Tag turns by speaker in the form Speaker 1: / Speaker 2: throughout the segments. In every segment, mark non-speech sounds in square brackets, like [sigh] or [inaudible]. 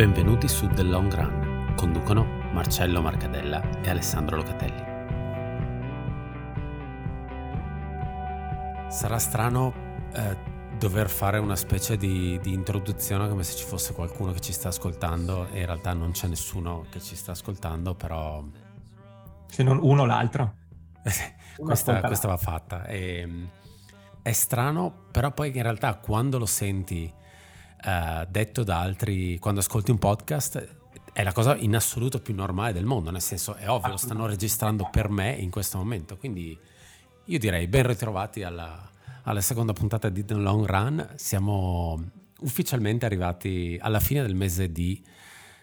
Speaker 1: Benvenuti su The Long Run. Conducono Marcello Marcadella e Alessandro Locatelli. Sarà strano eh, dover fare una specie di, di, introduzione come se ci fosse qualcuno che ci sta ascoltando. E in realtà non c'è nessuno che ci sta ascoltando, però...
Speaker 2: Se non uno o l'altro.
Speaker 1: questa, questa, va fatta. E, ehm, è strano, però poi in realtà quando lo senti uh, detto da altri, quando ascolti un podcast, è la cosa in assoluto più normale del mondo, nel senso è ovvio, lo stanno registrando per me in questo momento, quindi io direi ben ritrovati alla, alla seconda puntata di The Long Run, siamo ufficialmente arrivati alla fine del mese di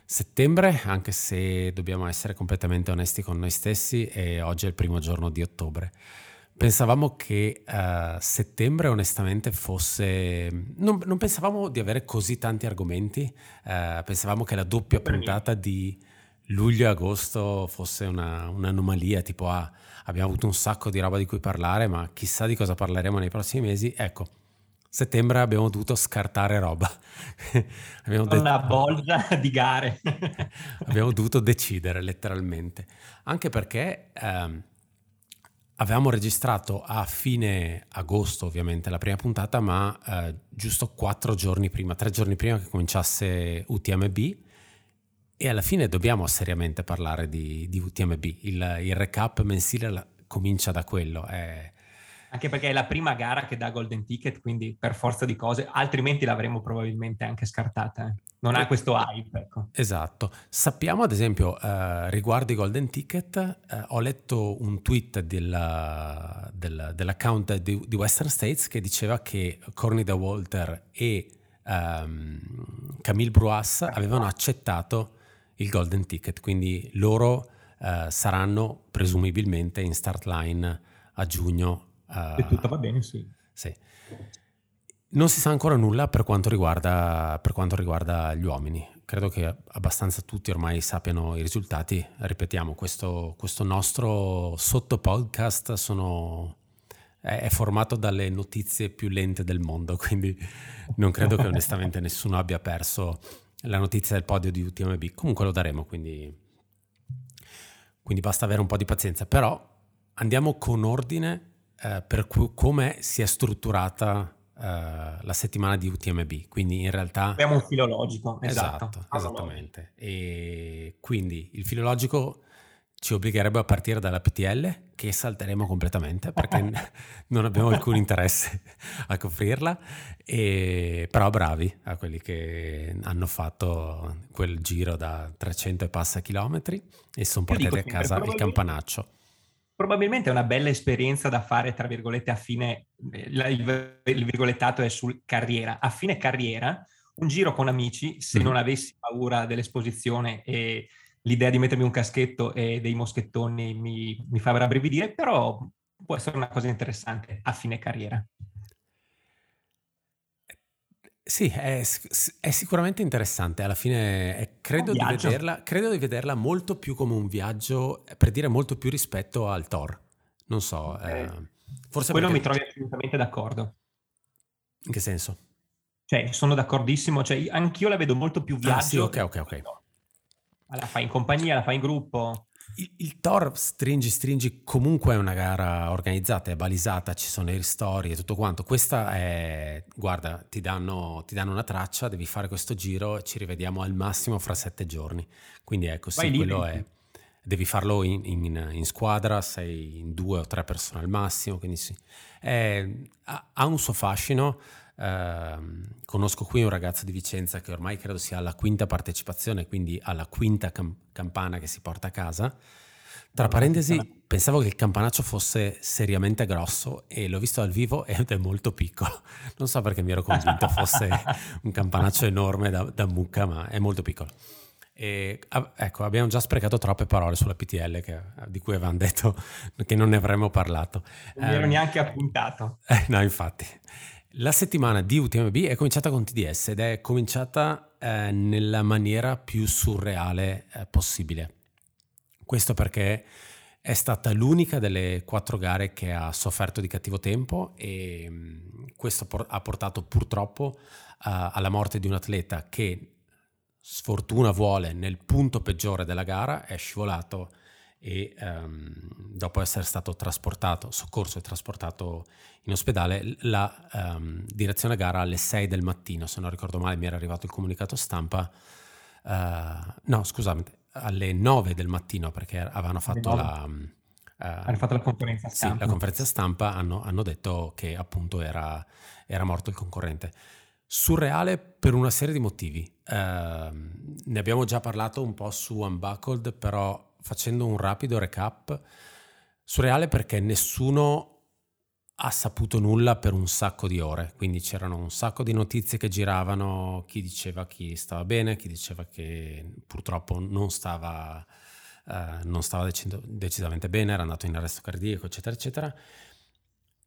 Speaker 1: settembre, anche se dobbiamo essere completamente onesti con noi stessi e oggi è il primo giorno di ottobre. Pensavamo che uh, settembre onestamente fosse... Non, non, pensavamo di avere così tanti argomenti, uh, pensavamo che la doppia puntata di luglio e agosto fosse una, un'anomalia, tipo ah, abbiamo avuto un sacco di roba di cui parlare, ma chissà di cosa parleremo nei prossimi mesi. Ecco, settembre abbiamo dovuto scartare roba. [laughs]
Speaker 2: abbiamo detto... Una bolgia [laughs] di gare. [laughs]
Speaker 1: abbiamo dovuto decidere letteralmente, anche perché... Um, Avevamo registrato a fine agosto ovviamente la prima puntata, ma eh, giusto quattro giorni prima, tre giorni prima che cominciasse UTMB e alla fine dobbiamo seriamente parlare di, di UTMB. Il, il, recap mensile la, comincia da quello. È,
Speaker 2: anche perché è la prima gara che dà Golden Ticket, quindi per forza di cose, altrimenti l'avremmo probabilmente anche scartata. Eh. Non ha questo hype. Ecco.
Speaker 1: Esatto. Sappiamo ad esempio eh, riguardo i Golden Ticket, eh, ho letto un tweet della, del, dell'account di, di, Western States che diceva che Corny da Walter e um, Camille Bruas avevano accettato il Golden Ticket, quindi loro uh, saranno presumibilmente in start line a giugno
Speaker 2: Uh, e tutto va bene, sì.
Speaker 1: sì. Non si sa ancora nulla per quanto, riguarda, per quanto riguarda gli uomini. Credo che abbastanza tutti ormai sappiano i risultati. Ripetiamo, questo, questo nostro sotto podcast sono, è formato dalle notizie più lente del mondo, [laughs] quindi non credo che onestamente nessuno abbia perso la notizia del podio di UTMB. Comunque lo daremo, quindi, quindi basta avere un po' di pazienza. Però andiamo con ordine eh, per cu- come si è strutturata uh, la settimana di UTMB. Quindi in realtà...
Speaker 2: Abbiamo un filologico, esatto.
Speaker 1: esatto esattamente. E quindi il filologico ci obbligherebbe a partire dalla PTL che salteremo completamente [laughs] perché non abbiamo alcun interesse a coprirla e, però bravi a quelli che hanno fatto quel giro da 300 e passa chilometri e sono portati a casa il campanaccio.
Speaker 2: probabilmente è una bella esperienza da fare, tra virgolette, a fine, il, virgolettato è sul carriera, a fine carriera, un giro con amici, se mm. non avessi paura dell'esposizione e l'idea di mettermi un caschetto e dei moschettoni mi, mi fa rabbrividire, però può essere una cosa interessante a fine carriera.
Speaker 1: Sì, è, è, sicuramente interessante. Alla fine è, credo, di vederla, credo, di vederla, molto più come un viaggio, per dire molto più rispetto al Thor. Non so, eh,
Speaker 2: eh, forse quello mi trovi assolutamente d'accordo.
Speaker 1: In che senso?
Speaker 2: Cioè, sono d'accordissimo, cioè, anch'io la vedo molto più viaggio. Ah, sì,
Speaker 1: ok, ok, ok.
Speaker 2: La fai in compagnia, la fai in gruppo.
Speaker 1: Il, il Thor stringi stringi comunque è una gara organizzata, è balisata, ci sono i ristori e tutto quanto. Questa è, guarda, ti danno, ti danno una traccia, devi fare questo giro, ci rivediamo al massimo fra sette giorni. Quindi ecco, sì, quello è devi farlo in, in, in, squadra, sei in due o tre persone al massimo, quindi sì. È, ha, ha, un suo fascino. Eh, conosco qui un ragazzo di Vicenza che ormai credo sia alla quinta partecipazione, quindi alla quinta cam- campana che si porta a casa. Tra parentesi, pensavo che il campanaccio fosse seriamente grosso e l'ho visto dal vivo [laughs] ed è molto piccolo. Non so perché mi ero convinto fosse [laughs] un campanaccio enorme da, da mucca, ma è molto piccolo. E, ecco, abbiamo già sprecato troppe parole sulla PTL che, di cui avevamo detto che non ne avremmo parlato.
Speaker 2: Non mi ero um, neanche appuntato. [laughs]
Speaker 1: Eh, no, infatti. La settimana di UTMB è cominciata con TDS ed è cominciata eh, nella maniera più surreale eh, possibile. Questo perché è stata l'unica delle quattro gare che ha sofferto di cattivo tempo e mm, questo por- ha portato purtroppo uh, alla morte di un atleta che sfortuna vuole nel punto peggiore della gara è scivolato e um, dopo essere stato trasportato, soccorso e trasportato in ospedale, la um, direzione gara alle 6 del mattino, se non ricordo male mi era arrivato il comunicato stampa, uh, no scusate, alle 9 del mattino perché avevano fatto la...
Speaker 2: Uh, hanno fatto la conferenza stampa.
Speaker 1: Sì, la conferenza stampa hanno, hanno detto che appunto era, era, morto il concorrente. Surreale per una serie di motivi. Uh, ne abbiamo già parlato un po' su Unbuckled, però facendo un rapido recap, surreale perché nessuno ha saputo nulla per un sacco di ore, quindi c'erano un sacco di notizie che giravano, chi diceva chi stava bene, chi diceva che purtroppo non stava, uh, non stava dec- decisamente bene, era andato in arresto cardiaco, eccetera, eccetera.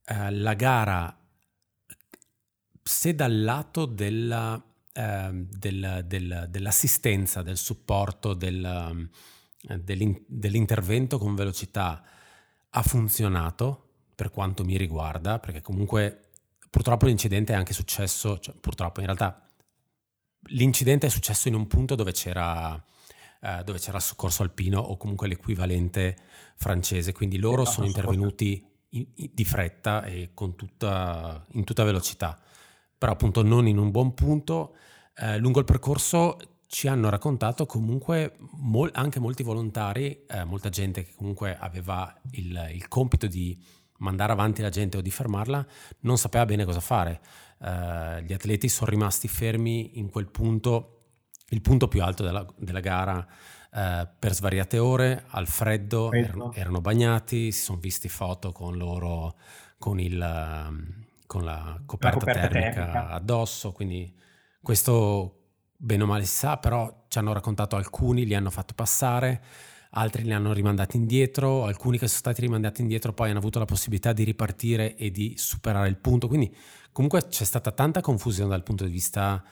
Speaker 1: Uh, la gara, se dal lato della, uh, del, del, dell'assistenza, del supporto, del, dell'in- dell'intervento con velocità ha funzionato, per quanto mi riguarda, perché comunque purtroppo l'incidente è anche successo, cioè, purtroppo in realtà l'incidente è successo in un punto dove c'era, eh, dove c'era il soccorso alpino o comunque l'equivalente francese, quindi loro sono intervenuti in, in, di fretta e tutta, in tutta velocità, però appunto non in un buon punto. Eh, lungo il percorso ci hanno raccontato comunque mol, anche molti volontari, eh, molta gente che comunque aveva il, il compito di mandare avanti la gente o di fermarla, non sapeva bene cosa fare. Uh, gli atleti sono rimasti fermi in quel punto, il punto più alto della, della gara, uh, per svariate ore, al freddo, erano, erano, bagnati, si sono visti foto con loro, con, il, uh, con la, coperta la coperta, termica, termica addosso, quindi questo bene o male si sa, però ci hanno raccontato alcuni, li hanno fatto passare altri li hanno rimandati indietro, alcuni che sono stati rimandati indietro poi hanno avuto la possibilità di ripartire e di superare il punto. Quindi comunque c'è stata tanta confusione dal punto di vista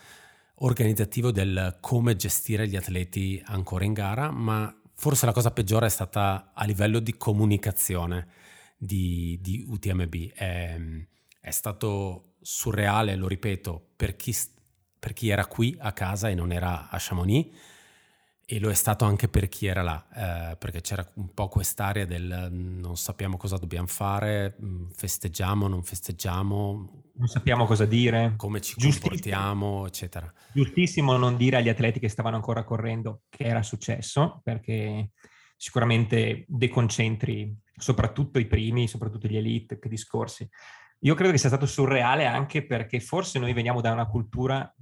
Speaker 1: organizzativo del come gestire gli atleti ancora in gara, ma forse la cosa peggiore è stata a livello di comunicazione di, di UTMB. È, è, stato surreale, lo ripeto, per chi, per chi era qui a casa e non era a Chamonix e lo è stato anche per chi era là, eh, perché c'era un po' quest'area del non sappiamo cosa dobbiamo fare, mm, festeggiamo, non festeggiamo.
Speaker 2: Non sappiamo cosa dire.
Speaker 1: Come ci comportiamo, eccetera.
Speaker 2: Giustissimo non dire agli atleti che stavano ancora correndo che era successo, perché sicuramente deconcentri soprattutto i primi, soprattutto gli elite, che discorsi. Io credo che sia stato surreale anche perché forse noi veniamo da una cultura,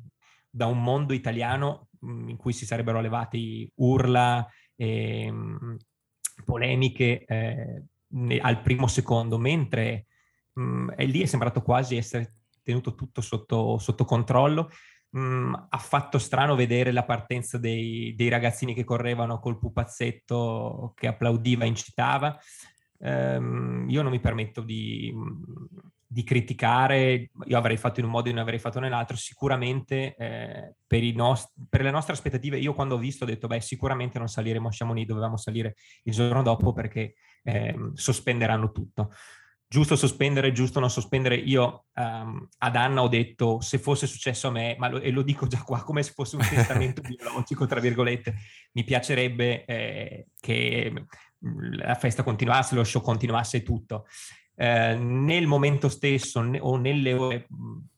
Speaker 2: da un mondo italiano Mm, in cui si sarebbero levati urla e mm, polemiche eh, al primo secondo, mentre mh, mm, lì è sembrato quasi essere tenuto tutto sotto, sotto controllo. Mm, ha fatto strano vedere la partenza dei, dei, ragazzini che correvano col pupazzetto che applaudiva, incitava. Um, io non mi permetto di, di criticare, io avrei fatto in un modo e non avrei fatto nell'altro, sicuramente eh, per, nost- per, le nostre aspettative, io quando ho visto ho detto, beh, sicuramente non saliremo a Chamonix, dovevamo salire il giorno dopo perché eh, sospenderanno tutto. Giusto sospendere, giusto non sospendere. Io um, ad Anna ho detto, se fosse successo a me, ma lo, e lo dico già qua come se fosse un testamento [laughs] biologico, tra virgolette, mi piacerebbe eh, che la festa continuasse, lo show continuasse tutto eh, nel momento stesso ne, o nelle ore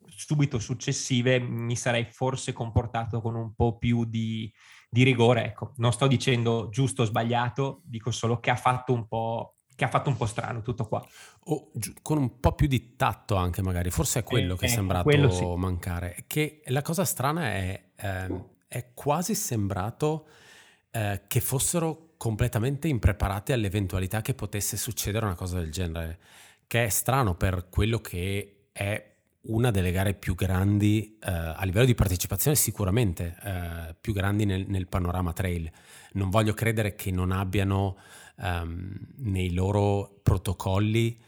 Speaker 2: subito successive mi sarei forse comportato con un po' più di, di rigore. Ecco, non sto dicendo giusto o sbagliato, dico solo che ha fatto un po' che ha fatto un po' strano tutto qua.
Speaker 1: O con un po' più di tatto anche magari, forse è quello eh, che è ecco, sembrato sì. mancare. Che la cosa strana è, eh, è quasi sembrato eh, che fossero completamente impreparati all'eventualità che potesse succedere una cosa del genere che è strano per quello che è una delle gare più grandi eh, a livello di partecipazione, sicuramente eh, più grandi nel, nel, panorama trail. Non voglio credere che non abbiano um, nei loro protocolli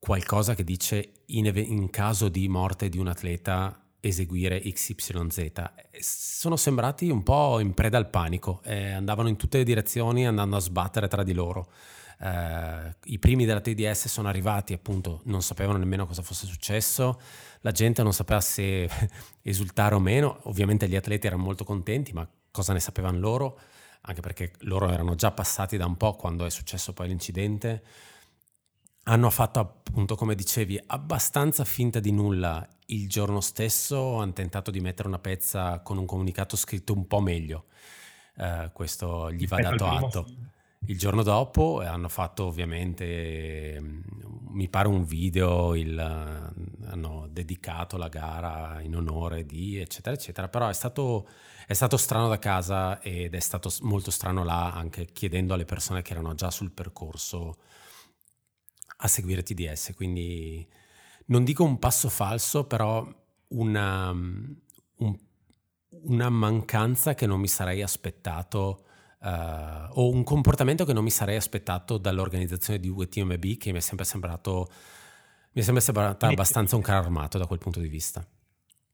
Speaker 1: qualcosa che dice in, in, caso di morte di un atleta eseguire XYZ. Sono sembrati un po' in preda al panico, eh, andavano in tutte le direzioni andando a sbattere tra di loro. Eh, I primi della TDS sono arrivati, appunto, non sapevano nemmeno cosa fosse successo, la gente non sapeva se [laughs] esultare o meno, ovviamente gli atleti erano molto contenti, ma cosa ne sapevano loro? Anche perché loro erano già passati da un po' quando è successo poi l'incidente hanno fatto appunto, come dicevi, abbastanza finta di nulla il giorno stesso, hanno tentato di mettere una pezza con un comunicato scritto un po' meglio. Uh, questo gli va dato atto. Il giorno dopo hanno fatto ovviamente, mi pare un video, il, hanno dedicato la gara in onore di eccetera eccetera, però è stato, è stato strano da casa ed è stato molto strano là anche chiedendo alle persone che erano già sul percorso a seguire TDS, quindi non dico un passo falso, però una, un, una mancanza che non mi sarei aspettato uh, o un comportamento che non mi sarei aspettato dall'organizzazione di UTMB che mi è sempre sembrato mi è sempre sembrato abbastanza un carro armato da quel punto di vista.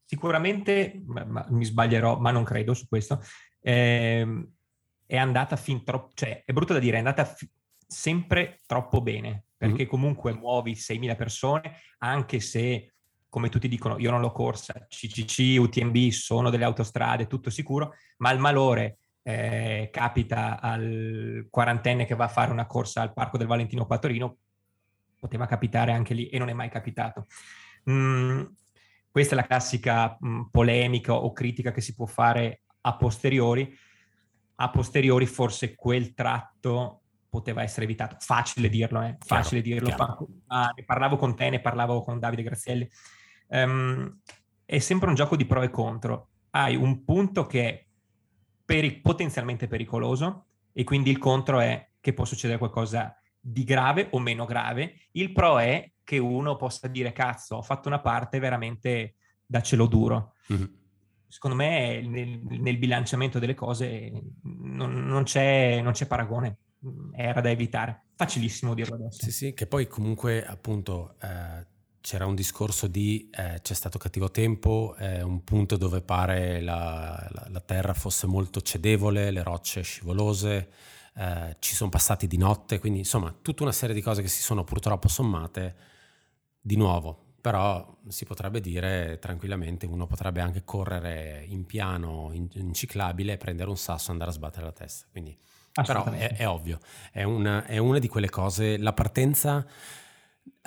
Speaker 2: Sicuramente, ma, mi sbaglierò, ma non credo su questo, eh, è andata fin troppo, cioè è brutto da dire, è andata fi- sempre troppo bene perché comunque muovi 6.000 persone, anche se, come tutti dicono, io non l'ho corsa, CCC, UTMB sono delle autostrade, tutto sicuro, ma il malore eh, capita al quarantenne che va a fare una corsa al Parco del Valentino Quattorino, poteva capitare anche lì e non è mai capitato. Mm, questa è la classica mh, mm, polemica o critica che si può fare a posteriori. A posteriori forse quel tratto poteva essere evitato. Facile dirlo, eh? facile chiaro, dirlo. Chiaro. Ah, ne parlavo con te, ne parlavo con Davide Grazielli. Um, è sempre un gioco di pro e contro. Hai un punto che è peri- potenzialmente pericoloso e quindi il contro è che può succedere qualcosa di grave o meno grave. Il pro è che uno possa dire cazzo, ho fatto una parte veramente da cielo duro. Mm-hmm. Secondo me nel, nel, bilanciamento delle cose non, non, c'è, non c'è paragone era da evitare. Facilissimo dirlo adesso.
Speaker 1: Sì, sì, che poi comunque appunto eh, c'era un discorso di eh, c'è stato cattivo tempo, eh, un punto dove pare la, la, la, terra fosse molto cedevole, le rocce scivolose, eh, ci sono passati di notte, quindi insomma tutta una serie di cose che si sono purtroppo sommate di nuovo. Però si potrebbe dire tranquillamente, uno potrebbe anche correre in piano, in, in ciclabile, prendere un sasso e andare a sbattere la testa. Quindi però è, è ovvio, è una, è una, di quelle cose, la partenza,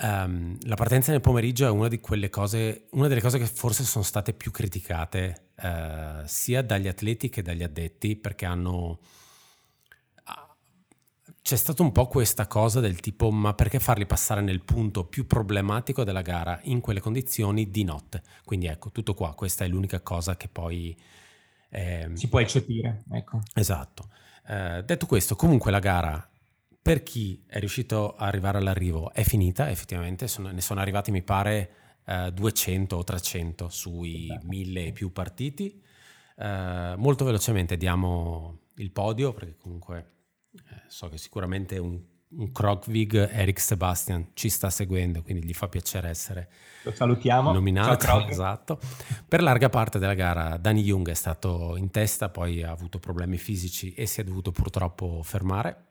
Speaker 1: um, la partenza nel pomeriggio è una di quelle cose, una delle cose che forse sono state più criticate uh, sia dagli atleti che dagli addetti perché hanno c'è stata un po' questa cosa del tipo ma perché farli passare nel punto più problematico della gara in quelle condizioni di notte? Quindi ecco, tutto qua, questa è l'unica cosa che poi...
Speaker 2: Eh, si può eccepire, ecco.
Speaker 1: Esatto. Eh, detto questo, comunque la gara per chi è riuscito ad arrivare all'arrivo è finita, effettivamente sono, ne sono arrivati mi pare eh, 200 o 300 sui esatto. 1000 e più partiti. Eh, molto velocemente diamo il podio perché comunque eh, so che sicuramente un un Krogvig Eric Sebastian ci sta seguendo, quindi gli fa piacere essere
Speaker 2: Lo salutiamo.
Speaker 1: nominato. Ciao, esatto. Per larga parte della gara Danny Jung è stato in testa, poi ha avuto problemi fisici e si è dovuto purtroppo fermare.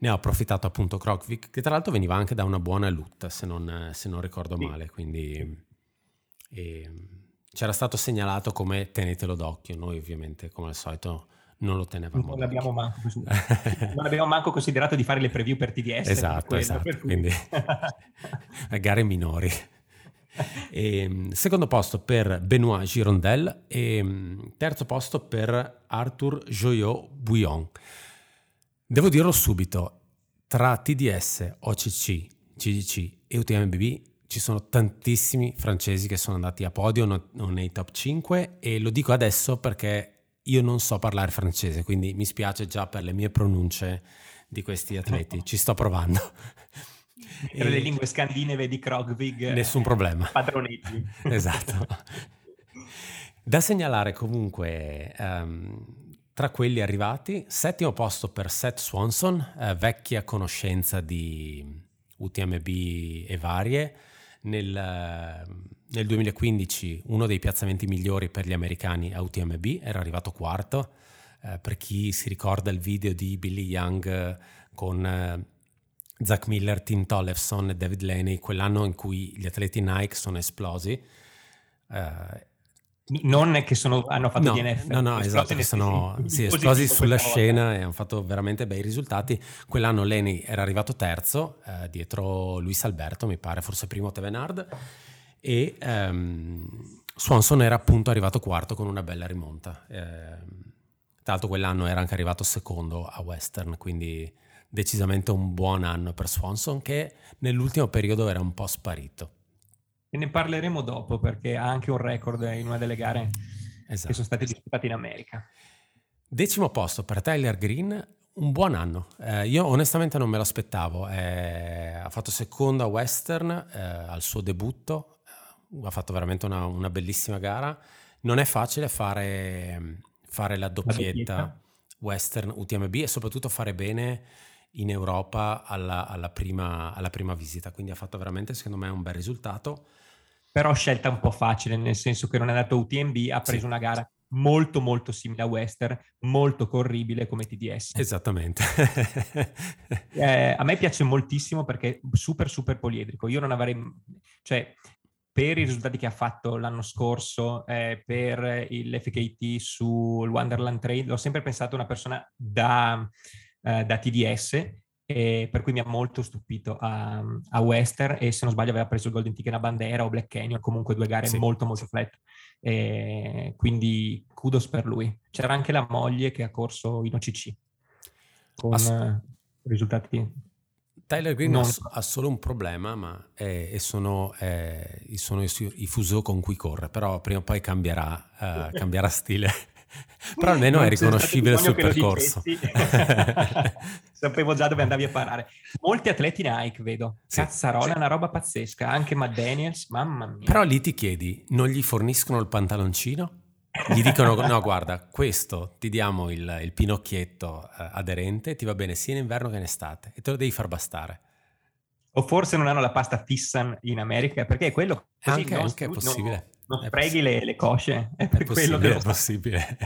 Speaker 1: Ne ha approfittato appunto Krogvig, che tra l'altro veniva anche da una buona loot, se non, se non ricordo sì. male, quindi e, c'era stato segnalato come tenetelo d'occhio, noi ovviamente come al solito non lo tenevamo.
Speaker 2: Non l'abbiamo, manco, [laughs] non abbiamo manco considerato di fare le preview per TDS.
Speaker 1: Esatto, quello, esatto. Quindi [laughs] [laughs] gare minori. E, ehm, secondo posto per Benoit Girondel e ehm, terzo posto per Arthur Joyot Bouillon. Devo dirlo subito, tra TDS, OCC, CDC e UTMB ci sono tantissimi francesi che sono andati a podio, non nei top 5 e lo dico adesso perché io non so parlare francese, quindi mi spiace già per le mie pronunce di questi atleti, ci sto provando. [laughs]
Speaker 2: Per e... le lingue scandinave di Krogvig.
Speaker 1: Nessun problema.
Speaker 2: Padronetti. [laughs]
Speaker 1: esatto. [laughs] Da segnalare comunque um, tra quelli arrivati, settimo posto per Seth Swanson, eh, vecchia conoscenza di UTMB e varie, nel, nel 2015 uno dei piazzamenti migliori per gli americani a UTMB, era arrivato quarto. Eh, per chi si ricorda il video di Billy Young con eh, Zach Miller, Tim Tollefson e David Laney, quell'anno in cui gli atleti Nike sono esplosi.
Speaker 2: Eh, non che sono, hanno fatto
Speaker 1: no,
Speaker 2: DNF.
Speaker 1: No, no, esatto, sono sì, esplosi sulla scena e hanno fatto veramente bei risultati. Quell'anno Leni era arrivato terzo, eh, dietro Luis Alberto, mi pare, forse primo Tevenard, e ehm, Swanson era appunto arrivato quarto con una bella rimonta. Eh, tra l'altro quell'anno era anche arrivato secondo a Western, quindi decisamente un buon anno per Swanson che nell'ultimo periodo era un po' sparito.
Speaker 2: E ne parleremo dopo perché ha anche un record in una delle gare esatto. che sono state disputate in America.
Speaker 1: Decimo posto per Tyler Green, un buon anno. Eh, io onestamente non me lo aspettavo. Eh, ha fatto secondo a Western eh, al suo debutto, eh, ha fatto veramente una, una, bellissima gara. Non è facile fare, fare la, doppietta la doppietta Western UTMB e soprattutto fare bene in Europa alla, alla, prima, alla, prima, visita, quindi ha fatto veramente secondo me un bel risultato.
Speaker 2: Però scelta un po' facile, nel senso che non è andato UTMB, ha preso sì. una gara molto molto simile a Western, molto corribile come TDS.
Speaker 1: Esattamente. [laughs]
Speaker 2: eh, a me piace moltissimo perché è super super poliedrico. Io non avrei, cioè per i risultati che ha fatto l'anno scorso, eh, per l'FKT sul Wonderland Trade, ho sempre pensato a una persona da eh, da TDS, e per cui mi ha molto stupito a, a, Western e se non sbaglio aveva preso il Golden Ticket a bandera o Black Canyon, comunque due gare sì. molto molto flat. E quindi kudos per lui. C'era anche la moglie che ha corso in OCC con Ass- risultati
Speaker 1: Tyler Green non... ha solo un problema, ma è, e sono, è, sono i, i, fuso con cui corre, però prima o poi cambierà, uh, cambierà stile. Però almeno non è riconoscibile sul percorso. [laughs]
Speaker 2: Sapevo già dove andavi a parare. Molti atleti Nike, vedo. Sì. Cazzarola, è una roba pazzesca. Anche Matt Daniels, mamma mia.
Speaker 1: Però lì ti chiedi, non gli forniscono il pantaloncino? Gli dicono, no guarda, questo ti diamo il, il pinocchietto eh, aderente, ti va bene sia in inverno che in estate e te lo devi far bastare.
Speaker 2: O forse non hanno la pasta Fissan in America, perché è quello...
Speaker 1: Così anche, anche è possibile.
Speaker 2: Non non freghi le, le, cosce,
Speaker 1: è per è quello che è possibile.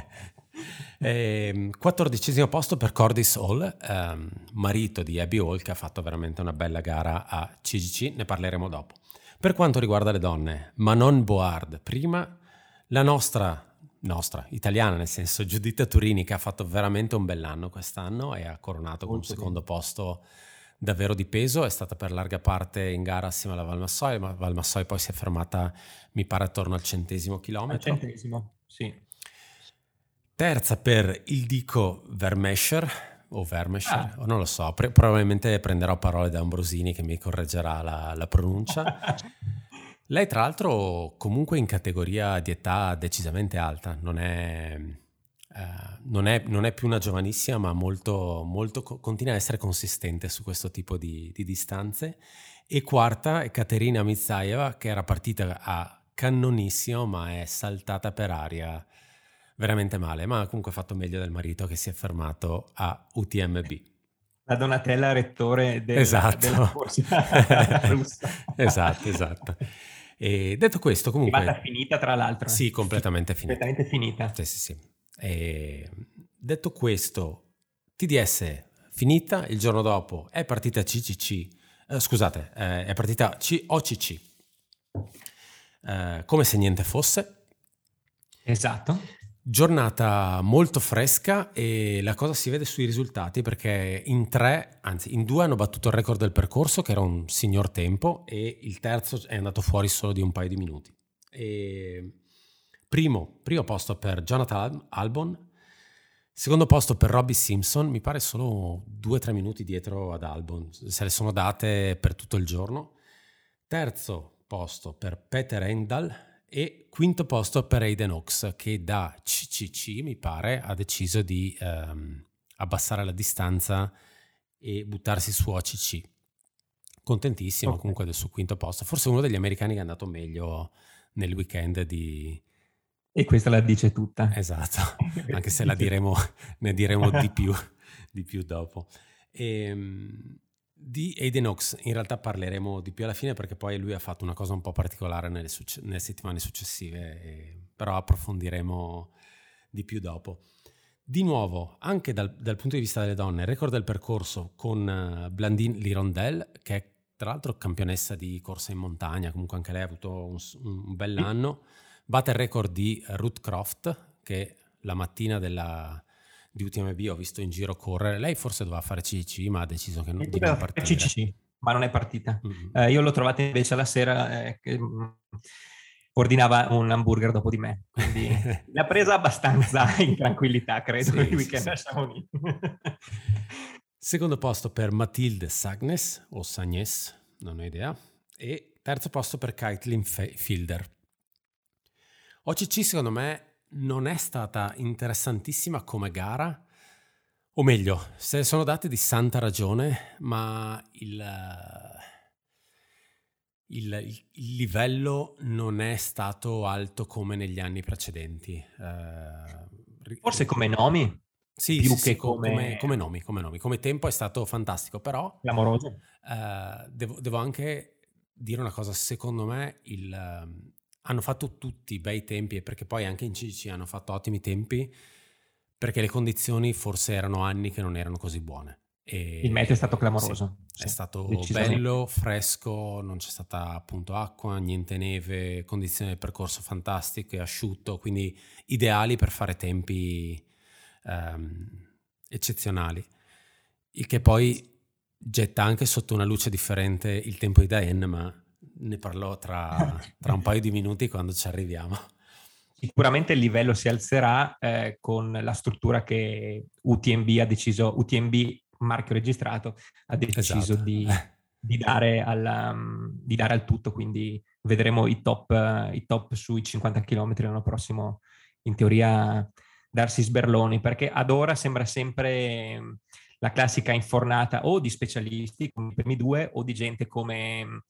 Speaker 1: [laughs] eh, quattordicesimo posto per Cordis Hall, ehm, marito di Abby Hall, che ha fatto veramente una bella gara a CGC, ne parleremo dopo. Per quanto riguarda le donne, Manon Board prima, la nostra, nostra italiana, nel senso Giuditta Turini, che ha fatto veramente un bell'anno quest'anno e ha coronato con un secondo posto davvero di peso, è stata per larga parte in gara assieme alla Valmassoy, ma Valmassoy poi si è fermata, mi pare, attorno al centesimo chilometro.
Speaker 2: Al centesimo, sì.
Speaker 1: Terza per il dico Vermescher, o Vermescher, ah. o non lo so, pre- probabilmente prenderò parole da Ambrosini che mi correggerà la, la pronuncia. [laughs] Lei tra l'altro comunque in categoria di età decisamente alta, non è non, è, non, è, più una giovanissima, ma molto, molto, continua a essere consistente su questo tipo di, di distanze. E quarta è Caterina Mizaeva, che era partita a cannonissimo, ma è saltata per aria veramente male. Ma ha comunque fatto meglio del marito che si è fermato a UTMB.
Speaker 2: La Donatella rettore del,
Speaker 1: esatto.
Speaker 2: della corsa [laughs] russa.
Speaker 1: esatto, esatto. E detto questo, comunque... È
Speaker 2: finita tra l'altro.
Speaker 1: Sì, completamente finita.
Speaker 2: Completamente finita.
Speaker 1: Sì, sì, sì. E detto questo, TDS finita, il giorno dopo è partita CCC, eh, scusate, eh, è partita OCC, eh, come se niente fosse.
Speaker 2: Esatto.
Speaker 1: Giornata molto fresca e la cosa si vede sui risultati perché in tre, anzi in due hanno battuto il record del percorso che era un signor tempo e il terzo è andato fuori solo di un paio di minuti. E Primo, primo posto per Jonathan Albon, secondo posto per Robbie Simpson, mi pare solo 2-3 minuti dietro ad Albon, se le sono date per tutto il giorno. Terzo posto per Peter Endal e quinto posto per Aiden Oaks che da CCC mi pare ha deciso di ehm, abbassare la distanza e buttarsi su OCC. Contentissimo okay. comunque del suo quinto posto, forse uno degli americani che è andato meglio nel weekend di,
Speaker 2: e questa la dice tutta.
Speaker 1: Esatto, [laughs] anche se la diremo, ne diremo di più, di più dopo. E, ehm, Di Aiden Oaks in realtà parleremo di più alla fine perché poi lui ha fatto una cosa un po' particolare nelle, succe- nelle settimane successive, e, però approfondiremo di più dopo. Di nuovo, anche dal, dal, punto di vista delle donne, record del percorso con uh, Blandine Lirondelle, che è tra l'altro campionessa di corsa in montagna, comunque anche lei ha avuto un, un bell'anno, batte il record di Ruth Croft, che la mattina della, di UTMB ho visto in giro correre. Lei forse doveva fare CC, ma ha deciso che non, di non partire.
Speaker 2: CCC, ma non è partita. Mm-hmm. Eh, io l'ho trovata invece alla sera eh, che mm, ordinava un hamburger dopo di me, quindi [laughs] l'ha presa abbastanza in tranquillità, credo, sì, il weekend sì, sì.
Speaker 1: Secondo posto per Matilde Sagnes o Sagnes, non ho idea, e terzo posto per Kaitlin Fielder. OCC secondo me non è stata interessantissima come gara, o meglio, se ne sono date di santa ragione, ma il, il, il livello non è stato alto come negli anni precedenti.
Speaker 2: Uh, Forse come nomi?
Speaker 1: Sì, più sì, che sì, come... Come, come... nomi, come nomi. Come tempo è stato fantastico, però...
Speaker 2: Clamoroso.
Speaker 1: Uh, devo, devo, anche dire una cosa, secondo me il, hanno fatto tutti bei tempi, perché poi anche in CC hanno fatto ottimi tempi, perché le condizioni forse erano anni che non erano così buone.
Speaker 2: E, il meteo è stato clamoroso.
Speaker 1: Sì, è stato bello, fresco, non c'è stata appunto acqua, niente neve, condizioni del percorso fantastiche, asciutto, quindi ideali per fare tempi um, eccezionali. Il che poi getta anche sotto una luce differente il tempo di Diane, ma ne parlò tra, [laughs] tra un paio di minuti quando ci arriviamo.
Speaker 2: Sicuramente il livello si alzerà eh, con la struttura che UTMB ha deciso, UTMB marchio registrato, ha deciso esatto. di, di, dare alla, um, di, dare al tutto, quindi vedremo i top, i top sui 50 km l'anno prossimo, in teoria darsi sberloni, perché ad ora sembra sempre um, la classica infornata o di specialisti come i primi due o di gente come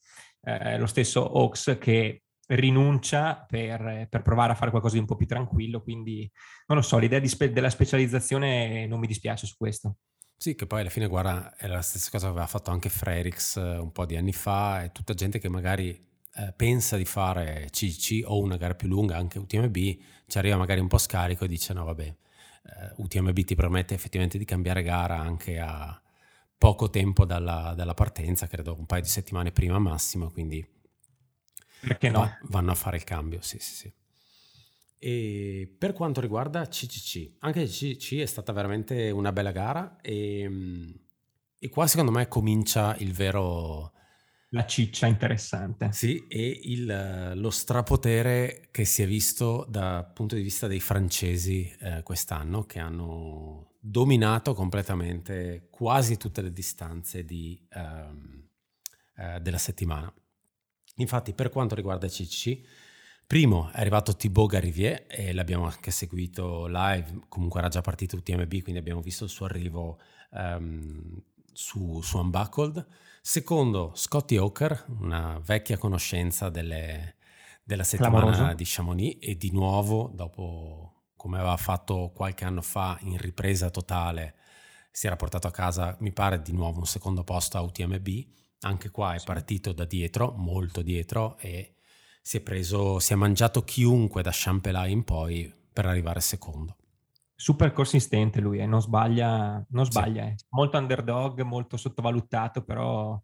Speaker 2: eh, lo stesso Oaks che rinuncia per, per, provare a fare qualcosa di un po' più tranquillo, quindi non lo so, l'idea spe- della specializzazione non mi dispiace su questo.
Speaker 1: Sì, che poi alla fine, guarda, è la stessa cosa che aveva fatto anche Frerix eh, un po' di anni fa, è tutta gente che magari eh, pensa di fare CC o una gara più lunga, anche UTMB, ci arriva magari un po' scarico e dice no vabbè, eh, UTMB ti permette effettivamente di cambiare gara anche a, poco tempo dalla, dalla, partenza, credo un paio di settimane prima massimo, quindi
Speaker 2: perché no?
Speaker 1: vanno a fare il cambio, sì, sì, sì. E per quanto riguarda CCC, anche CCC è stata veramente una bella gara e, e qua secondo me comincia il vero...
Speaker 2: La ciccia interessante.
Speaker 1: Sì, e il, lo strapotere che si è visto dal punto di vista dei francesi eh, quest'anno, che hanno dominato completamente quasi tutte le distanze di, um, uh, della settimana. Infatti, per quanto riguarda CC, primo è arrivato Thibaut Garivier e l'abbiamo anche seguito live, comunque era già partito UTMB, quindi abbiamo visto il suo arrivo um, su, su Unbuckled. Secondo, Scotty Hawker, una vecchia conoscenza delle, della settimana Clamoroso. di Chamonix e di nuovo, dopo come aveva fatto qualche anno fa in ripresa totale, si era portato a casa, mi pare, di nuovo un secondo posto a UTMB. Anche qua è partito da dietro, molto dietro, e si è preso, si è mangiato chiunque da Champelay in poi per arrivare secondo.
Speaker 2: Super consistente lui, eh? non sbaglia, non sbaglia sì. eh. molto underdog, molto sottovalutato, però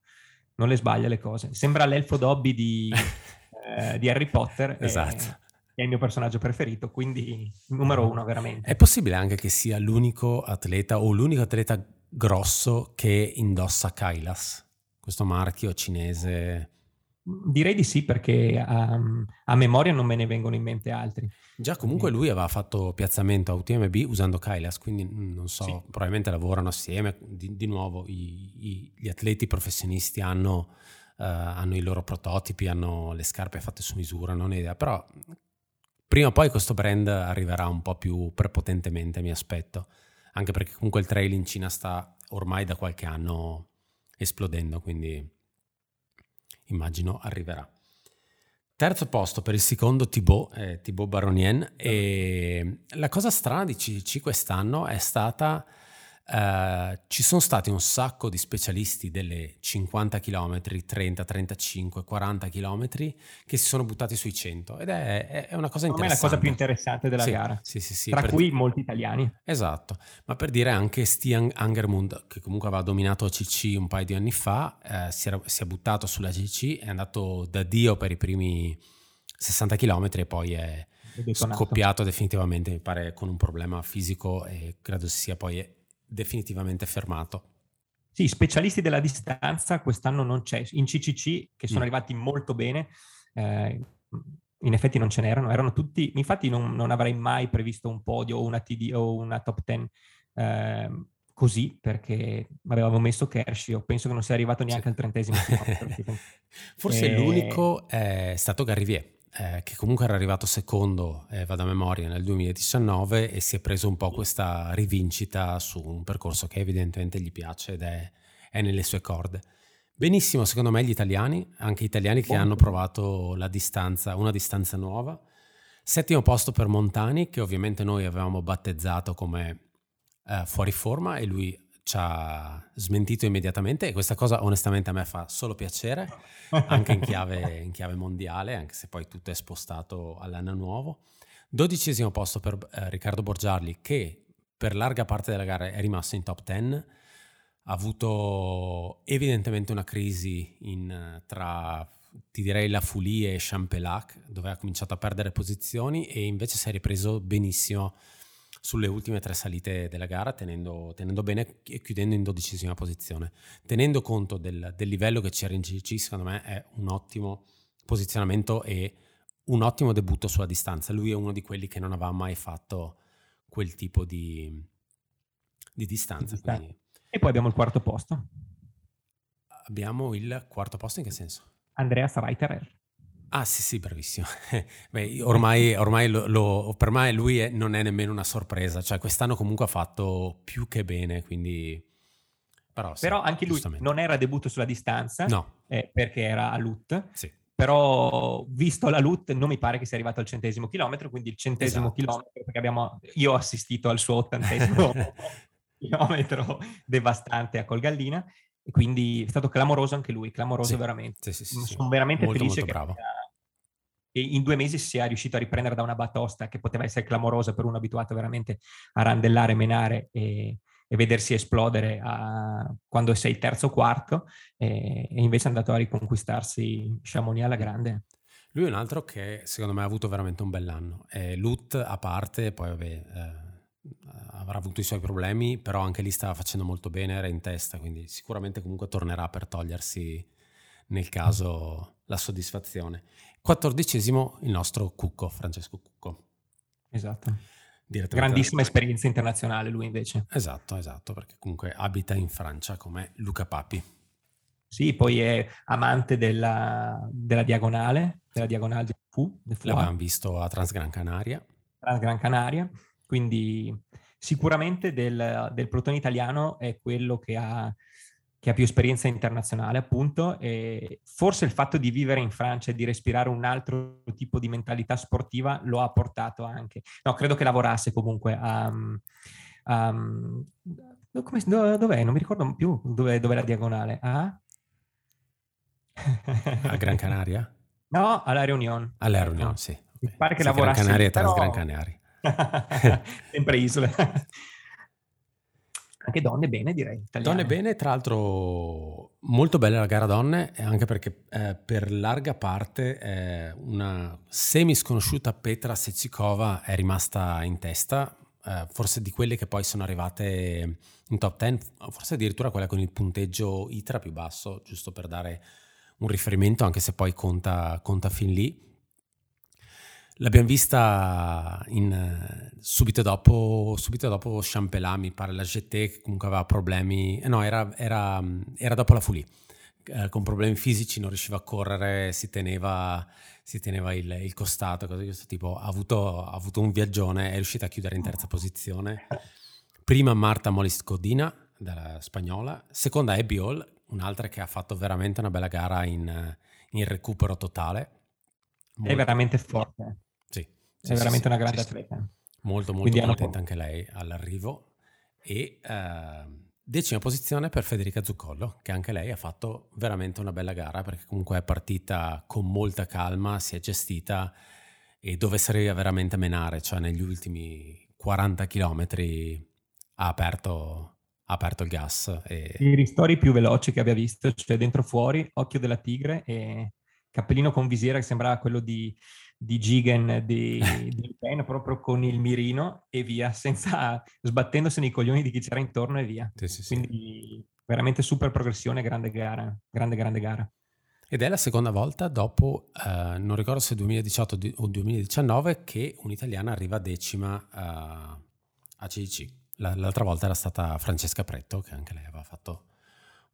Speaker 2: non le sbaglia le cose. Sembra l'elfo Dobby di, [laughs] eh, di Harry Potter.
Speaker 1: esatto
Speaker 2: è il mio personaggio preferito, quindi numero uno veramente.
Speaker 1: È possibile anche che sia l'unico atleta o l'unico atleta grosso che indossa Kailas, questo marchio cinese?
Speaker 2: Direi di sì, perché um, a memoria non me ne vengono in mente altri.
Speaker 1: Già, comunque lui aveva fatto piazzamento a UTMB usando Kailas, quindi non so, sì. probabilmente lavorano assieme. Di, di nuovo, i, i, gli atleti professionisti hanno, uh, hanno, i loro prototipi, hanno le scarpe fatte su misura, non ho idea, però prima o poi questo brand arriverà un po' più prepotentemente, mi aspetto, anche perché comunque il trail in Cina sta ormai da qualche anno esplodendo, quindi immagino arriverà. Terzo posto per il secondo Thibaut, eh, Thibaut Baronien, e la cosa strana di CC quest'anno è stata Uh, ci sono stati un sacco di specialisti delle 50 km, 30, 35, 40 km che si sono buttati sui 100 ed è, è una cosa interessante.
Speaker 2: è la cosa più interessante della
Speaker 1: sì,
Speaker 2: gara,
Speaker 1: sì, sì,
Speaker 2: tra cui dire... molti italiani.
Speaker 1: Esatto, ma per dire anche Stian Angermund, che comunque aveva dominato CC un paio di anni fa, eh, si, era, si, è buttato sulla CC, è andato da Dio per i primi 60 km e poi è, è scoppiato definitivamente, mi pare, con un problema fisico e credo sia poi definitivamente fermato.
Speaker 2: Sì, specialisti della distanza quest'anno non c'è. In CCC, che sono mm. arrivati molto bene, eh, in effetti non ce n'erano, erano tutti, infatti non, non, avrei mai previsto un podio o una TD o una top 10 eh, così, perché avevamo messo Kershaw, penso che non sia arrivato neanche sì. al trentesimo. [laughs]
Speaker 1: Forse e... l'unico è stato Garrivier eh, che comunque era arrivato secondo, eh, vado a memoria, nel 2019 e si è preso un po' questa rivincita su un percorso che evidentemente gli piace ed è, è nelle sue corde. Benissimo, secondo me, gli italiani, anche italiani che hanno provato la distanza, una distanza nuova. Settimo posto per Montani, che ovviamente noi avevamo battezzato come eh, fuori forma e lui ci ha smentito immediatamente e questa cosa onestamente a me fa solo piacere, anche in chiave, in chiave mondiale, anche se poi tutto è spostato all'anno nuovo. Dodicesimo posto per eh, Riccardo Borgiarli che per larga parte della gara è rimasto in top 10, ha avuto evidentemente una crisi in, tra, ti direi, la Foulie e Champelac, dove ha cominciato a perdere posizioni e invece si è ripreso benissimo sulle ultime tre salite della gara, tenendo, tenendo bene e chiudendo in dodicesima posizione. Tenendo conto del, del livello che c'era in CC, secondo me è un ottimo posizionamento e un ottimo debutto sulla distanza. Lui è uno di quelli che non aveva mai fatto quel tipo di, di distanza. Quindi...
Speaker 2: E poi abbiamo il quarto posto.
Speaker 1: Abbiamo il quarto posto in che senso?
Speaker 2: Andreas Reiterer.
Speaker 1: Ah sì sì, bravissimo. [laughs] Beh, ormai, ormai lo, lo, per me lui è, non è nemmeno una sorpresa, cioè quest'anno comunque ha fatto più che bene, quindi...
Speaker 2: Però, sì, Però anche lui non era debutto sulla distanza,
Speaker 1: no.
Speaker 2: eh, perché era a LUT.
Speaker 1: Sì.
Speaker 2: Però visto la LUT non mi pare che sia arrivato al centesimo chilometro, quindi il centesimo esatto. chilometro, perché abbiamo, io ho assistito al suo ottantesimo [laughs] chilometro devastante a Colgallina e quindi è stato clamoroso anche lui, clamoroso
Speaker 1: sì,
Speaker 2: veramente.
Speaker 1: Sì, sì,
Speaker 2: Sono veramente
Speaker 1: molto,
Speaker 2: felice
Speaker 1: molto bravo.
Speaker 2: Che in due mesi sia riuscito a riprendere da una batosta che poteva essere clamorosa per uno abituato veramente a randellare, menare e, e vedersi esplodere a, quando sei terzo o quarto e, e, invece è andato a riconquistarsi Chamonix alla grande.
Speaker 1: Lui è un altro che secondo me ha avuto veramente un bell'anno. Eh, Lut a parte, poi vabbè... Eh avrà avuto i suoi problemi, però anche lì stava facendo molto bene, era in testa, quindi sicuramente comunque tornerà per togliersi nel caso la soddisfazione. Quattordicesimo il nostro Cucco, Francesco Cucco.
Speaker 2: Esatto. Grandissima esperienza internazionale lui invece.
Speaker 1: Esatto, esatto, perché comunque abita in Francia come Luca Papi.
Speaker 2: Sì, poi è amante della, della diagonale, della diagonale del Fu.
Speaker 1: L'abbiamo visto a Transgran Canaria.
Speaker 2: Transgran Canaria, quindi sicuramente del, del pelotone italiano è quello che ha, che ha, più esperienza internazionale, appunto, e forse il fatto di vivere in Francia e di respirare un altro tipo di mentalità sportiva lo ha portato anche. No, credo che lavorasse comunque a... a come, dov'è? Non mi ricordo più dove, è la diagonale.
Speaker 1: Ah? A Gran Canaria? [laughs]
Speaker 2: No, alla Reunion.
Speaker 1: Alla Reunion, sì. Okay.
Speaker 2: Mi pare che sì, lavorasse...
Speaker 1: Gran Canaria e Trans [laughs] Gran Canaria.
Speaker 2: Sempre isole. [laughs] Anche donne bene, direi. Italiane.
Speaker 1: Donne bene, tra l'altro molto bella la gara donne, anche perché eh, per larga parte eh, una semi sconosciuta Petra Secikova è rimasta in testa, eh, forse di quelle che poi sono arrivate in top 10, forse addirittura quella con il punteggio ITRA più basso, giusto per dare un riferimento, anche se poi conta, conta fin lì. L'abbiamo vista in, subito, dopo, subito dopo Champelà, mi pare la GT che comunque aveva problemi, eh no, era, era, era dopo la Fulì, eh, con problemi fisici, non riusciva a correre, si teneva, si teneva il, il, costato, cose di questo tipo. Ha avuto, ha avuto, un viaggione, è riuscita a chiudere in terza posizione. Prima Marta Molis Codina, della spagnola, seconda Abby Hall, un'altra che ha fatto veramente una bella gara in, in recupero totale.
Speaker 2: Molto, è veramente forte.
Speaker 1: Sì.
Speaker 2: È veramente una grande atleta.
Speaker 1: Molto, molto Quindi contenta anche lei all'arrivo. e uh, decima posizione per Federica Zuccollo, che anche lei ha fatto veramente una bella gara perché comunque è partita con molta calma, si è gestita e dove serviva veramente menare, cioè negli ultimi 40 km ha aperto, ha aperto il gas. E...
Speaker 2: I ristori più veloci che abbia visto, cioè dentro fuori, occhio della tigre e cappellino con visiera che sembrava quello di, di Gigan di, di Pen, proprio con il mirino e via, senza sbattendosi nei coglioni di chi c'era intorno e via. Sì, sì, Quindi sì. veramente super progressione, grande gara, grande grande gara.
Speaker 1: Ed è la seconda volta dopo, uh, non ricordo se 2018 o 2019, che un'italiana arriva decima uh, a CIC. L'altra volta era stata Francesca Pretto, che anche lei aveva fatto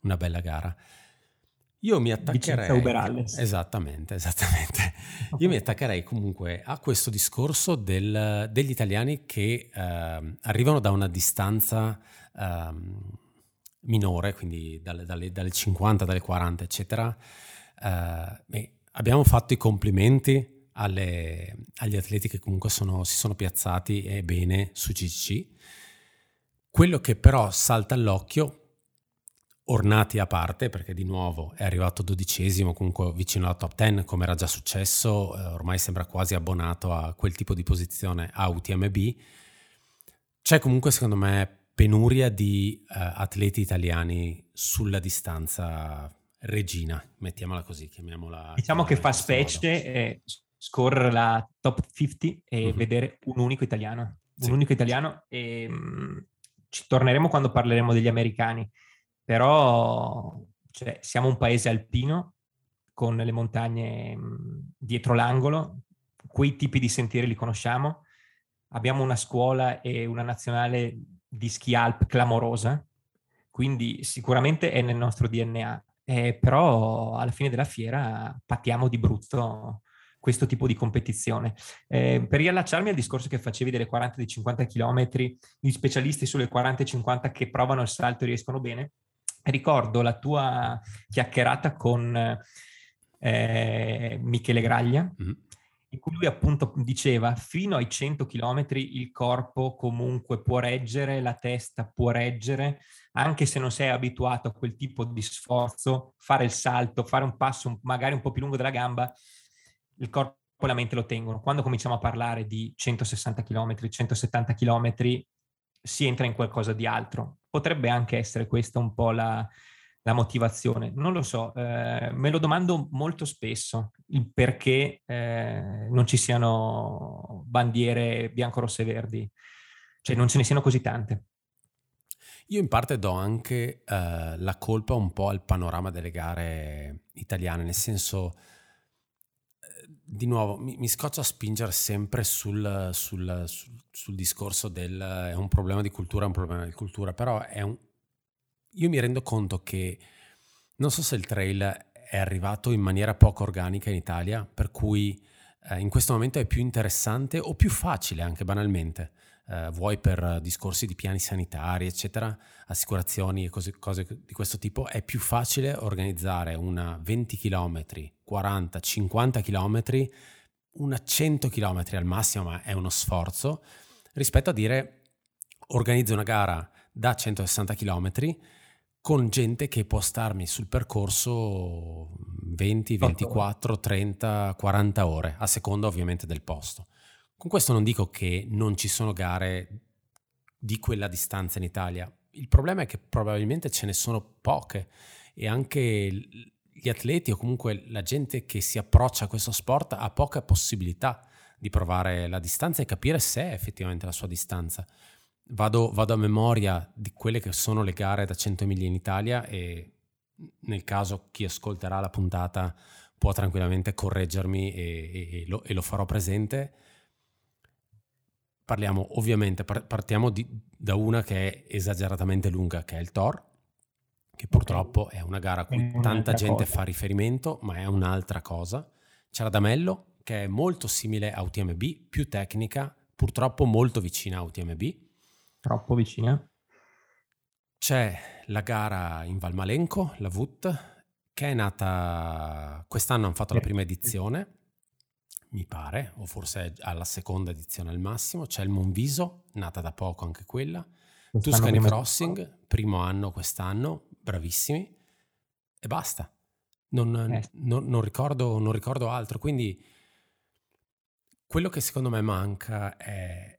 Speaker 1: una bella gara. Io mi attaccherei... Esattamente, esattamente. Io mi attaccherei comunque a questo discorso del, degli italiani che uh, arrivano da una distanza uh, minore, quindi dalle, dalle, dalle, 50, dalle 40, eccetera. Beh, abbiamo fatto i complimenti alle, agli atleti che comunque sono, si sono piazzati e bene su CC. Quello che però salta all'occhio ornati a parte, perché di nuovo è arrivato dodicesimo, comunque vicino alla top 10, come era già successo, eh, ormai sembra quasi abbonato a quel tipo di posizione a UTMB. C'è comunque, secondo me, penuria di eh, atleti italiani sulla distanza regina, mettiamola così, chiamiamola.
Speaker 2: Diciamo che fa specie eh, scorrere la top 50 e mm-hmm. vedere un unico italiano. Un sì. unico italiano e mh, mm, ci torneremo quando parleremo degli americani però cioè, siamo un paese alpino con le montagne dietro l'angolo, quei tipi di sentieri li conosciamo, abbiamo una scuola e una nazionale di ski alp clamorosa, quindi sicuramente è nel nostro DNA, eh, però alla fine della fiera patiamo di brutto questo tipo di competizione. Eh, per riallacciarmi al discorso che facevi delle 40 e 50 km, gli specialisti sulle 40 e 50 che provano il salto e riescono bene, ricordo la tua chiacchierata con eh, Michele Graglia, mm-hmm. in cui lui appunto diceva fino ai 100 km il corpo comunque può reggere, la testa può reggere, anche se non sei abituato a quel tipo di sforzo, fare il salto, fare un passo magari un po' più lungo della gamba, il corpo e la mente lo tengono. Quando cominciamo a parlare di 160 km, 170 km, si entra in qualcosa di altro. Potrebbe anche essere questa un po' la, la motivazione. Non lo so, eh, me lo domando molto spesso, il perché eh, non ci siano bandiere bianco, rosse e verdi, cioè non ce ne siano così tante.
Speaker 1: Io in parte do anche eh, la colpa un po' al panorama delle gare italiane, nel senso di nuovo mi, mi, scoccia spingere sempre sul, sul, sul, sul, discorso del è un problema di cultura, è un problema di cultura, però è un, io mi rendo conto che non so se il trail è arrivato in maniera poco organica in Italia, per cui eh, in questo momento è più interessante o più facile anche banalmente eh, vuoi per discorsi di piani sanitari, eccetera, assicurazioni e cose, cose di questo tipo, è più facile organizzare una 20 km, 40, 50 km, una 100 km al massimo, ma è uno sforzo, rispetto a dire organizzo una gara da 160 km con gente che può starmi sul percorso 20, 24, 30, 40 ore, a seconda ovviamente del posto. Con questo non dico che non ci sono gare di quella distanza in Italia. Il problema è che probabilmente ce ne sono poche e anche gli atleti o comunque la gente che si approccia a questo sport ha poca possibilità di provare la distanza e capire se è effettivamente la sua distanza. Vado, vado a memoria di quelle che sono le gare da 100 miglia in Italia e nel caso chi ascolterà la puntata può tranquillamente correggermi e, e, e, lo, e lo farò presente parliamo ovviamente, partiamo di, da una che è esageratamente lunga, che è il Thor, che purtroppo è una gara a cui tanta gente cosa. fa riferimento, ma è un'altra cosa. C'è la Damello, che è molto simile a UTMB, più tecnica, purtroppo molto vicina a UTMB.
Speaker 2: Troppo vicina.
Speaker 1: C'è la gara in Valmalenco, la VUT, che è nata quest'anno, hanno fatto la prima edizione mi pare, o forse alla seconda edizione al massimo. C'è il Monviso, nata da poco anche quella. Tuscany Crossing, primo anno quest'anno, bravissimi, e basta. Non, eh. non, non, ricordo, non ricordo altro. Quindi quello che secondo me manca è...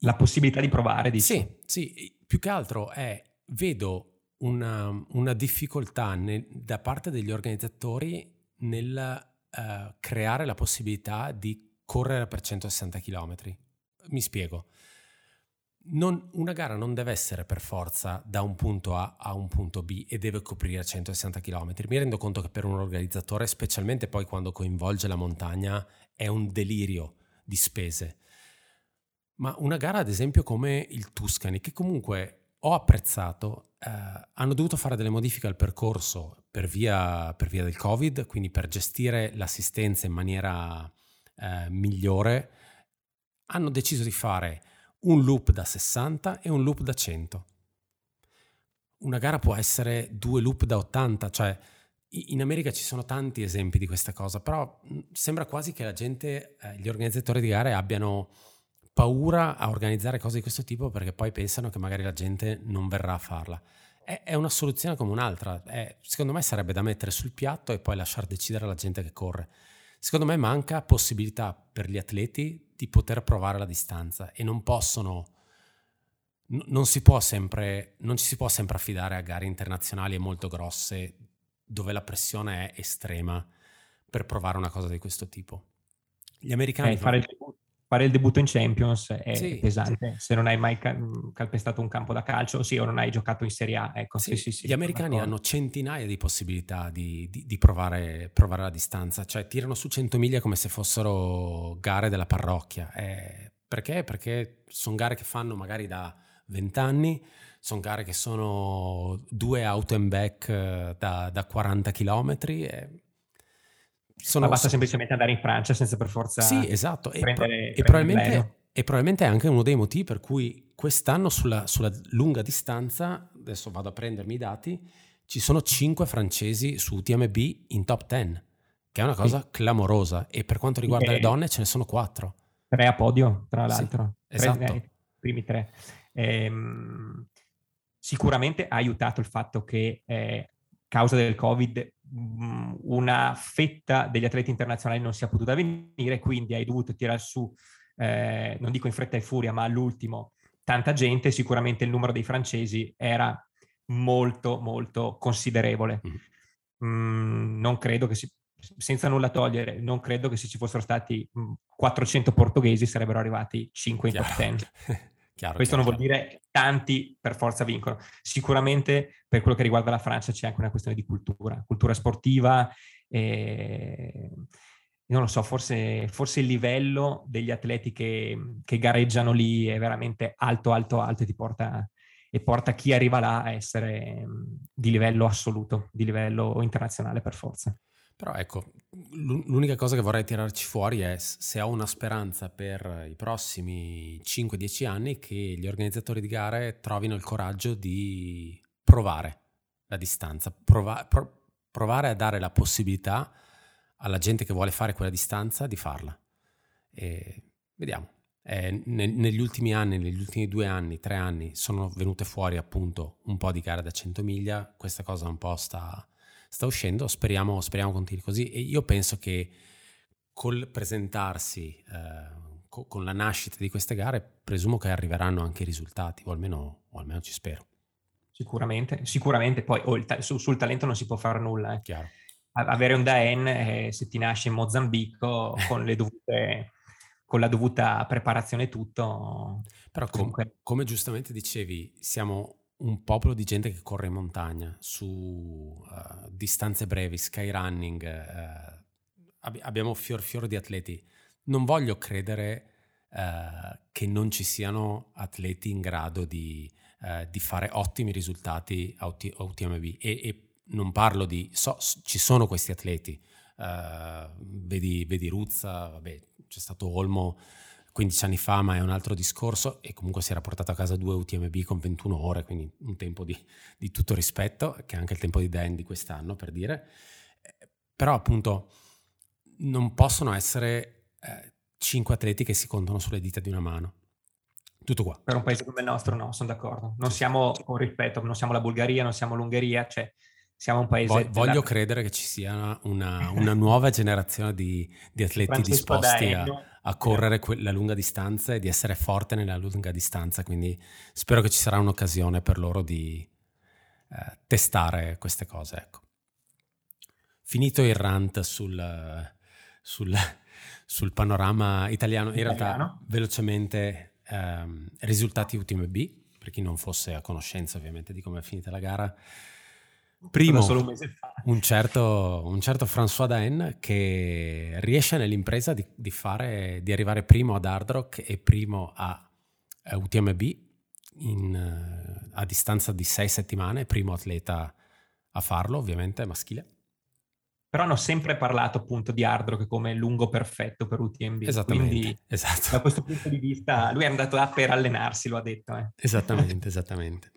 Speaker 2: La possibilità di provare, dici?
Speaker 1: Sì, sì, più che altro è, vedo una, una difficoltà nel, da parte degli organizzatori nel uh, creare la possibilità di correre per 160 km. Mi spiego. Non, una gara non deve essere per forza da un punto A a un punto B e deve coprire 160 km. Mi rendo conto che per un organizzatore, specialmente poi quando coinvolge la montagna, è un delirio di spese. Ma una gara, ad esempio, come il Tuscany, che comunque ho apprezzato, eh, hanno dovuto fare delle modifiche al percorso per via, per via del Covid, quindi per gestire l'assistenza in maniera eh, migliore, hanno deciso di fare un loop da 60 e un loop da 100. Una gara può essere due loop da 80, cioè in America ci sono tanti esempi di questa cosa, però sembra quasi che la gente, eh, gli organizzatori di gare abbiano paura a organizzare cose di questo tipo perché poi pensano che magari la gente non verrà a farla. È, è una soluzione come un'altra, è, secondo me sarebbe da mettere sul piatto e poi lasciar decidere alla gente che corre. Secondo me manca possibilità per gli atleti di poter provare la distanza e non possono non, si può sempre, non ci si può sempre affidare a gare internazionali e molto grosse dove la pressione è estrema per provare una cosa di questo tipo.
Speaker 2: Gli americani... Eh, fare, il fare, il debutto, in Champions è sì, pesante, sì. se non hai mai calpestato un campo da calcio, sì, o non hai giocato in Serie A. Ecco, sì,
Speaker 1: gli americani hanno centinaia di possibilità di, di, di provare, provare, la distanza, cioè tirano su 100 miglia come se fossero gare della parrocchia. Eh, perché? Perché sono gare che fanno magari da 20 anni, sono gare che sono due out and back eh, da, da 40 km. E
Speaker 2: sono, Ma basta semplicemente andare in Francia senza per forza.
Speaker 1: Sì, esatto. Prendere, e, pro- e, probabilmente, e, probabilmente, è anche uno dei motivi per cui quest'anno sulla, sulla, lunga distanza, adesso vado a prendermi i dati, ci sono 5 francesi su UTMB in top 10, che è una cosa sì. clamorosa. E per quanto riguarda le donne ce ne sono 4.
Speaker 2: Tre a podio, tra l'altro.
Speaker 1: Sì, esatto. I
Speaker 2: primi tre. Ehm, sicuramente ha aiutato il fatto che, eh, causa del Covid, una fetta degli atleti internazionali non sia potuta venire, quindi hai dovuto tirare su, eh, non dico in fretta e furia, ma all'ultimo, tanta gente, sicuramente il numero dei francesi era molto, molto considerevole. Mm. Mm, non credo che si, senza nulla togliere, non credo che se ci fossero stati 400 portoghesi sarebbero arrivati 5 in top 10. [laughs] Chiaro, Questo chiaro, non vuol dire tanti per forza vincono. Sicuramente per quello che riguarda la Francia c'è anche una questione di cultura, cultura sportiva. E... Non lo so, forse, forse il livello degli atleti che, che, gareggiano lì è veramente alto, alto, alto e ti porta, e porta chi arriva là a essere di livello assoluto, di livello internazionale per forza.
Speaker 1: Però ecco, l'unica cosa che vorrei tirarci fuori è se ho una speranza per i prossimi 5-10 anni che gli organizzatori di gare trovino il coraggio di provare la distanza, prova, pro, provare a dare la possibilità alla gente che vuole fare quella distanza di farla. E vediamo. Eh, ne, negli ultimi anni, negli ultimi due anni, tre anni, sono venute fuori appunto un po' di gare da 100 miglia, questa cosa un po' sta sta uscendo, speriamo, speriamo continui così e io penso che col presentarsi, eh, co- con la nascita di queste gare, presumo che arriveranno anche i risultati, o almeno, o almeno ci spero.
Speaker 2: Sicuramente, sicuramente poi oh, ta- su- sul talento non si può fare nulla. Eh.
Speaker 1: Chiaro.
Speaker 2: avere un Daen, eh, se ti nasce in Mozambico, [laughs] con, le dovute, con la dovuta preparazione e tutto.
Speaker 1: Però com- come giustamente dicevi, siamo un popolo di gente che corre in montagna su uh, distanze brevi, skyrunning, uh, ab- abbiamo fior fior di atleti. Non voglio credere uh, che non ci siano atleti in grado di, di fare ottimi risultati a, UT- UTMB e, e, non parlo di... So, ci sono questi atleti, vedi, vedi Ruzza, vabbè, c'è stato Olmo 15 anni fa, ma è un altro discorso e comunque si era portato a casa due UTMB con 21 ore, quindi un tempo di, di tutto rispetto, che è anche il tempo di Dan di quest'anno, per dire. Eh, però appunto non possono essere eh, 5 atleti che si contano sulle dita di una mano. Tutto qua.
Speaker 2: Per un paese come il nostro no, sono d'accordo. Non siamo, con rispetto, non siamo la Bulgaria, non siamo l'Ungheria, cioè siamo un paese...
Speaker 1: Voglio, voglio credere che ci sia una, una [laughs] nuova generazione di, di atleti Francesco disposti a, a, correre que- la lunga distanza e di essere forte nella lunga distanza, quindi spero che ci sarà un'occasione per loro di eh, testare queste cose. Ecco. Finito il rant sul, sul, sul panorama italiano, in italiano. realtà velocemente ehm, risultati UTMB, per chi non fosse a conoscenza ovviamente di come è finita la gara. Primo, un, un, certo, un certo François Daen che riesce nell'impresa di, di, fare, di arrivare primo ad Hard Rock e primo a, a UTMB in, a distanza di sei settimane, primo atleta a farlo ovviamente, maschile
Speaker 2: però hanno sempre parlato appunto di hard rock come lungo perfetto per UTMB.
Speaker 1: Esattamente,
Speaker 2: Quindi,
Speaker 1: esatto.
Speaker 2: da questo punto di vista lui è andato là per allenarsi, lo ha detto. Eh.
Speaker 1: Esattamente, esattamente.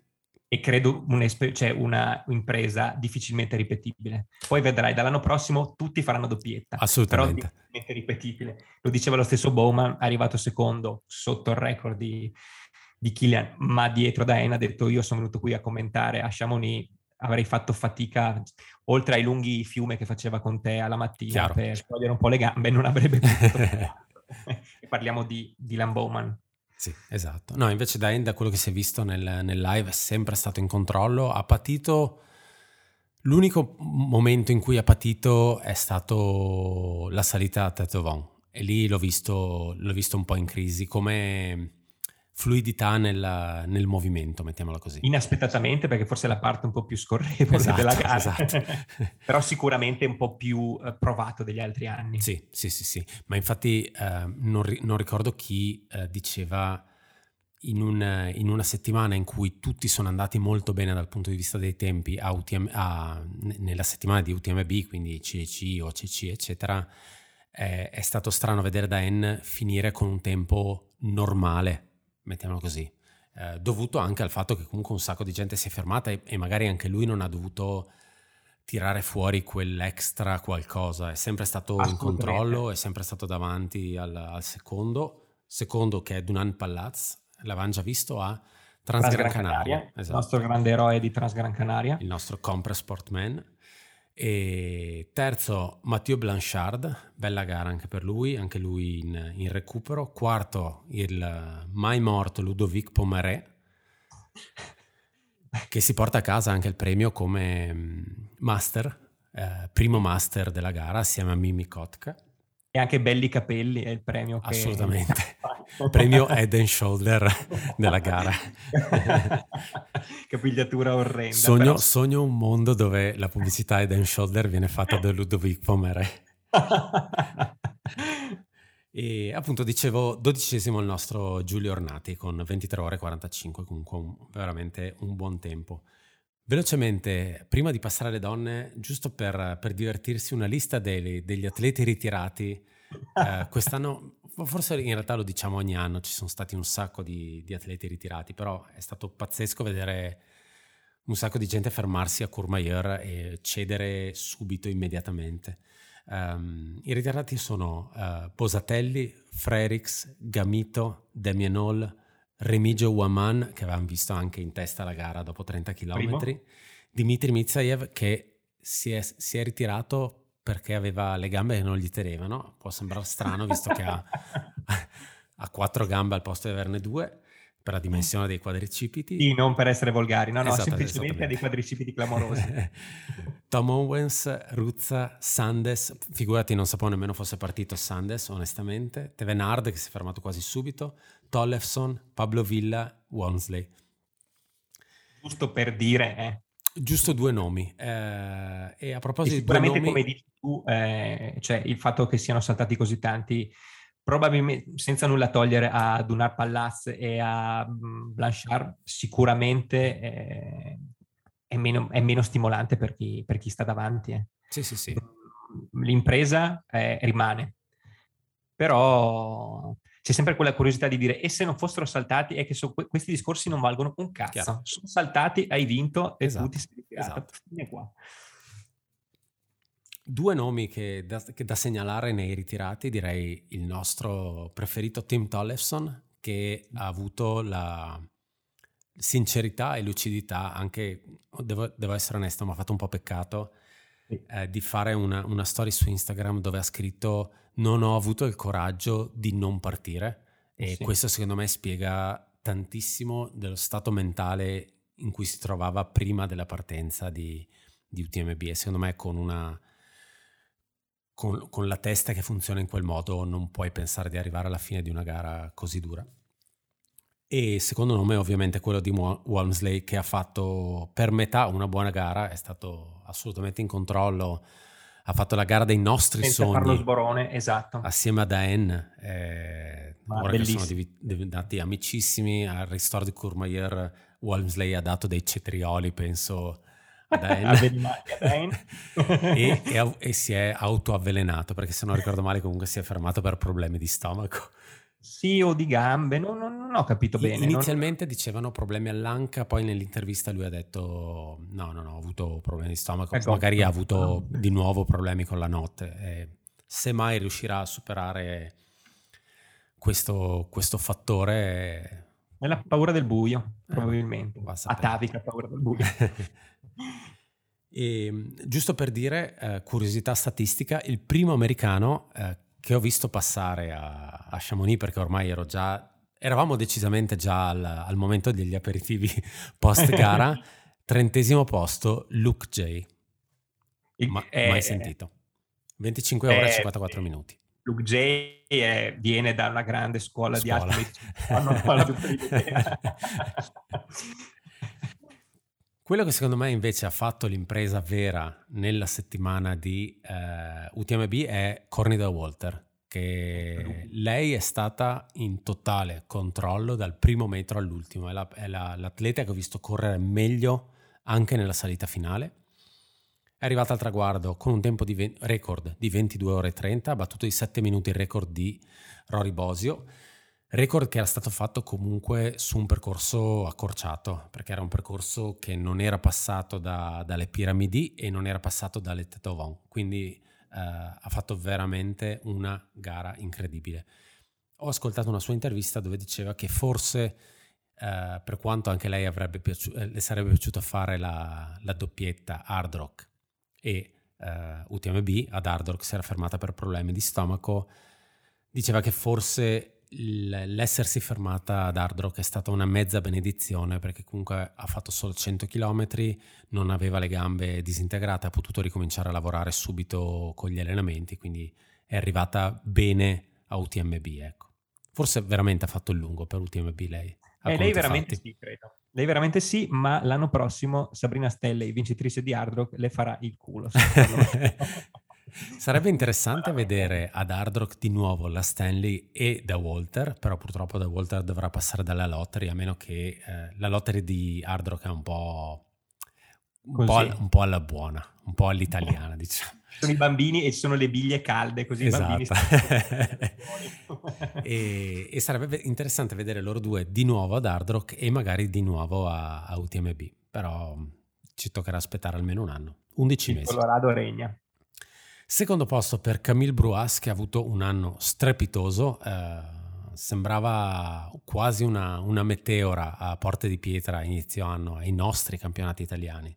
Speaker 2: E credo un'impresa cioè una difficilmente ripetibile. Poi vedrai, dall'anno prossimo tutti faranno doppietta.
Speaker 1: Assolutamente.
Speaker 2: Però difficilmente ripetibile. Lo diceva lo stesso Bowman, arrivato secondo sotto il record di, di Killian, ma dietro da ha detto io sono venuto qui a commentare a Chamonix avrei fatto fatica, oltre ai lunghi fiumi che faceva con te alla mattina
Speaker 1: Chiaro.
Speaker 2: per sciogliere un po' le gambe, non avrebbe [laughs] potuto. [laughs] e parliamo di, di Bowman.
Speaker 1: Sì, esatto. No, invece da Enda, quello che si è visto nel, nel, live, è sempre stato in controllo. Ha patito. L'unico momento in cui ha patito è stato la salita a Tetovon. E lì l'ho visto, l'ho visto un po' in crisi, come fluidità nel, nel, movimento, mettiamola così.
Speaker 2: Inaspettatamente, perché forse è la parte un po' più scorrevole esatto, della gara,
Speaker 1: esatto. [laughs]
Speaker 2: però sicuramente un po' più eh, provato degli altri anni.
Speaker 1: Sì, sì, sì, sì. ma infatti eh, non, non, ricordo chi eh, diceva in, un, in, una settimana in cui tutti sono andati molto bene dal punto di vista dei tempi a UTM, a, nella settimana di UTMB, quindi CEC, OCC, eccetera, eh, è stato strano vedere Dan finire con un tempo normale mettiamolo così, eh, dovuto anche al fatto che comunque un sacco di gente si è fermata e, e magari anche lui non ha dovuto tirare fuori quell'extra qualcosa, è sempre stato in controllo, è sempre stato davanti al, al secondo, secondo che è Dunan Palaz, l'avevamo già visto a Transgran Canaria, Canaria
Speaker 2: esatto. il nostro grande eroe di Transgran Canaria.
Speaker 1: Il nostro Compra Sportman. E terzo, Matteo Blanchard, bella gara anche per lui, anche lui in, in recupero. Quarto, il mai morto Ludovic Pomaré, che si porta a casa anche il premio come mm, master, eh, primo master della gara assieme a Mimi Kotka.
Speaker 2: E anche belli capelli è il premio.
Speaker 1: Assolutamente. [laughs] [laughs] premio Head and Shoulder della gara. [laughs]
Speaker 2: Capigliatura orrenda.
Speaker 1: Sogno, sogno, un mondo dove la pubblicità Head and Shoulder viene fatta da Ludovic Pomeré. [laughs] e appunto dicevo, dodicesimo il nostro Giulio Ornati con 23 ore e 45, comunque un, veramente un buon tempo. Velocemente, prima di passare alle donne, giusto per, per divertirsi, una lista dei, degli atleti ritirati. Eh, quest'anno, forse in realtà lo diciamo ogni anno, ci sono stati un sacco di, di, atleti ritirati, però è stato pazzesco vedere un sacco di gente fermarsi a Courmayeur e cedere subito, immediatamente. Um, I ritirati sono uh, Posatelli, Frerix, Gamito, Damien Hall, Remigio Waman, che avevamo visto anche in testa alla gara dopo 30 km, Primo. Dimitri Mitsayev che si è, si è, ritirato perché aveva le gambe che non gli tenevano, può sembrare strano visto che ha, [laughs] ha quattro gambe al posto di averne due per la dimensione dei quadricipiti.
Speaker 2: Sì, non per essere volgari, no, no, esatto, semplicemente dei quadricipiti clamorosi. [laughs]
Speaker 1: Tom Owens, Ruzza, Sandes, figurati non sapevo nemmeno fosse partito Sandes, onestamente, Tevenard che si è fermato quasi subito, Tollefson, Pablo Villa, Wonsley.
Speaker 2: Giusto per dire, eh.
Speaker 1: Giusto due nomi. Eh, e a proposito
Speaker 2: e
Speaker 1: di due
Speaker 2: nomi... come dici tu, eh, cioè il fatto che siano saltati così tanti probabilmente senza nulla togliere a Dunar Pallas e a mm, Blanchard, sicuramente è, è, meno, è meno, stimolante per chi, per chi sta davanti. Eh.
Speaker 1: Sì, sì, sì.
Speaker 2: Mm, l'impresa eh, rimane, però c'è sempre quella curiosità di dire e se non fossero saltati è che so, questi discorsi non valgono un cazzo. Chiaro. Sono saltati, hai vinto e esatto. tu ti sei ritirato. Esatto.
Speaker 1: Due nomi che da, che da, segnalare nei ritirati, direi il nostro preferito Tim Tollefson, che ha avuto la sincerità e lucidità, anche, devo, devo essere onesto, mi ha fatto un po' peccato eh, di fare una, una story su Instagram dove ha scritto non ho avuto il coraggio di non partire e sì. questo secondo me spiega tantissimo dello stato mentale in cui si trovava prima della partenza di, di UTMB e secondo me con una con, con, la testa che funziona in quel modo non puoi pensare di arrivare alla fine di una gara così dura. E secondo nome ovviamente quello di Walmsley che ha fatto per metà una buona gara, è stato assolutamente in controllo, ha fatto la gara dei nostri
Speaker 2: Senza
Speaker 1: sogni.
Speaker 2: Senza sborone, esatto.
Speaker 1: Assieme a Daen, eh, ora bellissimo. che sono diventati amicissimi, al ristoro di Courmayeur Walmsley ha dato dei cetrioli, penso, [laughs] [laughs] e, e, e, si è autoavvelenato perché se non ricordo male comunque si è fermato per problemi di stomaco.
Speaker 2: Sì, o di gambe, non, non, non ho capito bene.
Speaker 1: Inizialmente
Speaker 2: non...
Speaker 1: dicevano problemi all'anca, poi nell'intervista lui ha detto no, no, no, ho avuto problemi di stomaco, ecco. magari ha avuto di nuovo problemi con la notte. E se mai riuscirà a superare questo, questo fattore...
Speaker 2: È la paura del buio, eh, probabilmente. Atavica paura del buio.
Speaker 1: E, [laughs] ehm, giusto per dire, eh, curiosità statistica, il primo americano eh, che ho visto passare a, a, Chamonix, perché ormai ero già, eravamo decisamente già al, al momento degli aperitivi [laughs] post gara, [laughs] trentesimo posto, Luke J. Ma, eh, mai sentito. 25 ore e 54 minuti.
Speaker 2: Luke J è, viene da una grande scuola, scuola. di [laughs] arte.
Speaker 1: Quello che secondo me invece ha fatto l'impresa vera nella settimana di uh, UTMB è Cornida Walter, che lei è stata in totale controllo dal primo metro all'ultimo, è, la, è la, l'atleta che ho visto correre meglio anche nella salita finale. È arrivata al traguardo con un tempo di ve- record di 22 ore e 30, ha battuto di 7 minuti il record di Rory Bosio Record che era stato fatto comunque su un percorso accorciato, perché era un percorso che non era passato da, dalle piramidi e non era passato dalle Tetovon, quindi eh, ha fatto veramente una gara incredibile. Ho ascoltato una sua intervista dove diceva che forse, eh, per quanto anche lei piaciuto, eh, le sarebbe piaciuto fare la, la doppietta hard rock e eh, UTMB, ad hard rock si era fermata per problemi di stomaco, diceva che forse l'essersi fermata ad Hard Rock è stata una mezza benedizione perché comunque ha fatto solo 100 km, non aveva le gambe disintegrate, ha potuto ricominciare a lavorare subito con gli allenamenti, quindi è arrivata bene a UTMB. Ecco. Forse veramente ha fatto il lungo per UTMB lei.
Speaker 2: Eh, lei veramente fatti. sì, credo. Lei veramente sì, ma l'anno prossimo Sabrina Stelli, vincitrice di Hard Rock, le farà il culo. [laughs]
Speaker 1: Sarebbe interessante vedere ad Hard Rock di nuovo la Stanley e da Walter, però purtroppo da Walter dovrà passare dalla lottery, a meno che eh, la lottery di Hard Rock è un po', un po', un po', alla buona, un po' all'italiana, diciamo.
Speaker 2: Ci sono i bambini e ci sono le biglie calde, così esatto. i bambini [laughs]
Speaker 1: e, e, sarebbe interessante vedere loro due di nuovo ad Hard Rock e magari di nuovo a, a UTMB, però ci toccherà aspettare almeno un anno, 11
Speaker 2: Il
Speaker 1: mesi.
Speaker 2: Colorado regna.
Speaker 1: Secondo posto per Camille Bruas che ha avuto un anno strepitoso, eh, sembrava quasi una, una, meteora a porte di pietra a inizio anno ai nostri campionati italiani,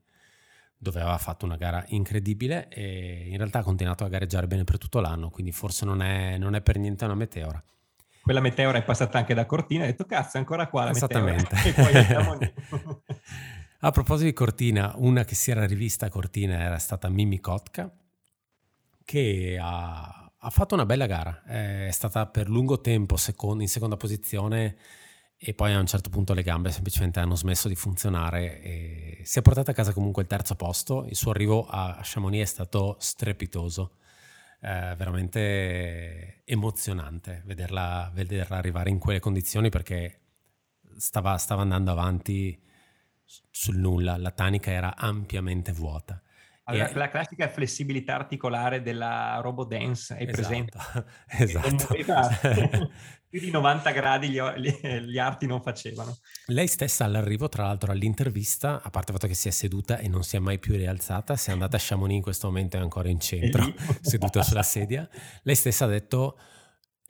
Speaker 1: dove aveva fatto una gara incredibile e in realtà ha continuato a gareggiare bene per tutto l'anno, quindi forse non è, non è per niente una meteora.
Speaker 2: Quella meteora è passata anche da Cortina e ha detto cazzo è ancora qua la
Speaker 1: Esattamente. [laughs] [laughs] a proposito di Cortina, una che si era rivista a Cortina era stata Mimi Kotka, che ha, ha, fatto una bella gara, è stata per lungo tempo secondo, in seconda posizione e poi a un certo punto le gambe semplicemente hanno smesso di funzionare e si è portata a casa comunque il terzo posto, il suo arrivo a Chamonix è stato strepitoso, eh, veramente emozionante vederla, vederla, arrivare in quelle condizioni perché stava, stava andando avanti sul nulla, la tanica era ampiamente vuota.
Speaker 2: Allora, e... La classica flessibilità articolare della robo dance, hai esatto, presente?
Speaker 1: Esatto. [laughs] [laughs] [laughs]
Speaker 2: più di 90 gradi gli, gli, arti non facevano.
Speaker 1: Lei stessa all'arrivo, tra l'altro, all'intervista, a parte il fatto che si è seduta e non si è mai più rialzata, si è andata a Chamonix in questo momento è ancora in centro, seduta sulla sedia, lei stessa ha detto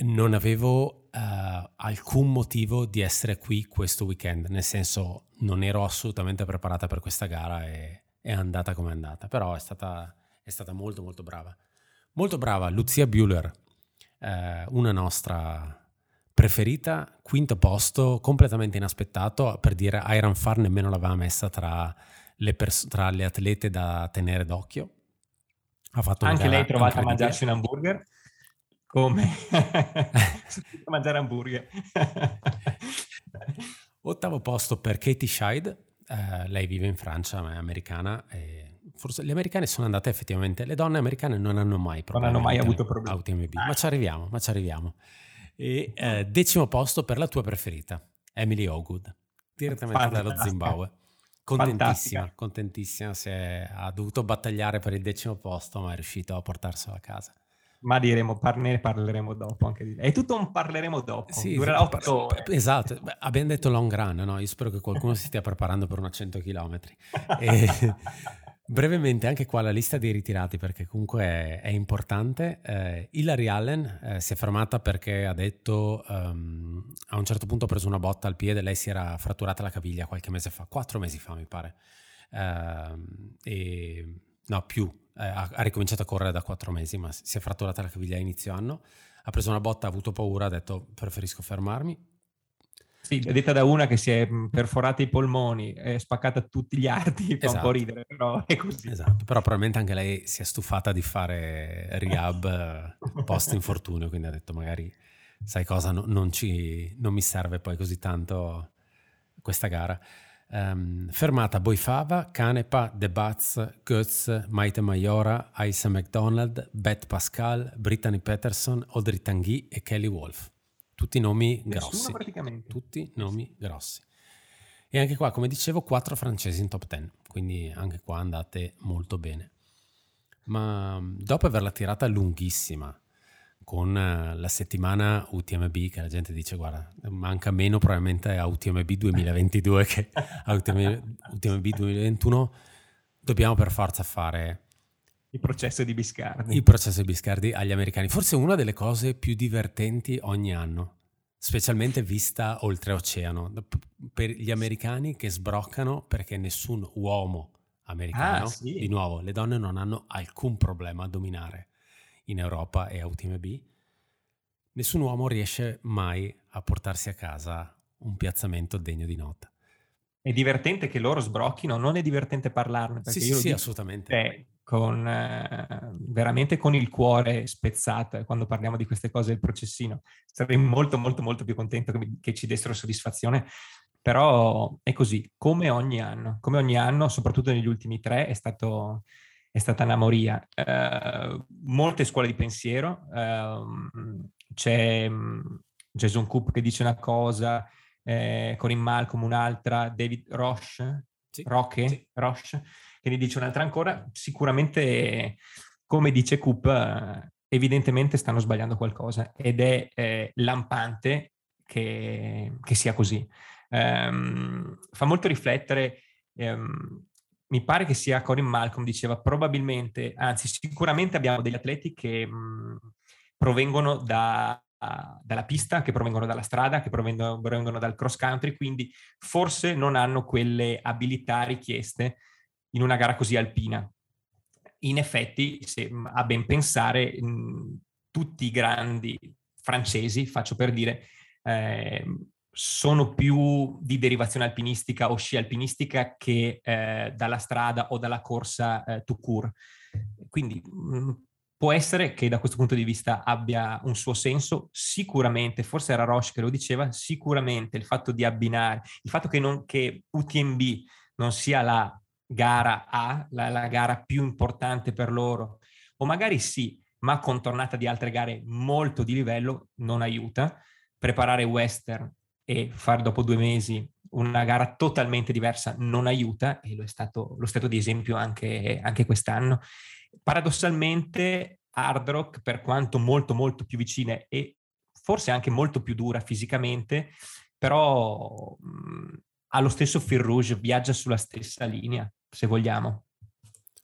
Speaker 1: non avevo uh, alcun motivo di essere qui questo weekend, nel senso non ero assolutamente preparata per questa gara e è andata come è andata, però è stata, è stata molto molto brava. Molto brava Lucia Bueller, eh, una nostra preferita, quinto posto, completamente inaspettato, per dire Iron Far nemmeno l'aveva messa tra le, pers- tra le atlete da tenere d'occhio.
Speaker 2: Ha fatto Anche lei è trovata a mangiarsi un hamburger? Come? [laughs] mangiare hamburger.
Speaker 1: Ottavo posto per Katie Scheid, uh, lei vive in Francia, è americana. Forse le americane sono andate effettivamente, le donne americane non hanno mai,
Speaker 2: non hanno mai avuto problemi.
Speaker 1: Ah. ma ci arriviamo, ma ci arriviamo. E uh, decimo posto per la tua preferita, Emily Ogood, direttamente dallo Zimbabwe. Contentissima, Fantastica. contentissima, si è, ha dovuto battagliare per il decimo posto, ma è riuscito a portarselo a casa.
Speaker 2: Ma diremo, ne parleremo dopo anche di È tutto un parleremo dopo, sì, durerà otto ore.
Speaker 1: Esatto, abbiamo detto long run, no? Io spero che qualcuno si stia preparando per una 100 km. E, [laughs] brevemente, anche qua la lista dei ritirati, perché comunque è, è importante. Eh, Hilary Allen eh, si è fermata perché ha detto, um, a un certo punto ha preso una botta al piede, lei si era fratturata la caviglia qualche mese fa, quattro mesi fa mi pare. Uh, e, no, più, eh, ha, ha, ricominciato a correre da quattro mesi, ma si è fratturata la caviglia a inizio anno, ha preso una botta, ha avuto paura, ha detto preferisco fermarmi.
Speaker 2: Sì, è detta da una che si è perforata i polmoni, è spaccata tutti gli arti, fa esatto. un po' esatto. ridere, però è così.
Speaker 1: Esatto, però probabilmente anche lei si è stufata di fare rehab eh, post infortunio, quindi ha detto magari, sai cosa, no, non, ci, non mi serve poi così tanto questa gara. Um, fermata Boifava, Canepa, De Baz, Götz, Maite Maiora, Aisa McDonald, Beth Pascal, Brittany Peterson, Audrey Tanguy e Kelly Wolf. Tutti nomi Nessuno grossi.
Speaker 2: praticamente.
Speaker 1: Tutti nomi grossi. E anche qua, come dicevo, quattro francesi in top 10, quindi anche qua andate molto bene. Ma dopo averla tirata lunghissima, con eh, la settimana UTMB che la gente dice guarda manca meno probabilmente a UTMB 2022 che a UTMB, UTMB 2021 dobbiamo per forza fare
Speaker 2: il processo di Biscardi.
Speaker 1: il processo di Biscardi agli americani. Forse una delle cose più divertenti ogni anno specialmente vista oltreoceano per gli americani che sbroccano perché nessun uomo americano ah, sì. di nuovo le donne non hanno alcun problema a dominare in Europa e a UTMB, nessun uomo riesce mai a portarsi a casa un piazzamento degno di nota.
Speaker 2: È divertente che loro sbrocchino, non è divertente parlarne.
Speaker 1: Perché sì, io sì, assolutamente.
Speaker 2: Eh, con, eh, veramente con il cuore spezzato eh, quando parliamo di queste cose del processino. Sarei molto, molto, molto più contento che, che ci dessero soddisfazione, però è così, come ogni anno. Come ogni anno, soprattutto negli ultimi tre, è stato è stata una moria. Uh, molte scuole di pensiero, uh, c'è um, Jason Coop che dice una cosa, eh, Corinne Malcolm un'altra, David Roche, sì, Roche, sì. Roche, che ne dice un'altra ancora. Sicuramente, come dice Coop, uh, evidentemente stanno sbagliando qualcosa ed è eh, lampante che, che, sia così. Um, fa molto riflettere um, mi pare che sia Corin Malcolm, diceva probabilmente, anzi sicuramente abbiamo degli atleti che mh, provengono da, dalla pista, che provengono dalla strada, che provengono, provengono dal cross country, quindi forse non hanno quelle abilità richieste in una gara così alpina. In effetti, se, a ben pensare, mh, tutti i grandi francesi, faccio per dire, eh, sono più di derivazione alpinistica o sci alpinistica che eh, dalla strada o dalla corsa eh, to cure. Quindi mh, mm, può essere che da questo punto di vista abbia un suo senso, sicuramente, forse era Roche che lo diceva, sicuramente il fatto di abbinare, il fatto che, non, che UTMB non sia la gara A, la, la gara più importante per loro, o magari sì, ma contornata di altre gare molto di livello, non aiuta. Preparare western e fare dopo due mesi una gara totalmente diversa non aiuta e lo è stato, lo stato di esempio anche, anche quest'anno. Paradossalmente Hard Rock, per quanto molto molto più vicina e forse anche molto più dura fisicamente, però mh, ha lo stesso fil rouge, viaggia sulla stessa linea, se vogliamo.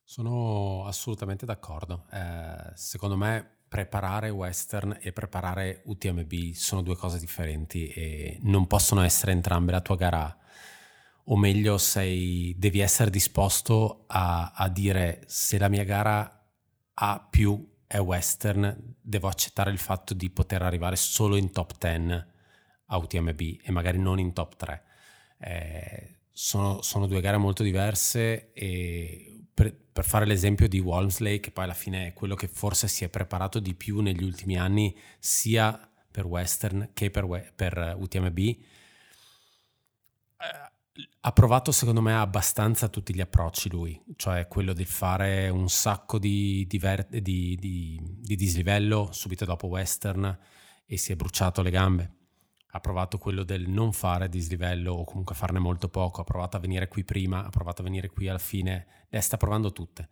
Speaker 1: Sono assolutamente d'accordo. Eh, secondo me preparare Western e preparare UTMB sono due cose differenti e non possono essere entrambe la tua gara o meglio sei, devi essere disposto a, a dire se la mia gara A più è western, devo accettare il fatto di poter arrivare solo in top 10 a UTMB e magari non in top 3. Eh, sono, sono, due gare molto diverse e per, per, fare l'esempio di Walmsley, che poi alla fine è quello che forse si è preparato di più negli ultimi anni, sia per western che per, per UTMB, ha provato secondo me abbastanza tutti gli approcci lui, cioè quello di fare un sacco di, di, di, di, dislivello subito dopo western e si è bruciato le gambe. Ha provato quello del non fare dislivello o comunque farne molto poco, ha provato a venire qui prima, ha provato a venire qui alla fine, le sta provando tutte.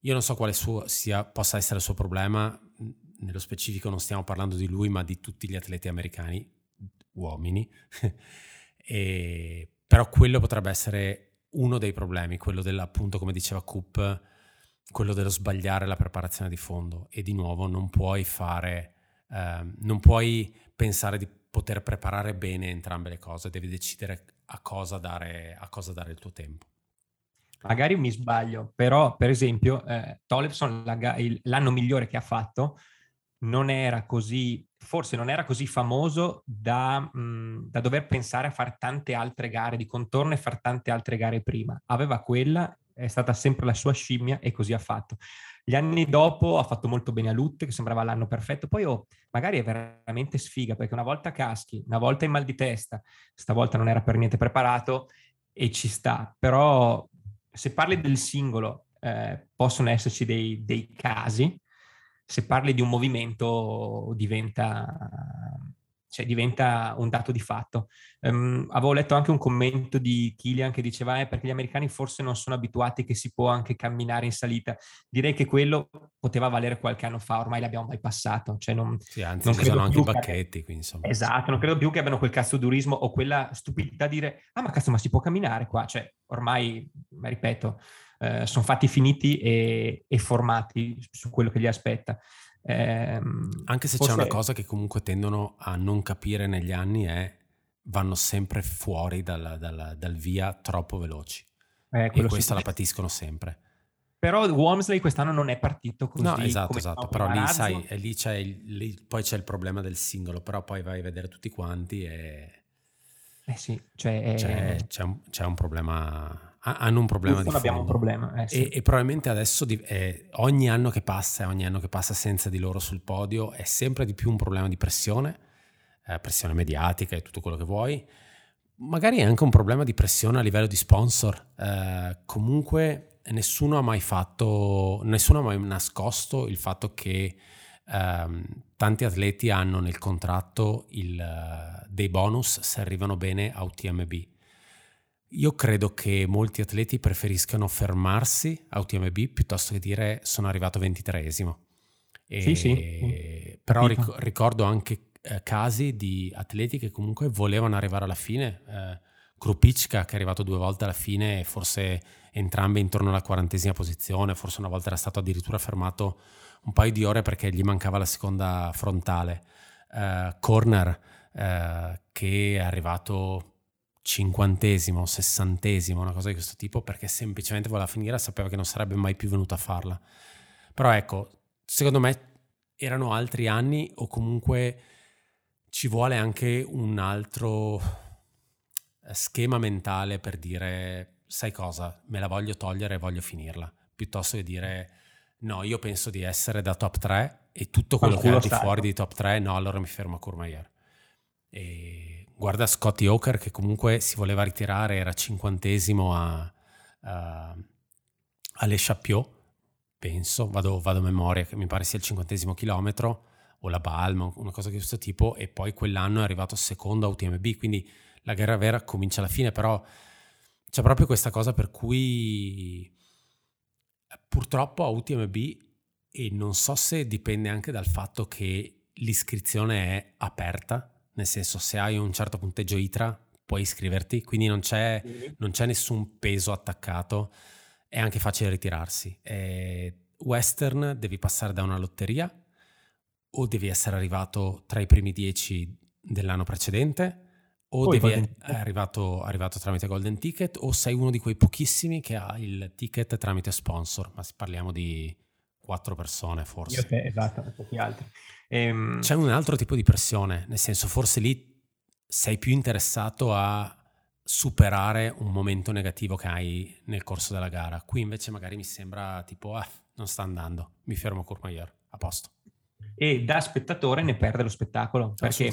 Speaker 1: Io non so quale suo, sia, possa essere il suo problema, nello specifico non stiamo parlando di lui ma di tutti gli atleti americani, uomini, [laughs] e però quello potrebbe essere uno dei problemi, quello dell'appunto, come diceva Coop, quello dello sbagliare la preparazione di fondo. E di nuovo non puoi fare, eh, non puoi pensare di poter preparare bene entrambe le cose, devi decidere a cosa dare, a cosa dare il tuo tempo.
Speaker 2: Magari mi sbaglio, però per esempio eh, Tollefson l'anno migliore che ha fatto non era così, forse non era così famoso da, mh, da dover pensare a fare tante altre gare di contorno e fare tante altre gare prima. Aveva quella, è stata sempre la sua scimmia e così ha fatto. Gli anni dopo ha fatto molto bene a Lutte, che sembrava l'anno perfetto. Poi oh, magari è veramente sfiga, perché una volta caschi, una volta in mal di testa, stavolta non era per niente preparato e ci sta. Però se parli del singolo, eh, possono esserci dei, dei casi, se parli di un movimento diventa, cioè diventa un dato di fatto. Um, avevo letto anche un commento di Kilian che diceva eh, perché gli americani forse non sono abituati che si può anche camminare in salita. Direi che quello poteva valere qualche anno fa, ormai l'abbiamo mai passato. Cioè non,
Speaker 1: sì, anzi, non ci sono anche i bacchetti. Quindi, insomma.
Speaker 2: Esatto, non credo più che abbiano quel cazzo durismo o quella stupidità di dire ah ma cazzo ma si può camminare qua. Cioè ormai, ripeto, eh, sono fatti finiti e, e, formati su quello che li aspetta.
Speaker 1: Eh, Anche se c'è una cosa che comunque tendono a non capire negli anni è vanno sempre fuori dal, dal, dal via troppo veloci. Eh, e questa la patiscono sempre.
Speaker 2: Però Wormsley quest'anno non è partito così.
Speaker 1: No, esatto, esatto. Però lì, sai, lì, c'è il, lì poi c'è il problema del singolo, però poi vai a vedere tutti quanti e...
Speaker 2: Eh sì, cioè...
Speaker 1: C'è, c'è, un, c'è un problema hanno un problema
Speaker 2: di abbiamo un problema.
Speaker 1: Eh, sì. e, e, probabilmente adesso di, eh, ogni anno che passa, ogni anno che passa senza di loro sul podio è sempre di più un problema di pressione, eh, pressione mediatica e tutto quello che vuoi. Magari è anche un problema di pressione a livello di sponsor. Eh, comunque nessuno ha mai fatto, nessuno ha mai nascosto il fatto che ehm, tanti atleti hanno nel contratto il, dei bonus se arrivano bene a UTMB io credo che molti atleti preferiscano fermarsi a UTMB piuttosto che dire sono arrivato ventitreesimo.
Speaker 2: E, sì, sì.
Speaker 1: Però ric- ricordo anche eh, casi di atleti che comunque volevano arrivare alla fine. Eh, Krupicka che è arrivato due volte alla fine, forse entrambe intorno alla quarantesima posizione, forse una volta era stato addirittura fermato un paio di ore perché gli mancava la seconda frontale. Eh, Corner eh, che è arrivato cinquantesimo, sessantesimo, una cosa di questo tipo, perché semplicemente voleva finire, sapeva che non sarebbe mai più venuto a farla. Però ecco, secondo me erano altri anni o comunque ci vuole anche un altro eh, schema mentale per dire, sai cosa, me la voglio togliere e voglio finirla, piuttosto che dire, no, io penso di essere da top 3 e tutto quello che è di fuori di top 3, no, allora mi fermo a Courmayeur. E guarda Scotty Hawker che comunque si voleva ritirare, era cinquantesimo a, a, alle Chapiot, penso, vado, vado, a memoria, che mi pare sia il cinquantesimo chilometro, o la Balma, una cosa di questo tipo, e poi quell'anno è arrivato secondo a UTMB, quindi la guerra vera comincia alla fine, però c'è proprio questa cosa per cui purtroppo a UTMB, e non so se dipende anche dal fatto che l'iscrizione è aperta, nel senso se hai un certo punteggio ITRA puoi iscriverti, quindi non c'è, mm-hmm. non c'è nessun peso attaccato, è anche facile ritirarsi. E Western devi passare da una lotteria o devi essere arrivato tra i primi dieci dell'anno precedente o devi essere arrivato, arrivato, tramite Golden Ticket o sei uno di quei pochissimi che ha il ticket tramite sponsor, ma parliamo di quattro persone forse.
Speaker 2: Te, esatto, pochi altri.
Speaker 1: Ehm... C'è un altro tipo di pressione, nel senso forse lì sei più interessato a superare un momento negativo che hai nel corso della gara. Qui invece magari mi sembra tipo, ah, non sta andando, mi fermo Courmayeur, a posto.
Speaker 2: E da spettatore ne perde lo spettacolo. Perché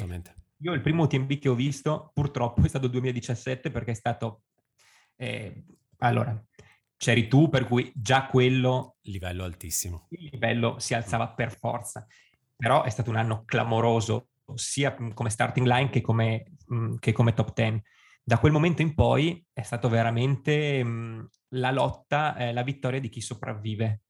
Speaker 2: io il primo UTMB che ho visto, purtroppo, è stato il 2017 perché è stato... Eh, allora, c'eri tu, per cui già quello...
Speaker 1: Livello altissimo.
Speaker 2: Il livello si alzava per forza. Però è stato un anno clamoroso, sia come starting line che come, mh, che come top 10. Da quel momento in poi è stato veramente mh, la lotta, eh, la vittoria di chi sopravvive.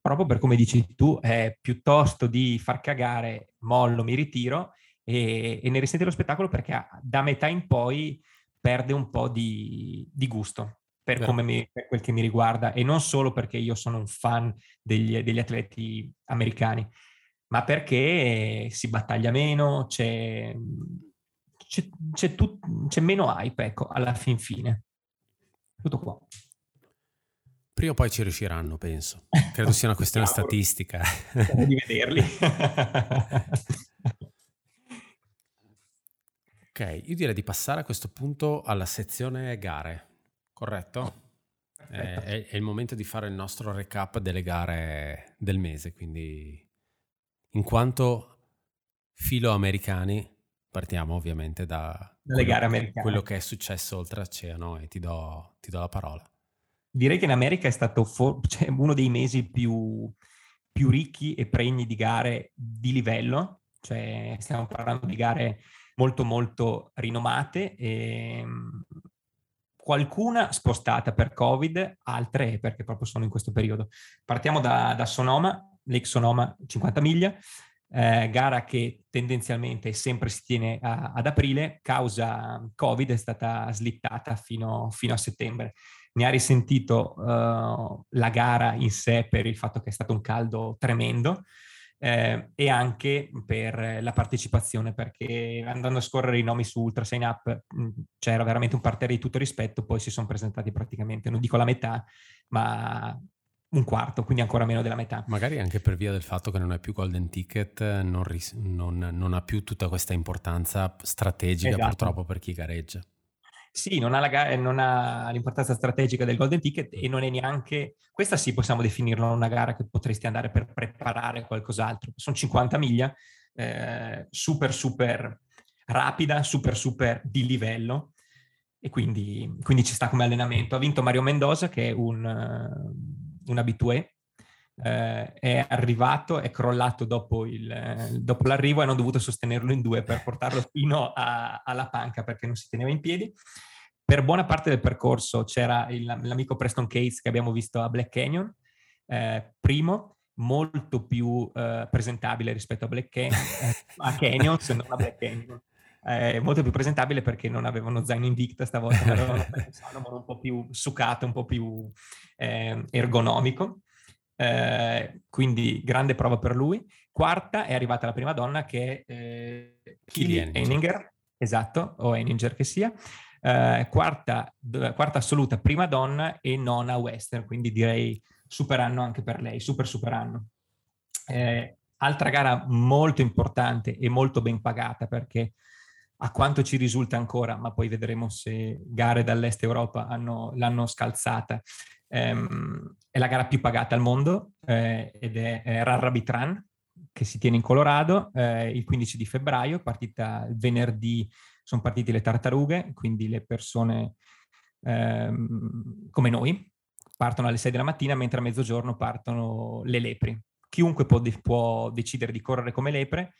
Speaker 2: Proprio per come dici tu, eh, piuttosto di far cagare, mollo, mi ritiro e, e ne risente lo spettacolo perché da metà in poi perde un po' di, di gusto per, mi, per, quel che mi riguarda e non solo perché io sono un fan degli, degli atleti americani, ma perché si battaglia meno, c'è, c'è, c'è, tut, c'è meno hype, ecco, alla fin fine. Tutto qua.
Speaker 1: Prima o poi ci riusciranno, penso. Credo sia una [laughs] questione statistica.
Speaker 2: di vederli. [laughs]
Speaker 1: ok, io direi di passare a questo punto alla sezione gare corretto? Oh, è, è, il momento di fare il nostro recap delle gare del mese, quindi in quanto filo americani partiamo ovviamente da
Speaker 2: quello, gare americane.
Speaker 1: quello che è successo oltreoceano e ti do, ti do la parola.
Speaker 2: Direi che in America è stato for- cioè, uno dei mesi più, più ricchi e pregni di gare di livello, cioè stiamo parlando di gare molto molto rinomate e ehm, qualcuna spostata per Covid, altre perché proprio sono in questo periodo. Partiamo da, da Sonoma, Lake Sonoma 50 miglia, eh, gara che tendenzialmente sempre si tiene a, ad aprile, causa Covid è stata slittata fino, fino a settembre. Ne ha risentito uh, la gara in sé per il fatto che è stato un caldo tremendo, eh, e anche per la partecipazione, perché andando a scorrere i nomi su Ultra Sign Up mh, c'era veramente un parterre di tutto rispetto, poi si sono presentati praticamente, non dico la metà, ma un quarto, quindi ancora meno della metà.
Speaker 1: Magari anche per via del fatto che non è più Golden Ticket, non, ris- non, non ha più tutta questa importanza strategica esatto. purtroppo per chi gareggia.
Speaker 2: Sì, non ha, la, non ha, l'importanza strategica del Golden Ticket e non è neanche, questa sì possiamo definirla una gara che potresti andare per preparare qualcos'altro. Sono 50 miglia, eh, super super rapida, super super di livello e quindi, quindi, ci sta come allenamento. Ha vinto Mario Mendoza che è un, un abitué eh, è arrivato, è crollato dopo, il, dopo, l'arrivo e hanno dovuto sostenerlo in due per portarlo fino a, alla panca perché non si teneva in piedi. Per buona parte del percorso c'era il, l'amico Preston Cates che abbiamo visto a Black Canyon, eh, primo, molto più eh, presentabile rispetto a Black Canyon, eh, a Canyon, se non a Black Canyon. Eh, molto più presentabile perché non avevano zaino Invicta stavolta, avevano [laughs] un po' più succato, un po' più eh, ergonomico. Eh, quindi grande prova per lui. Quarta è arrivata la prima donna che è eh, Kili Eininger, esatto, o Eininger che sia. Eh, quarta, quarta, assoluta prima donna e nona western, quindi direi super anno anche per lei, super super anno. Eh, altra gara molto importante e molto ben pagata perché a quanto ci risulta ancora, ma poi vedremo se gare dall'est Europa hanno, l'hanno scalzata, ehm, è la gara più pagata al mondo eh, ed è, è Rabbit Run che si tiene in Colorado eh, il 15 di febbraio, partita il venerdì, sono partite le tartarughe, quindi le persone ehm, come noi partono alle 6 della mattina, mentre a mezzogiorno partono le lepri. Chiunque può, può decidere di correre come lepre,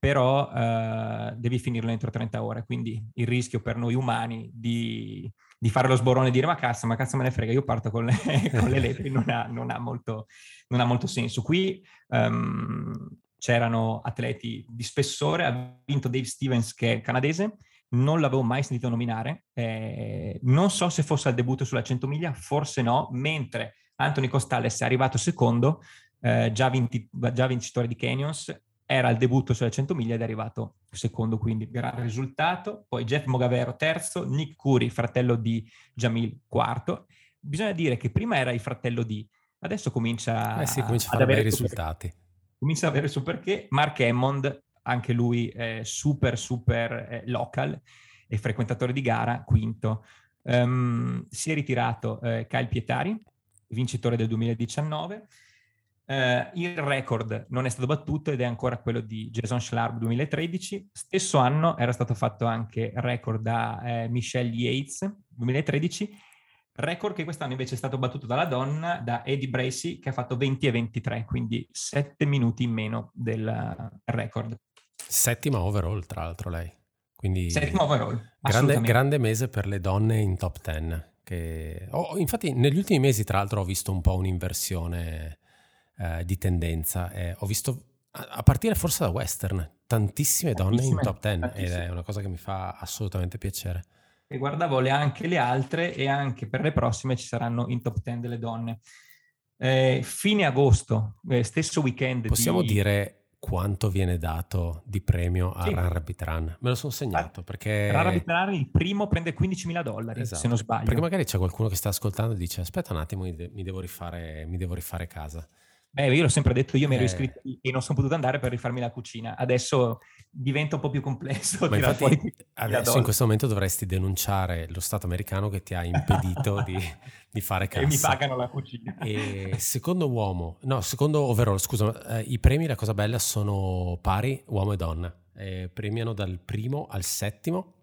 Speaker 2: però eh, devi finirlo entro 30 ore, quindi il rischio per noi umani di di fare lo sborone e dire ma cazzo, ma cazzo me ne frega, io parto con le, [laughs] con le lepri, non ha, non, ha molto, non ha, molto, senso. Qui um, c'erano atleti di spessore, ha vinto Dave Stevens che è canadese, non l'avevo mai sentito nominare, eh, non so se fosse al debutto sulla 100 miglia, forse no, mentre Anthony Costales è arrivato secondo, eh, già, vinti, già vincitore di Canyons, era il debutto sulle 100 miglia ed è arrivato secondo, quindi gran risultato. Poi Jeff Mogavero terzo, Nick Curry, fratello di Jamil quarto. Bisogna dire che prima era il fratello di, adesso comincia,
Speaker 1: eh sì, comincia a fare bei risultati.
Speaker 2: Perché. Comincia ad avere su perché. Mark Hammond, anche lui eh, super super eh, local e frequentatore di gara, quinto. Um, si è ritirato eh, Kyle Pietari, vincitore del 2019. Uh, il record non è stato battuto ed è ancora quello di Jason Schlarb 2013. Stesso anno era stato fatto anche record da eh, Michelle Yates 2013, record che quest'anno invece è stato battuto dalla donna, da Eddie Bracy, che ha fatto 20 e 23, quindi 7 minuti in meno del record.
Speaker 1: Settima overall, tra l'altro lei. Quindi
Speaker 2: Settima overall.
Speaker 1: Grande, grande mese per le donne in top 10. Che... Oh, infatti negli ultimi mesi, tra l'altro, ho visto un po' un'inversione eh, di tendenza. Eh, ho visto, a partire forse da western, tantissime donne tantissime, in top 10 ed è una cosa che mi fa assolutamente piacere.
Speaker 2: E guardavo le, anche le altre e anche per le prossime ci saranno in top 10 delle donne. Eh, fine agosto, eh, stesso weekend.
Speaker 1: Possiamo
Speaker 2: di...
Speaker 1: dire quanto viene dato di premio a sì. Run. Me lo sono segnato perché...
Speaker 2: Run Rabbit Run il primo prende 15.000 dollari, esatto. se non sbaglio.
Speaker 1: Perché magari c'è qualcuno che sta ascoltando e dice aspetta un attimo, mi devo rifare, mi devo rifare casa.
Speaker 2: Beh, io l'ho sempre detto, io mi ero eh. iscritto e non sono potuto andare per rifarmi la cucina. Adesso diventa un po' più complesso.
Speaker 1: Ma infatti adesso in questo momento dovresti denunciare lo Stato americano che ti ha impedito di, [laughs] di, fare cassa.
Speaker 2: E mi pagano la cucina.
Speaker 1: E secondo uomo, no, secondo overall, scusa, eh, i premi, la cosa bella, sono pari uomo e donna. Eh, premiano dal primo al settimo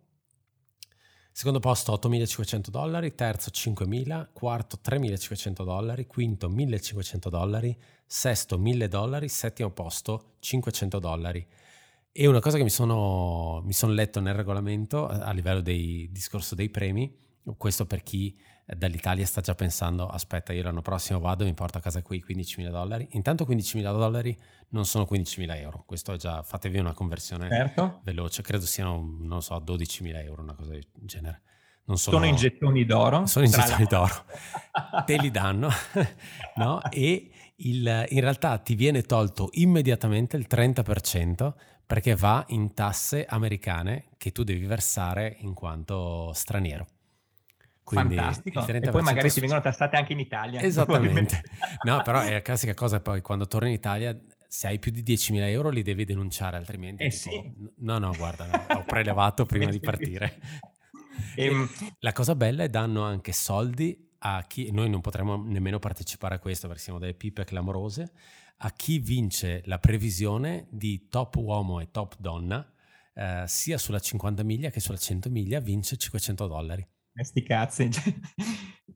Speaker 1: Secondo posto 8.500 dollari, terzo 5.000, quarto 3.500 dollari, quinto 1.500 dollari, sesto 1.000 dollari, settimo posto 500 dollari. E una cosa che mi sono, mi sono letto nel regolamento a livello del discorso dei premi, questo per chi dall'Italia sta già pensando aspetta io l'anno prossimo vado e mi porto a casa qui 15.000 dollari intanto 15.000 dollari non sono 15.000 euro. Questo è già fatevi una conversione
Speaker 2: certo.
Speaker 1: veloce. Credo siano non so 12.000 euro una cosa del genere.
Speaker 2: Non sono, sono in gettoni d'oro
Speaker 1: sono in gettoni la... d'oro. Te li danno [laughs] no? e il, in realtà ti viene tolto immediatamente il 30% perché va in tasse americane che tu devi versare in quanto straniero
Speaker 2: quindi Fantastico. E poi magari ti vengono tassate anche in Italia.
Speaker 1: Esattamente. no, però è la [laughs] classica cosa poi quando torni in Italia se hai più di 10.000 euro li devi denunciare, altrimenti...
Speaker 2: Eh
Speaker 1: tipo,
Speaker 2: sì.
Speaker 1: No, no, guarda, no, ho prelevato prima di [laughs] partire. Ehm, e, la cosa bella è danno anche soldi a chi... Noi non potremmo nemmeno partecipare a questo perché siamo delle pipe clamorose. A chi vince la previsione di top uomo e top donna, eh, sia sulla 50 miglia che sulla 100 miglia, vince 500 dollari.
Speaker 2: Eh, sti cazzi. [laughs] Cioè,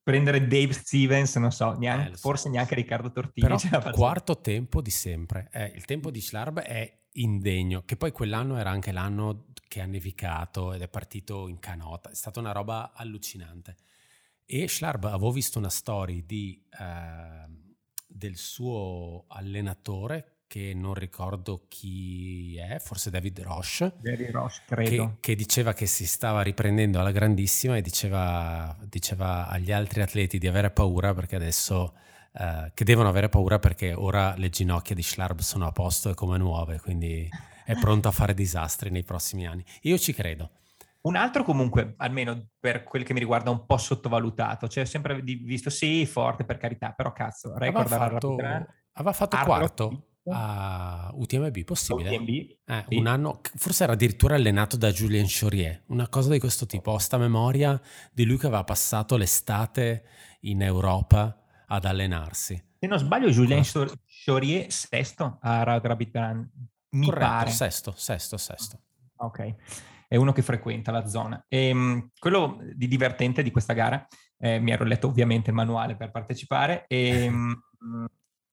Speaker 2: prendere Dave Stevens, non so, neanche, eh, so. forse neanche Riccardo Tortini.
Speaker 1: Però quarto tempo di sempre. Eh, il tempo di Schlarb è indegno, che poi quell'anno era anche l'anno che ha nevicato ed è partito in canota. È stata una roba allucinante. E Schlarb, avevo visto una story di, eh, del suo allenatore che non ricordo chi è, forse David Roche,
Speaker 2: David Roche credo.
Speaker 1: Che, che, diceva che si stava riprendendo alla grandissima e diceva, diceva agli altri atleti di avere paura perché adesso, uh, che devono avere paura perché ora le ginocchia di Schlarb sono a posto e come nuove, quindi è pronto a fare disastri nei prossimi anni. Io ci credo.
Speaker 2: Un altro comunque, almeno per quel che mi riguarda, un po' sottovalutato, cioè sempre visto sì, forte per carità, però cazzo, record
Speaker 1: aveva fatto, aveva fatto quarto a UTMB, possibile?
Speaker 2: UTMB,
Speaker 1: eh, sì. Un anno, forse era addirittura allenato da Julien Chaurier, una cosa di questo tipo. Ho sta memoria di lui che aveva passato l'estate in Europa ad allenarsi.
Speaker 2: Se non sbaglio, Julien. Chaurier sesto a Rabbit Run, mi
Speaker 1: Corretto,
Speaker 2: pare.
Speaker 1: sesto, sesto, sesto.
Speaker 2: Ok, è uno che frequenta la zona. E, ehm, quello di divertente di questa gara, eh, mi ero letto ovviamente il manuale per partecipare, e mm, [laughs]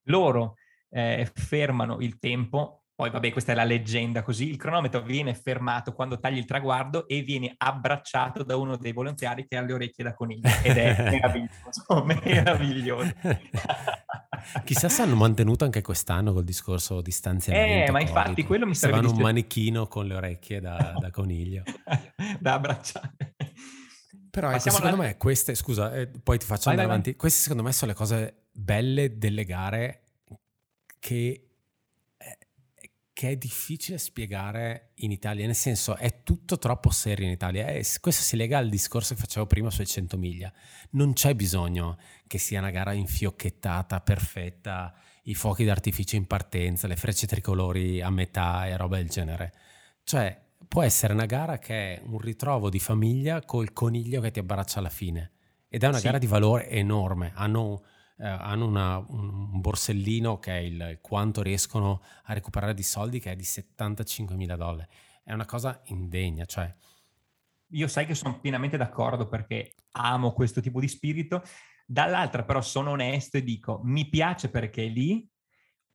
Speaker 2: loro eh, fermano il tempo. Poi, vabbè, questa è la leggenda così. Il cronometro viene fermato quando tagli il traguardo e viene abbracciato da uno dei volontari che ha le orecchie da coniglio. Ed è [laughs] meraviglioso, meraviglioso. [laughs]
Speaker 1: Chissà se hanno mantenuto anche quest'anno col discorso distanziamento.
Speaker 2: Eh, ma infatti COVID. quello mi sarebbe...
Speaker 1: Avevano un manichino con le orecchie da, [laughs] da coniglio.
Speaker 2: da abbracciare.
Speaker 1: Però ecco, secondo alla... me queste, scusa, eh, poi ti faccio vai, andare vai, avanti, vai. queste secondo me sono le cose belle delle gare che, che è difficile spiegare in Italia, nel senso è tutto troppo serio in Italia. E questo si lega al discorso che facevo prima sui 100 miglia. Non c'è bisogno che sia una gara infiocchettata, perfetta, i fuochi d'artificio in partenza, le frecce tricolori a metà e roba del genere. Cioè, può essere una gara che è un ritrovo di famiglia col coniglio che ti abbraccia alla fine. Ed è una sì. gara di valore enorme. Hanno eh, hanno una, un borsellino che è il quanto riescono a recuperare di soldi che è di 75 mila dollari. È una cosa indegna, cioè...
Speaker 2: Io sai che sono pienamente d'accordo perché amo questo tipo di spirito, dall'altra però sono onesto e dico mi piace perché è lì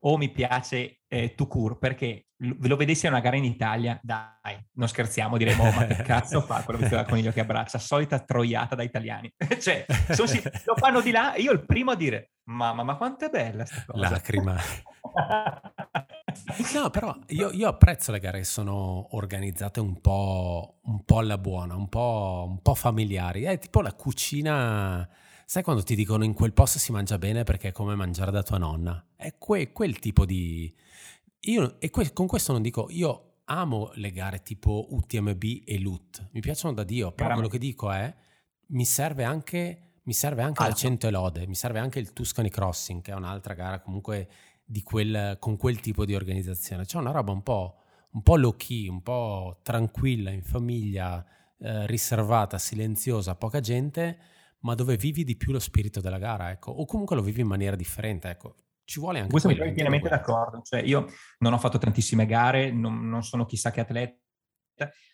Speaker 2: o mi piace eh, Tucur perché ve lo vedessi a una gara in Italia, dai, non scherziamo, diremo, oh, ma che cazzo fa quello vestito da coniglio che abbraccia, solita troiata da italiani. [laughs] cioè, sì, lo fanno di là, io il primo a dire, mamma, ma quanto è bella questa cosa.
Speaker 1: Lacrima. [laughs] no, però io, io, apprezzo le gare che sono organizzate un po', un po alla buona, un po', un po' familiari. È tipo la cucina... Sai quando ti dicono in quel posto si mangia bene perché è come mangiare da tua nonna? È que- quel tipo di, io, e que- con questo non dico, io amo le gare tipo UTMB e LUT, mi piacciono da Dio, però quello che dico è, mi serve anche, mi serve anche la 100 lode, mi serve anche il Tuscany Crossing, che è un'altra gara comunque quel, con quel tipo di organizzazione. C'è una roba un po', un po' low key, un po' tranquilla, in famiglia, eh, riservata, silenziosa, poca gente, ma dove vivi di più lo spirito della gara, ecco, o comunque lo vivi in maniera differente, ecco ci vuole anche
Speaker 2: Questo quello. mi pienamente d'accordo. Cioè, io non ho fatto tantissime gare, non, non, sono chissà che atleta.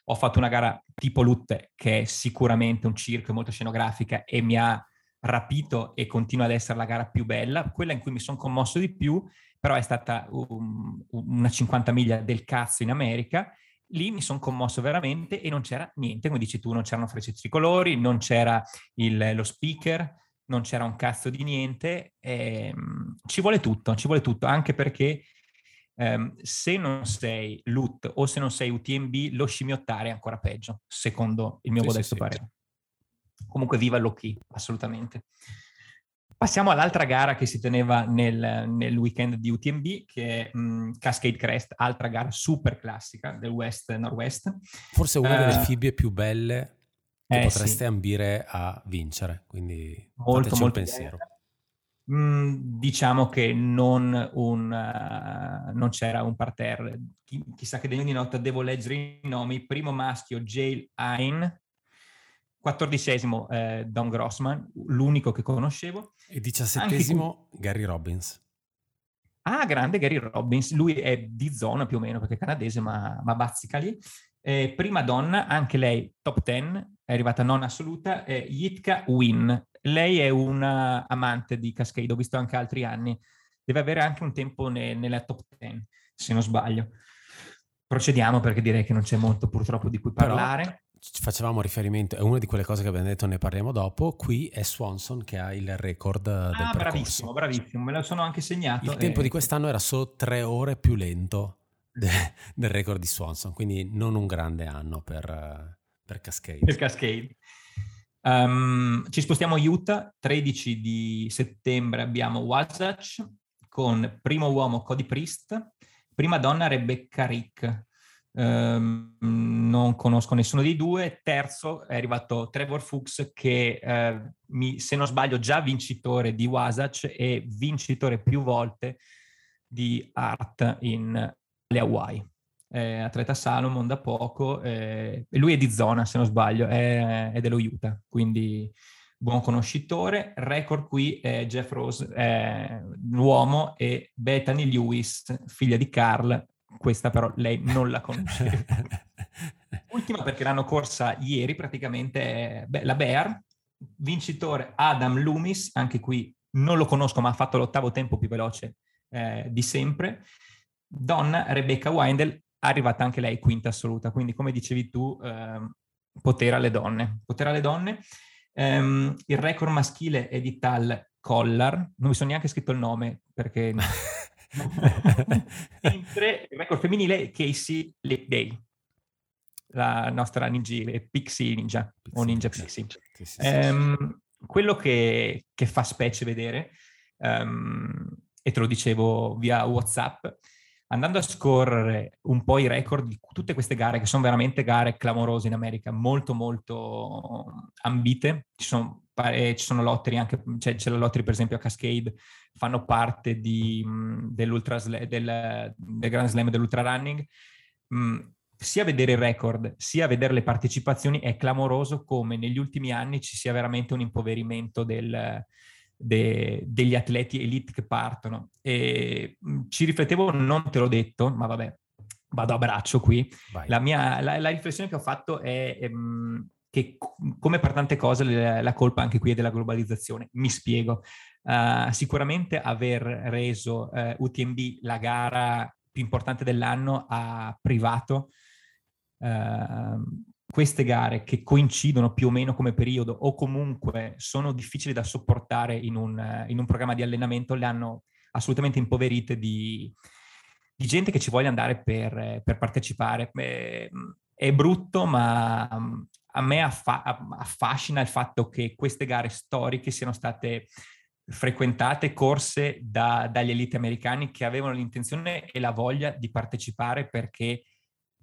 Speaker 2: Ho fatto una gara tipo Lutte, che è sicuramente un circo, molto scenografica, e mi ha rapito e continua ad essere la gara più bella. Quella in cui mi sono commosso di più, però è stata um, una 50 miglia del cazzo in America. Lì mi sono commosso veramente e non c'era niente, come dici tu, non c'erano frecce tricolori, non c'era il, lo speaker, non c'era un cazzo di niente, ehm, ci vuole tutto, ci vuole tutto, anche perché ehm, se non sei LUT o se non sei UTMB, lo scimmiottare è ancora peggio, secondo il mio sì, modesto sì, parere. Sì. Comunque viva l'OK, assolutamente. Passiamo all'altra gara che si teneva nel, nel weekend di UTMB, che è mh, Cascade Crest, altra gara super classica del West Nord-West.
Speaker 1: Forse una uh, delle fibbie più belle che eh, potreste sì. ambire a vincere, quindi molto, molto un pensiero.
Speaker 2: Mm, diciamo che non, un, uh, non, c'era un parterre. Chi, chissà che degno di notte devo leggere i nomi. Primo maschio, Jale Hein. Quattordicesimo, eh, Don Grossman, l'unico che conoscevo.
Speaker 1: E diciassettesimo, Anche... Gary Robbins.
Speaker 2: Ah, grande Gary Robbins. Lui è di zona più o meno, perché è canadese, ma, ma bazzica lì. Eh, prima donna, anche lei top 10, è arrivata non assoluta, è Yitka Win. Lei è una amante di Cascade, ho visto anche altri anni. Deve avere anche un tempo ne, nella top 10, se non sbaglio. Procediamo perché direi che non c'è molto purtroppo di cui parlare.
Speaker 1: Facevamo riferimento, è una di quelle cose che abbiamo detto, ne parliamo dopo. Qui è Swanson che ha il record ah, del
Speaker 2: percorso. Bravissimo, bravissimo, me lo sono anche segnato.
Speaker 1: Il e... tempo di quest'anno era solo tre ore più lento de- del record di Swanson, quindi non un grande anno per, per Cascade.
Speaker 2: Per Cascade. Um, ci spostiamo a Utah, 13 di settembre abbiamo Wasatch con primo uomo Cody Priest, prima donna Rebecca Rick. Um, non conosco nessuno dei due. Terzo è arrivato Trevor Fuchs che uh, mi, se non sbaglio già vincitore di Wasatch e vincitore più volte di Art in le Hawaii eh, atleta Salomon da poco, eh, lui è di zona se non sbaglio, è, è dello Utah, quindi buon conoscitore. Record qui è Jeff Rose, l'uomo, e Bethany Lewis, figlia di Carl, questa però lei non la conosce. [laughs] Ultima perché l'hanno corsa ieri praticamente è beh, la Bear, vincitore Adam Loomis, anche qui non lo conosco ma ha fatto l'ottavo tempo più veloce eh, di sempre. Donna Rebecca Windel, arrivata anche lei quinta assoluta, quindi come dicevi tu, eh, potere alle donne. Potere alle donne. Um, il record maschile è di Tal Collar, non mi sono neanche scritto il nome perché... [laughs] [laughs] Mentre il record femminile è Casey Day, la nostra ninja, Pixie Ninja, Pixie, o Ninja Pixie. Sì, sì, um, quello che, che, fa specie vedere, um, e te lo dicevo via WhatsApp, andando a scorrere un po' i record di tutte queste gare, che sono veramente gare clamorose in America, molto molto ambite, ci sono, ci sono lottery anche, cioè, c'è la lottery per esempio a Cascade, fanno parte di, dell'ultra, del, del Grand Slam dell'Ultra Running, mm, sia vedere il record, sia vedere le partecipazioni è clamoroso come negli ultimi anni ci sia veramente un impoverimento del, de, degli atleti elite che partono. E mm, ci riflettevo, non te l'ho detto, ma vabbè, vado a braccio qui. La, mia, la, la, riflessione che ho fatto è, è ehm, che come per tante cose la, colpa anche qui è della globalizzazione. Mi spiego. Uh, sicuramente aver reso uh, eh, UTMB la gara più importante dell'anno a privato uh, queste gare che coincidono più o meno come periodo o comunque sono difficili da sopportare in un, in un programma di allenamento le hanno assolutamente impoverite di, di gente che ci voglia andare per, per partecipare. È, è, brutto, ma a me affa- affascina il fatto che queste gare storiche siano state frequentate, corse da, dagli elite americani che avevano l'intenzione e la voglia di partecipare perché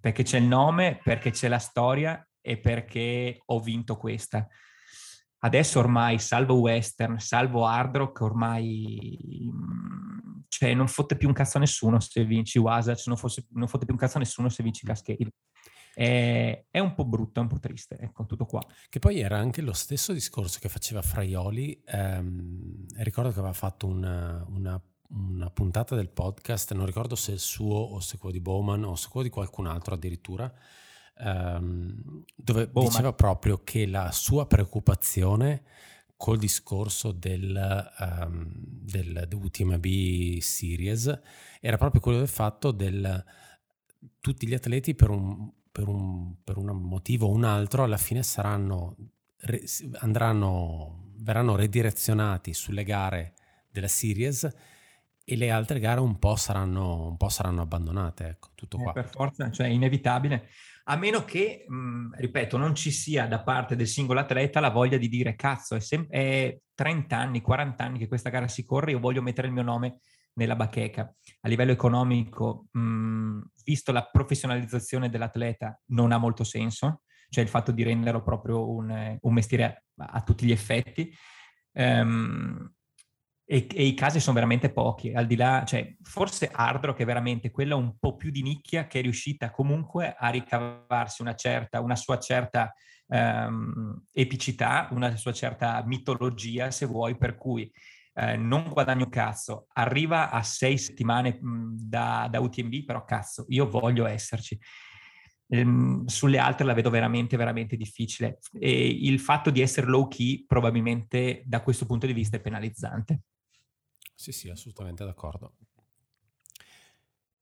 Speaker 2: perché c'è il nome, perché c'è la storia e perché ho vinto questa. Adesso ormai, salvo western, salvo hard rock, ormai cioè, non fotte più un cazzo a nessuno se vinci Wasatch, non, fosse, non fotte più un cazzo a nessuno se vinci Cascade. È, è, un po' brutto, è un po' triste, ecco, tutto qua.
Speaker 1: Che poi era anche lo stesso discorso che faceva Fraioli, ehm, ricordo che aveva fatto una, una una puntata del podcast, non ricordo se il suo o se quello di Bowman o se quello di qualcun altro addirittura, um, dove Bowman. diceva proprio che la sua preoccupazione col discorso del, um, del UTMB Series era proprio quello del fatto del tutti gli atleti per un, per un, per un motivo o un altro alla fine saranno andranno verranno redirezionati sulle gare della Series e le altre gare un po' saranno, un po saranno abbandonate, ecco, tutto eh, qua.
Speaker 2: Eh, per forza, cioè inevitabile. A meno che, mh, ripeto, non ci sia da parte del singolo atleta la voglia di dire cazzo, è, sem- è 30 anni, 40 anni che questa gara si corre, io voglio mettere il mio nome nella bacheca. A livello economico, mh, visto la professionalizzazione dell'atleta, non ha molto senso, cioè il fatto di renderlo proprio un, un mestiere a, a, tutti gli effetti. Um, e, e, i casi sono veramente pochi, al di là, cioè forse Hard Rock è veramente quella un po' più di nicchia che è riuscita comunque a ricavarsi una certa, una sua certa um, epicità, una sua certa mitologia, se vuoi, per cui eh, non guadagno cazzo, arriva a sei settimane da, da UTMB, però cazzo, io voglio esserci. Ehm, sulle altre la vedo veramente, veramente difficile. E il fatto di essere low key probabilmente da questo punto di vista è penalizzante.
Speaker 1: Sì, sì, assolutamente d'accordo.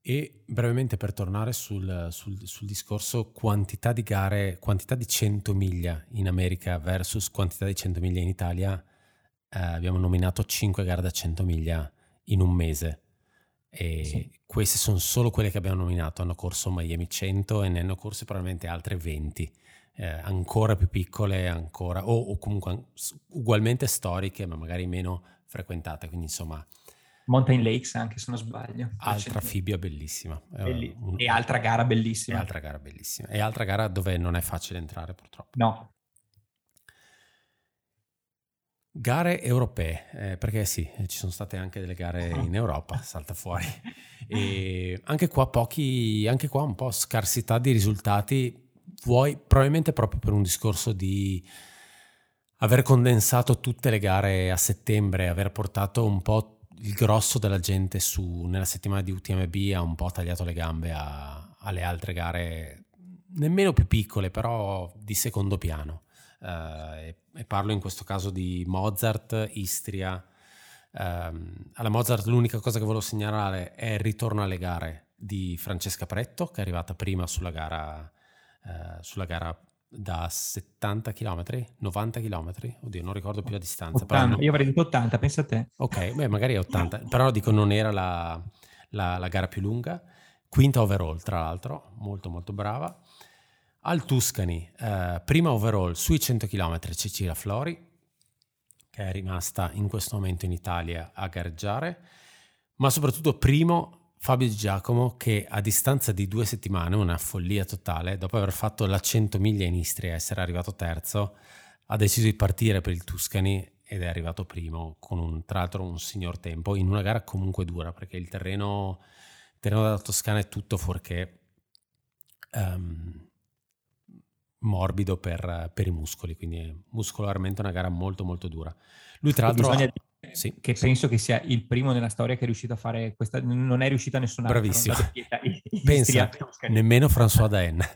Speaker 1: E brevemente per tornare sul, sul, sul, discorso quantità di gare, quantità di 100 miglia in America versus quantità di 100 miglia in Italia, eh, abbiamo nominato 5 gare da 100 miglia in un mese. E sì. queste sono solo quelle che abbiamo nominato, hanno corso Miami 100 e ne hanno corse probabilmente altre 20, eh, ancora più piccole, ancora, o, o comunque ugualmente storiche, ma magari meno frequentate, quindi insomma...
Speaker 2: Mountain Lakes anche se non sbaglio.
Speaker 1: Altra fibbia bellissima.
Speaker 2: Belli- un, e altra gara bellissima.
Speaker 1: E altra gara bellissima. E altra gara dove non è facile entrare purtroppo.
Speaker 2: No.
Speaker 1: Gare europee, eh, perché sì, ci sono state anche delle gare in [laughs] Europa, salta fuori. E anche qua pochi, anche qua un po' scarsità di risultati, vuoi probabilmente proprio per un discorso di aver condensato tutte le gare a settembre, aver portato un po' il grosso della gente su, nella settimana di UTMB ha un po' tagliato le gambe a, alle altre gare nemmeno più piccole, però di secondo piano. Uh, e, e, parlo in questo caso di Mozart, Istria. Um, alla Mozart l'unica cosa che volevo segnalare è il ritorno alle gare di Francesca Pretto, che è arrivata prima sulla gara, uh, sulla gara da 70 km, 90 km, oddio non ricordo più la distanza.
Speaker 2: 80, non... Io avrei detto 80, pensa a te.
Speaker 1: Ok, beh magari è 80, però dico non era la, la, la, gara più lunga, quinta overall tra l'altro, molto molto brava. Al Tuscany, eh, prima overall sui 100 km Cecilia Flori, che è rimasta in questo momento in Italia a gareggiare, ma soprattutto primo Fabio Giacomo che a distanza di due settimane, una follia totale, dopo aver fatto la 100 miglia in Istria e essere arrivato terzo, ha deciso di partire per il Tuscany ed è arrivato primo con un, tra l'altro un signor tempo in una gara comunque dura perché il terreno, il terreno della Toscana è tutto fuorché. Um, morbido per, per, i muscoli, quindi è muscolarmente una gara molto molto dura. Lui tra l'altro...
Speaker 2: Dire sì, che penso che sia il primo nella storia che è riuscito a fare questa, non è riuscito a nessun altro.
Speaker 1: Bravissimo. [laughs] Pensa, nemmeno François Daen. [laughs]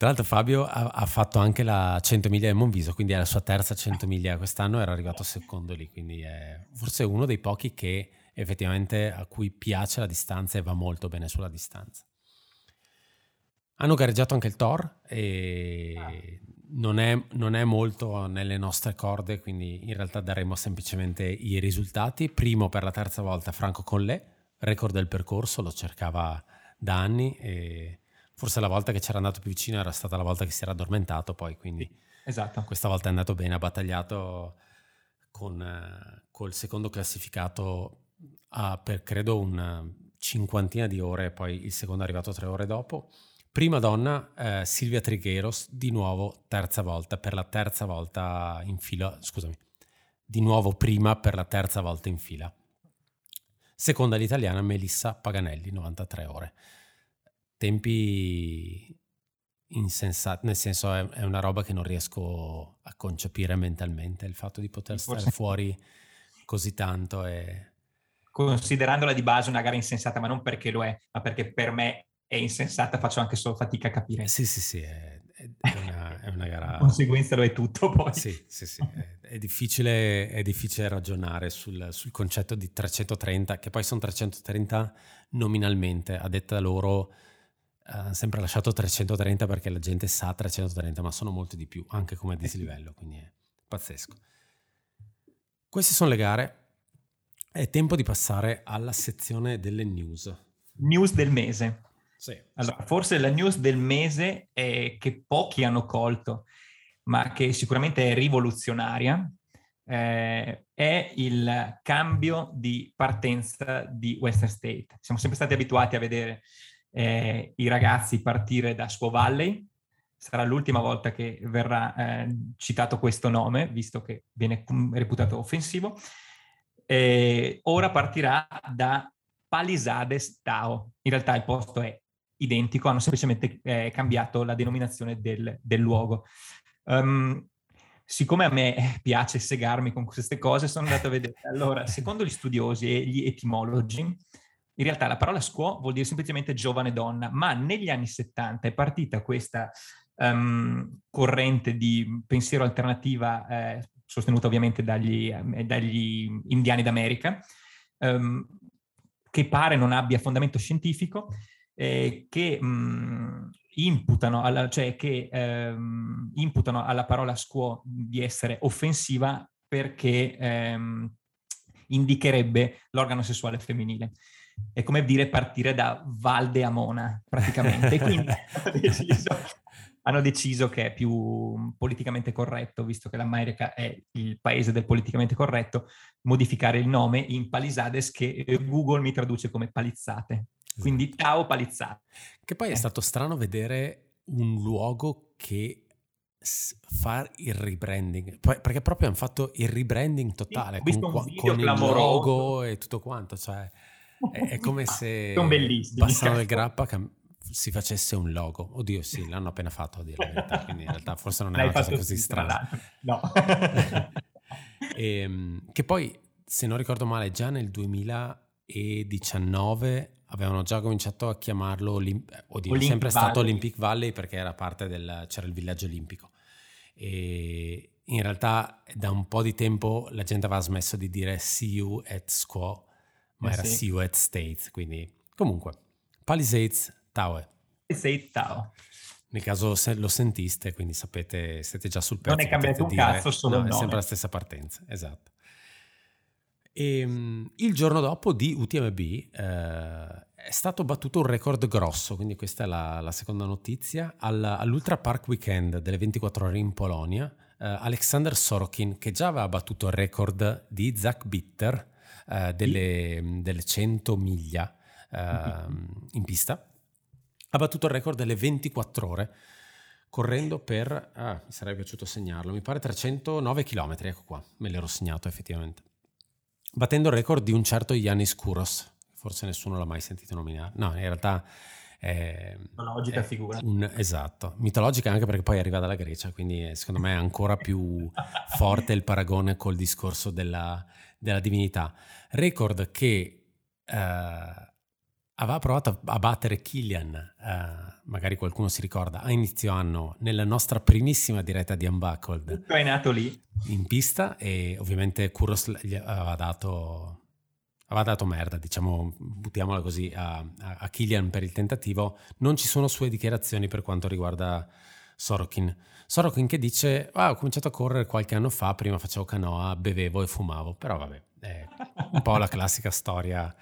Speaker 1: Tra l'altro Fabio ha, ha, fatto anche la 100 miglia di Monviso, quindi è la sua terza 100 miglia quest'anno, era arrivato secondo lì, quindi è forse uno dei pochi che effettivamente a cui piace la distanza e va molto bene sulla distanza. Hanno gareggiato anche il Thor e ah. non, è, non è molto nelle nostre corde, quindi in realtà daremo semplicemente i risultati. Primo per la terza volta Franco Collet, record del percorso, lo cercava da anni e Forse la volta che c'era andato più vicino era stata la volta che si era addormentato poi, quindi
Speaker 2: esatto.
Speaker 1: questa volta è andato bene, ha battagliato con eh, col secondo classificato a, per credo una cinquantina di ore, poi il secondo è arrivato tre ore dopo. Prima donna, eh, Silvia Trigueros, di nuovo terza volta, per la terza volta in fila, scusami, di nuovo prima per la terza volta in fila. Seconda l'italiana Melissa Paganelli, 93 ore tempi insensati, nel senso è, è, una roba che non riesco a concepire mentalmente, il fatto di poter Forse... stare fuori così tanto e...
Speaker 2: Considerandola di base una gara insensata, ma non perché lo è, ma perché per me è insensata, faccio anche solo fatica a capire.
Speaker 1: Sì, sì, sì, è, è, una, è una, gara... [laughs]
Speaker 2: Conseguenza lo è tutto poi.
Speaker 1: Sì, sì, sì, è, difficile, è difficile ragionare sul, sul concetto di 330, che poi sono 330 nominalmente, a detta loro ha sempre lasciato 330 perché la gente sa 330, ma sono molti di più, anche come dislivello, quindi è pazzesco. Queste sono le gare. È tempo di passare alla sezione delle news.
Speaker 2: News del mese.
Speaker 1: Sì,
Speaker 2: allora, forse la news del mese è che pochi hanno colto, ma che sicuramente è rivoluzionaria, eh, è il cambio di partenza di Western State. Siamo sempre stati abituati a vedere eh, i ragazzi partire da Squaw Valley. Sarà l'ultima volta che verrà eh, citato questo nome, visto che viene reputato offensivo. Eh, ora partirà da Palisades Tao. In realtà il posto è identico, hanno semplicemente eh, cambiato la denominazione del, del luogo. Um, siccome a me [laughs] piace segarmi con queste cose, sono andato a vedere. Allora, secondo gli studiosi e gli etimologi, in realtà la parola squaw vuol dire semplicemente giovane donna, ma negli anni 70 è partita questa um, corrente di pensiero alternativa eh, sostenuta ovviamente dagli, eh, dagli indiani d'America, um, che pare non abbia fondamento scientifico, eh, che, um, imputano alla, cioè che ehm, imputano alla parola squaw di essere offensiva perché ehm, indicherebbe l'organo sessuale femminile è come dire partire da Valde Amona, praticamente. Quindi [laughs] hanno, deciso, [laughs] hanno deciso che è più politicamente corretto, visto che l'America è il paese del politicamente corretto, modificare il nome in Palisades che Google mi traduce come palizzate. Quindi esatto. Tao Palizzate.
Speaker 1: Che poi è eh. stato strano vedere un luogo che fa il rebranding perché proprio hanno fatto il rebranding totale
Speaker 2: sì, con, con il logo
Speaker 1: e tutto quanto cioè è, è come [laughs] se
Speaker 2: Bassano
Speaker 1: del Grappa cam- si facesse un logo. Oddio, sì, l'hanno appena fatto a dire la verità, quindi in realtà forse non è una cosa così strana.
Speaker 2: No.
Speaker 1: e, [laughs] ehm, che poi, se non ricordo male, già nel 2019 avevano già cominciato a chiamarlo, Olimp- oddio, Olympic sempre Valley. stato Olympic Valley perché era parte del, c'era il villaggio olimpico. E in realtà da un po' di tempo la gente aveva smesso di dire see you at Squaw ma eh era sì. Silhouette State, quindi comunque Palisades Tower.
Speaker 2: Palisades Tower.
Speaker 1: Nel caso se lo sentiste, quindi sapete, siete già sul pezzo.
Speaker 2: Non è cambiato un
Speaker 1: dire,
Speaker 2: cazzo, solo
Speaker 1: no, è sempre la stessa partenza, esatto. E, um, il giorno dopo di UTMB eh, è stato battuto un record grosso, quindi questa è la, la seconda notizia, All, all'Ultra Park Weekend delle 24 ore in Polonia, eh, Alexander Sorokin, che già aveva battuto il record di Zach Bitter, uh, delle, delle, 100 miglia uh, in pista. Ha battuto il record delle 24 ore correndo per, ah, mi sarebbe piaciuto segnarlo, mi pare 309 km, ecco qua, me l'ero segnato effettivamente. Battendo il record di un certo Yannis Kouros, forse nessuno l'ha mai sentito nominare. No, in realtà
Speaker 2: è, mitologica è figura.
Speaker 1: Un, esatto, mitologica anche perché poi arriva dalla Grecia, quindi secondo me è ancora più [laughs] forte il paragone col discorso della, della divinità. Record che uh, aveva provato a battere Killian, uh, magari qualcuno si ricorda, a inizio anno nella nostra primissima diretta di Unbuckled.
Speaker 2: Tutto è nato lì.
Speaker 1: In pista e ovviamente Kuros gli aveva dato aveva dato merda, diciamo, buttiamola così, a, a, a Killian per il tentativo, non ci sono sue dichiarazioni per quanto riguarda Sorokin. Sorokin che dice, ah, ho cominciato a correre qualche anno fa, prima facevo canoa, bevevo e fumavo, però vabbè, è un po' la classica storia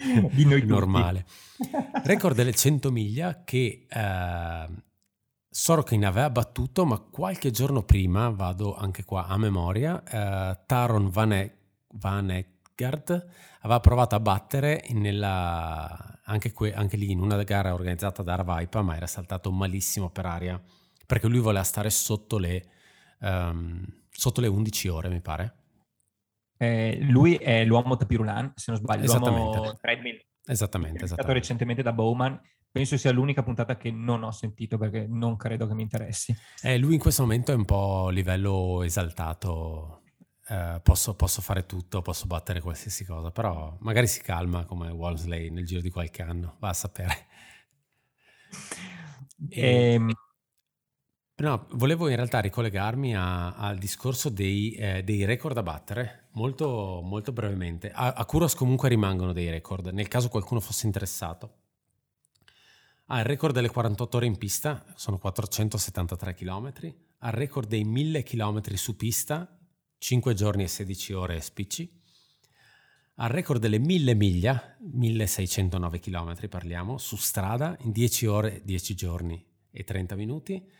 Speaker 1: [laughs] di noi normale. Record delle 100 miglia che eh, Sorokin aveva battuto, ma qualche giorno prima, vado anche qua a memoria, eh, Taron Van, e- Van Egard aveva provato a battere nella, anche, que, anche, lì in una gara organizzata da Arvaipa, ma era saltato malissimo per aria perché lui voleva stare sotto le, um, sotto le 11 ore, mi pare.
Speaker 2: Eh, lui è l'uomo Tapirulan, se non sbaglio,
Speaker 1: l'uomo
Speaker 2: treadmill.
Speaker 1: Esattamente,
Speaker 2: è stato recentemente da Bowman. Penso sia l'unica puntata che non ho sentito perché non credo che mi interessi.
Speaker 1: Eh, lui in questo momento è un po' a livello esaltato Uh, posso, posso, fare tutto, posso battere qualsiasi cosa, però magari si calma come Wolseley nel giro di qualche anno, va a sapere. E, ehm. No, volevo in realtà ricollegarmi a, al discorso dei, eh, dei, record da battere, molto, molto brevemente. A, a, Kuros comunque rimangono dei record, nel caso qualcuno fosse interessato. Ha il record delle 48 ore in pista, sono 473 km, ha il record dei 1000 km su pista, 5 giorni e 16 ore spicci, al record delle 1000 miglia, 1609 km parliamo, su strada in 10 ore, 10 giorni e 30 minuti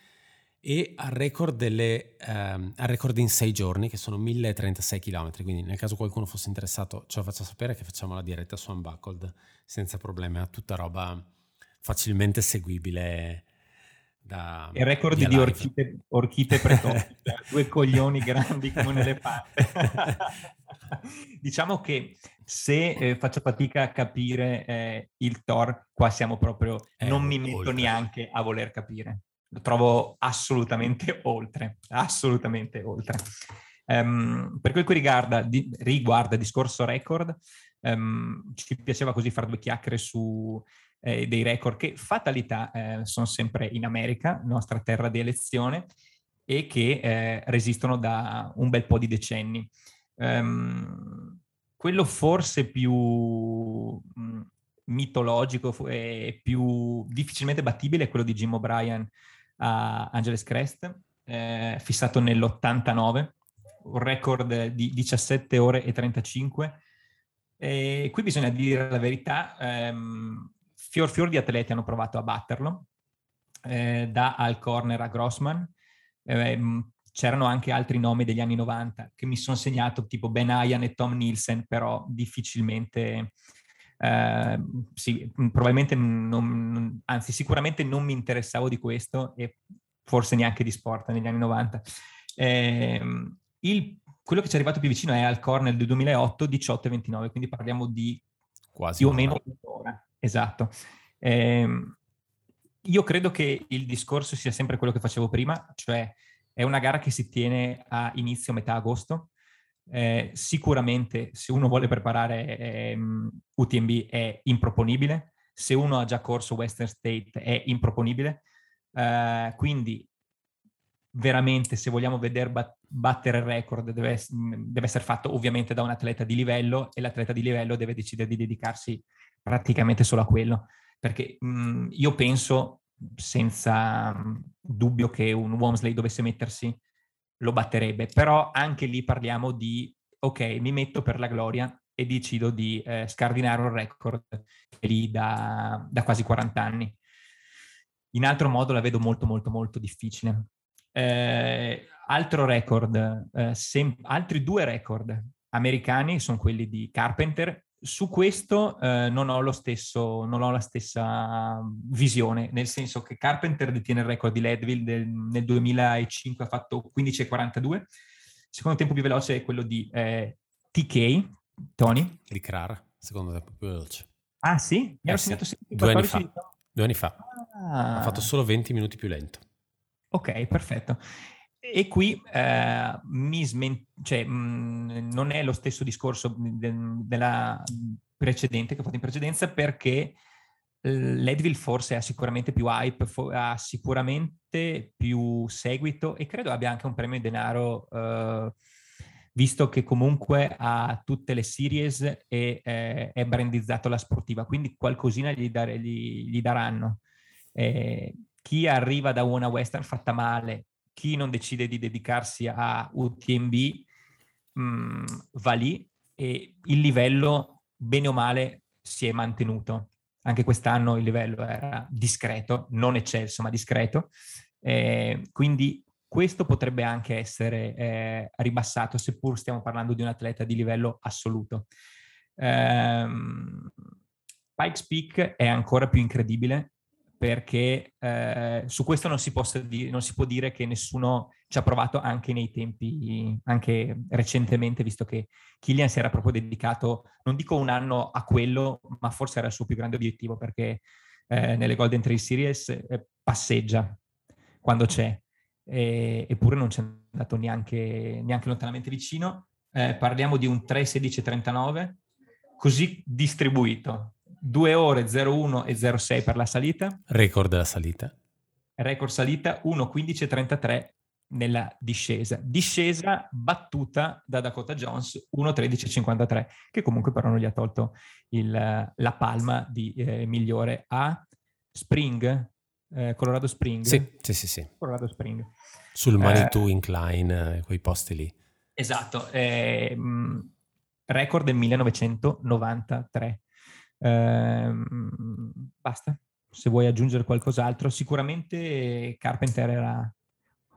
Speaker 1: e al record, delle, ehm, al record in 6 giorni che sono 1036 km, quindi nel caso qualcuno fosse interessato ce lo faccia sapere che facciamo la diretta su Unbuckled senza problemi, è tutta roba facilmente seguibile da,
Speaker 2: il record di, orchite, orchite [laughs] pretopiche, due coglioni grandi come un elefante. [laughs] diciamo che se eh, faccio fatica a capire eh, il Thor, qua siamo proprio, eh, non mi metto oltre. neanche a voler capire. Lo trovo assolutamente [laughs] oltre, assolutamente oltre. Um, per quel che riguarda, di, riguarda discorso record, um, ci piaceva così fare due chiacchiere su eh, dei record che fatalità eh, sono sempre in America, nostra terra di elezione, e che eh, resistono da un bel po' di decenni. Um, quello forse più mitologico e più difficilmente battibile è quello di Jim O'Brien a Angeles Crest, eh, fissato nell'89, un record di 17 ore e 35. E qui bisogna dire la verità, ehm, fior fior di atleti hanno provato a batterlo, eh, da Al Corner a Grossman. Eh, c'erano anche altri nomi degli anni 90 che mi sono segnato, tipo Ben Ayan e Tom Nielsen, però difficilmente, eh, sì, probabilmente non, anzi sicuramente non mi interessavo di questo e forse neanche di sport negli anni 90. Eh, il, quello che ci è arrivato più vicino è Al Corner del 2008, 18 e 29, quindi parliamo di Quasi più o meno un'ora. Esatto. Eh, io credo che il discorso sia sempre quello che facevo prima, cioè è una gara che si tiene a inizio metà agosto. Eh, sicuramente se uno vuole preparare eh, UTMB è improponibile, se uno ha già corso Western State è improponibile, eh, quindi veramente se vogliamo vedere bat- battere il record deve, deve, essere fatto ovviamente da un atleta di livello e l'atleta di livello deve decidere di dedicarsi praticamente solo a quello. Perché mh, io penso senza dubbio che un Womsley dovesse mettersi lo batterebbe, però anche lì parliamo di ok, mi metto per la gloria e decido di eh, scardinare un record che è lì da, da, quasi 40 anni. In altro modo la vedo molto molto molto difficile. Eh, altro record, eh, sem- altri due record americani sono quelli di Carpenter. Su questo eh, non, ho stesso, non, ho la stessa visione, nel senso che Carpenter detiene il record di Leadville del, nel 2005, ha fatto 15,42. Il secondo tempo più veloce è quello di eh, TK, Tony.
Speaker 1: Di Krar, secondo tempo più veloce.
Speaker 2: Ah sì? Mi
Speaker 1: ero eh, segnato sì. Due anni fa. Due anni fa. Ah. Ha fatto solo 20 minuti più lento.
Speaker 2: Ok, perfetto. E qui eh, mi smen- cioè, mh, mm, non è lo stesso discorso de- della precedente che ho fatto in precedenza perché l'Edville forse ha sicuramente più hype, fo- ha sicuramente più seguito e credo abbia anche un premio di denaro eh, visto che comunque ha tutte le series e eh, è brandizzato la sportiva, quindi qualcosina gli, dare, gli, gli daranno. Eh, chi arriva da una western fatta male, chi non decide di dedicarsi a UTMB mh, mm, va lì e il livello, bene o male, si è mantenuto. Anche quest'anno il livello era discreto, non eccelso, ma discreto. Eh, quindi questo potrebbe anche essere eh, ribassato, seppur stiamo parlando di un atleta di livello assoluto. Um, Pikes Peak è ancora più incredibile perché eh, su questo non si, dire, non si, può dire che nessuno ci ha provato anche nei tempi, anche recentemente, visto che Killian si era proprio dedicato, non dico un anno a quello, ma forse era il suo più grande obiettivo, perché eh, nelle Golden Trail Series eh, passeggia quando c'è, e, eppure non ci è andato neanche, neanche lontanamente vicino. Eh, parliamo di un 3.16.39, così distribuito, 2 ore 01 e 06 per la salita.
Speaker 1: Record della salita.
Speaker 2: Record salita 1.15.33 nella discesa. Discesa battuta da Dakota Jones 1.13.53, che comunque però non gli ha tolto il, la palma di eh, migliore a Spring, eh, Colorado Spring.
Speaker 1: Sì, sì, sì, sì.
Speaker 2: Colorado Spring.
Speaker 1: Sul Manitou eh, Incline, eh, quei posti lì.
Speaker 2: Esatto. Eh, record del 1993. Ehm, basta. Se vuoi aggiungere qualcos'altro, sicuramente Carpenter era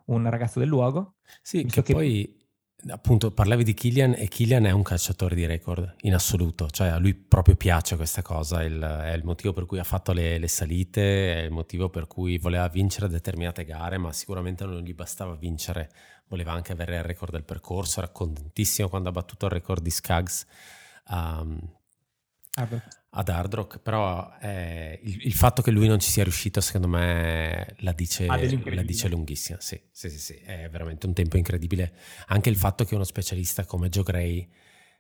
Speaker 2: un ragazzo del luogo.
Speaker 1: Sì, che, che poi appunto parlavi di Killian e Killian è un calciatore di record in assoluto, cioè a lui proprio piace questa cosa, il, è il motivo per cui ha fatto le, le, salite, è il motivo per cui voleva vincere determinate gare, ma sicuramente non gli bastava vincere, voleva anche avere il record del percorso, era contentissimo quando ha battuto il record di Skaggs. Um, ah, ad Hard Rock, però eh, il, il, fatto che lui non ci sia riuscito, secondo me, la dice, ah, la dice lunghissima. Sì, sì, sì, sì, è veramente un tempo incredibile. Anche il fatto che uno specialista come Joe Gray,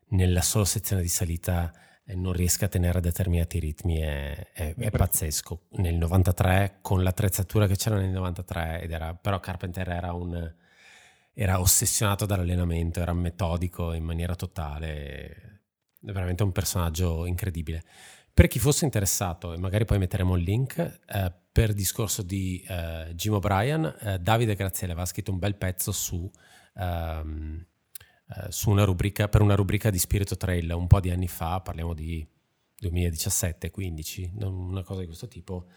Speaker 1: nella sola sezione di salita, eh, non riesca a tenere determinati ritmi è, è, è pazzesco. Nel 93, con l'attrezzatura che c'era nel 93, ed era, però Carpenter era un era ossessionato dall'allenamento, era metodico in maniera totale è veramente un personaggio incredibile. Per chi fosse interessato, e magari poi metteremo il link, eh, per discorso di eh, Jim O'Brien, eh, Davide Graziele aveva scritto un bel pezzo su, ehm, eh, su una rubrica, per una rubrica di Spirito Trail un po' di anni fa, parliamo di 2017-15, una cosa di questo tipo,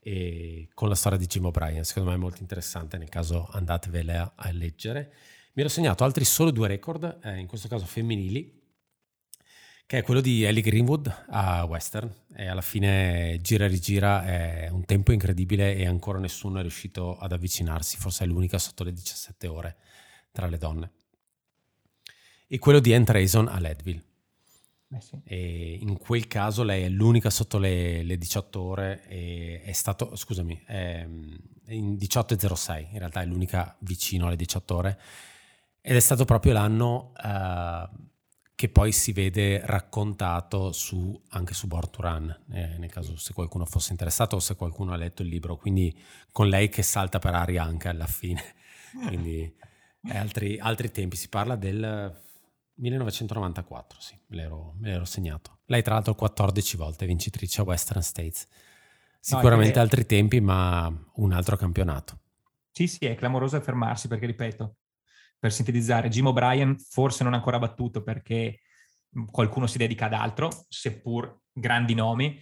Speaker 1: e con la storia di Jim O'Brien. Secondo me è molto interessante, nel caso andatevele a, leggere. Mi ero segnato altri solo due record, eh, in questo caso femminili, che è quello di Ellie Greenwood a Western e alla fine gira e rigira è un tempo incredibile e ancora nessuno è riuscito ad avvicinarsi, forse è l'unica sotto le 17 ore tra le donne. E quello di Anne Trayson a Leadville. Eh sì. E in quel caso lei è l'unica sotto le, le 18 ore e è stato, scusami, è in 18.06, in realtà è l'unica vicino alle 18 ore ed è stato proprio l'anno... Uh, che poi si vede raccontato su, anche su Born to Run, eh, nel caso se qualcuno fosse interessato o se qualcuno ha letto il libro, quindi con lei che salta per aria anche alla fine, [laughs] quindi altri, altri, tempi, si parla del 1994, sì, me l'ero, me l'ero, segnato. Lei tra l'altro 14 volte vincitrice a Western States, sicuramente no, altri tempi ma un altro campionato.
Speaker 2: Sì, sì, è clamoroso fermarsi perché ripeto, per sintetizzare, Jim O'Brien forse non ancora battuto perché qualcuno si dedica ad altro, seppur grandi nomi.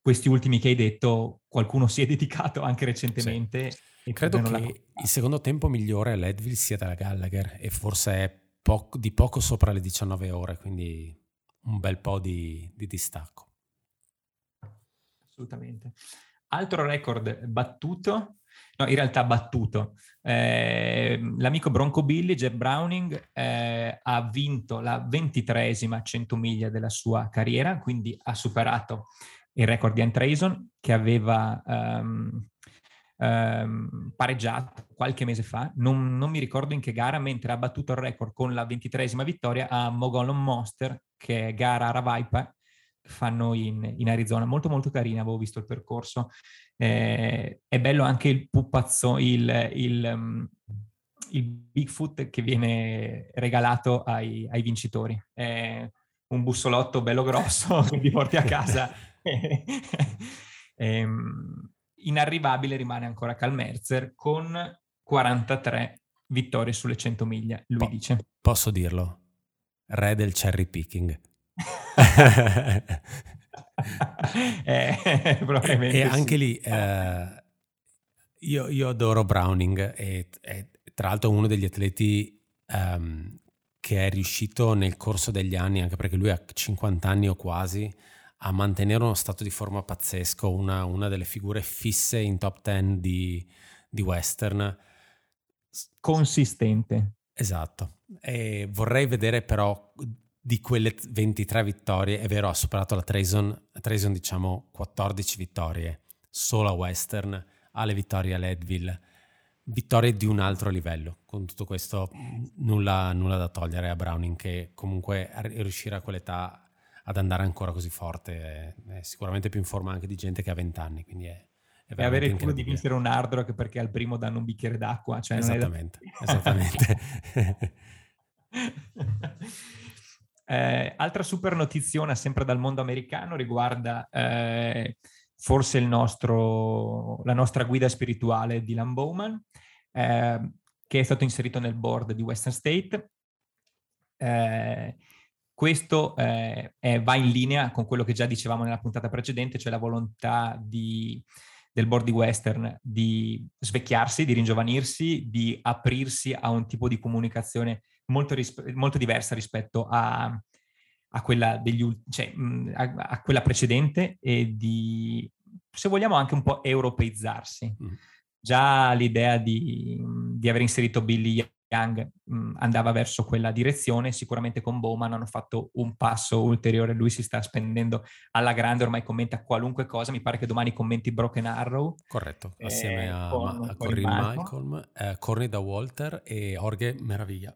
Speaker 2: Questi ultimi che hai detto, qualcuno si è dedicato anche recentemente.
Speaker 1: Sì. Credo che il secondo tempo migliore a Leadville sia della Gallagher e forse è po- di poco sopra le 19 ore, quindi un bel po' di, di distacco.
Speaker 2: Assolutamente. Altro record battuto, no, in realtà battuto. Eh, l'amico Bronco Billy, Jeff Browning, eh, ha vinto la ventitreesima 100 miglia della sua carriera, quindi ha superato il record di Antrason che aveva um, um, pareggiato qualche mese fa, non, non, mi ricordo in che gara, mentre ha battuto il record con la ventitreesima vittoria a Mogolon Monster, che è gara a Ravaipa, fanno in, in, Arizona, molto molto carina, avevo visto il percorso. Eh, è bello anche il pupazzo, il, il, um, il, Bigfoot che viene regalato ai, ai vincitori. È un bussolotto bello grosso [laughs] che ti porti a casa. [laughs] ehm, inarrivabile rimane ancora Calmerzer con 43 vittorie sulle 100 miglia, lui po- dice.
Speaker 1: Posso dirlo? Re del cherry picking. [laughs]
Speaker 2: eh, [laughs]
Speaker 1: e anche sì. lì eh, io, io, adoro Browning e, e, tra l'altro uno degli atleti um, che è riuscito nel corso degli anni, anche perché lui ha 50 anni o quasi, a mantenere uno stato di forma pazzesco, una, una delle figure fisse in top 10 di, di western.
Speaker 2: Consistente.
Speaker 1: Esatto. E vorrei vedere però di quelle 23 vittorie, è vero, ha superato la Treason, Treason diciamo 14 vittorie, solo a western, ha le vittorie a Leadville, vittorie di un altro livello. Con tutto questo nulla, nulla da togliere a Browning che comunque riuscire a quell'età ad andare ancora così forte è, è, sicuramente più in forma anche di gente che ha 20 anni, quindi è,
Speaker 2: è e avere il culo di vincere un hard rock perché al primo danno un bicchiere d'acqua. Cioè
Speaker 1: esattamente, da... esattamente. [laughs] [laughs]
Speaker 2: eh, altra super notiziona sempre dal mondo americano riguarda eh, forse nostro, la nostra guida spirituale Dylan Bowman, eh, che è stato inserito nel board di Western State. Eh, questo eh, è, va in linea con quello che già dicevamo nella puntata precedente, cioè la volontà di, del board di Western di svecchiarsi, di ringiovanirsi, di aprirsi a un tipo di comunicazione molto, rispe- molto diversa rispetto a, a, quella degli, cioè, a, a, quella precedente e di, se vogliamo, anche un po' europeizzarsi. Mm. Già l'idea di, di aver inserito Billy Young mh, andava verso quella direzione, sicuramente con Bowman hanno fatto un passo ulteriore, lui si sta spendendo alla grande, ormai commenta qualunque cosa, mi pare che domani commenti Broken Arrow.
Speaker 1: Corretto, assieme eh, a, con, a Corinne Malcolm, eh, Corny da Walter e Orge Meraviglia.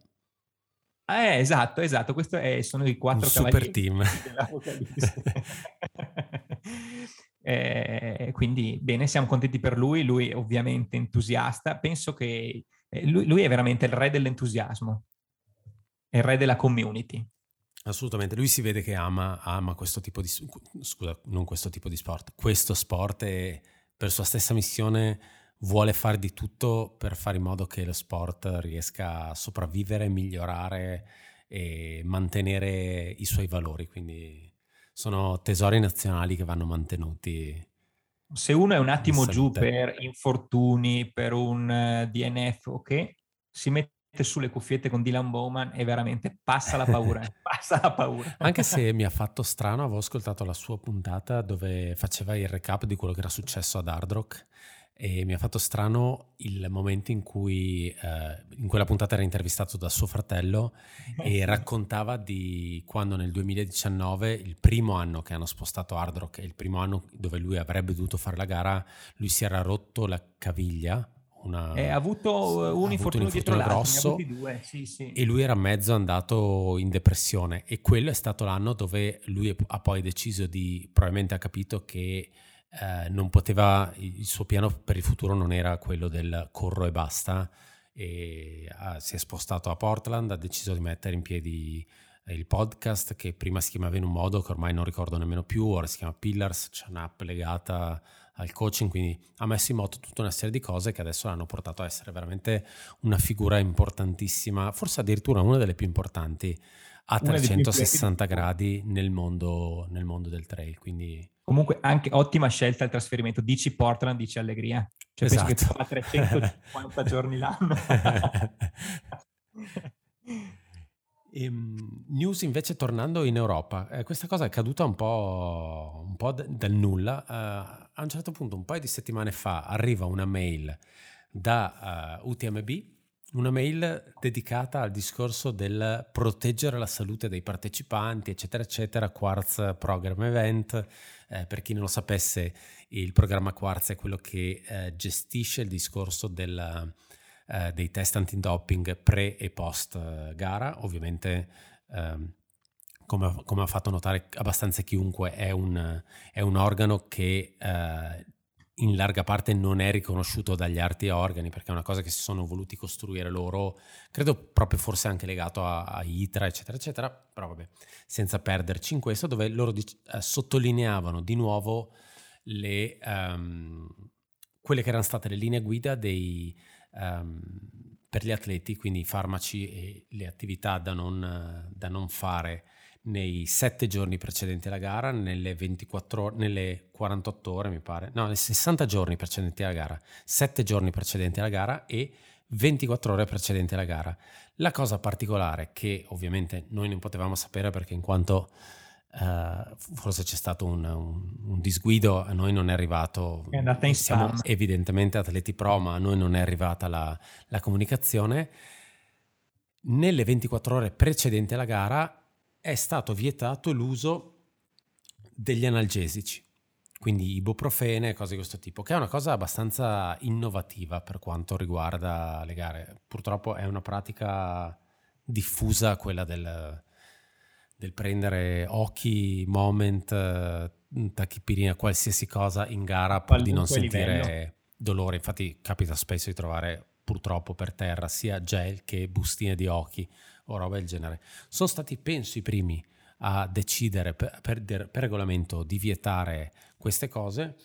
Speaker 2: Eh, esatto, esatto, questo è, sono i quattro
Speaker 1: super team. [laughs] [laughs]
Speaker 2: eh, quindi bene, siamo contenti per lui, lui è ovviamente entusiasta, penso che eh, lui, lui, è veramente il re dell'entusiasmo, il re della community.
Speaker 1: Assolutamente, lui si vede che ama, ama questo tipo di... scusa, non questo tipo di sport, questo sport e per sua stessa missione vuole fare di tutto per fare in modo che lo sport riesca a sopravvivere, migliorare e mantenere i suoi valori, quindi sono tesori nazionali che vanno mantenuti
Speaker 2: se uno è un attimo giù per infortuni, per un uh, DNF, ok, si mette sulle cuffiette con Dylan Bowman e veramente passa la paura, [laughs] passa la paura.
Speaker 1: Anche se mi ha fatto strano, avevo ascoltato la sua puntata dove faceva il recap di quello che era successo ad Hard Rock e mi ha fatto strano il momento in cui eh, in quella puntata era intervistato da suo fratello e [laughs] raccontava di quando nel 2019, il primo anno che hanno spostato Hard Rock il primo anno dove lui avrebbe dovuto fare la gara, lui si era rotto la caviglia.
Speaker 2: Una, ha avuto un infortunio, un infortunio grosso sì, sì.
Speaker 1: e lui era mezzo andato in depressione e quello è stato l'anno dove lui ha poi deciso di, probabilmente ha capito che eh, non poteva, il suo piano per il futuro non era quello del corro e basta e ha, si è spostato a Portland, ha deciso di mettere in piedi eh, il podcast che prima si chiamava in un modo che ormai non ricordo nemmeno più, ora si chiama Pillars, c'è un'app legata al coaching, quindi ha messo in moto tutta una serie di cose che adesso l'hanno portato a essere veramente una figura importantissima, forse addirittura una delle più importanti a 360 gradi nel mondo, nel mondo del trail. Quindi...
Speaker 2: Comunque anche ottima scelta il trasferimento. Dici Portland, dici Allegria. Cioè esatto. penso che fa 350 [laughs] giorni l'anno. [laughs]
Speaker 1: Ehm, news invece tornando in Europa, eh, questa cosa è caduta un po', un po dal nulla. Uh, a un certo punto, un paio di settimane fa, arriva una mail da uh, UTMB, una mail dedicata al discorso del proteggere la salute dei partecipanti, eccetera, eccetera, Quartz Program Event. Eh, per chi non lo sapesse, il programma Quartz è quello che eh, gestisce il discorso del eh, dei test antidoping pre e post gara. Ovviamente, ehm, come, come, ha fatto notare abbastanza chiunque, è un, è un organo che eh, in larga parte non è riconosciuto dagli altri organi perché è una cosa che si sono voluti costruire loro, credo proprio forse anche legato a, a ITRA, eccetera, eccetera, però vabbè, senza perderci in questo, dove loro dic- eh, sottolineavano di nuovo le, um, quelle che erano state le linee guida dei, um, per gli atleti, quindi i farmaci e le attività da non, da non fare nei sette giorni precedenti alla gara, nelle, 24, nelle 48 ore mi pare, no, nei 60 giorni precedenti alla gara, sette giorni precedenti alla gara e 24 ore precedenti alla gara. La cosa particolare che ovviamente noi non potevamo sapere perché in quanto Uh, forse c'è stato un, un, un, disguido, a noi non è arrivato,
Speaker 2: è andata in
Speaker 1: siamo
Speaker 2: spam.
Speaker 1: evidentemente atleti pro, ma a noi non è arrivata la, la comunicazione. Nelle 24 ore precedenti alla gara è stato vietato l'uso degli analgesici, quindi ibuprofene cose di questo tipo, che è una cosa abbastanza innovativa per quanto riguarda le gare. Purtroppo è una pratica diffusa quella del del prendere occhi, moment, eh, tachipirina, qualsiasi cosa in gara pur di non sentire livello. dolore. Infatti capita spesso di trovare purtroppo per terra sia gel che bustine di occhi o roba del genere. Sono stati, penso, i primi a decidere per, per, per regolamento di vietare queste cose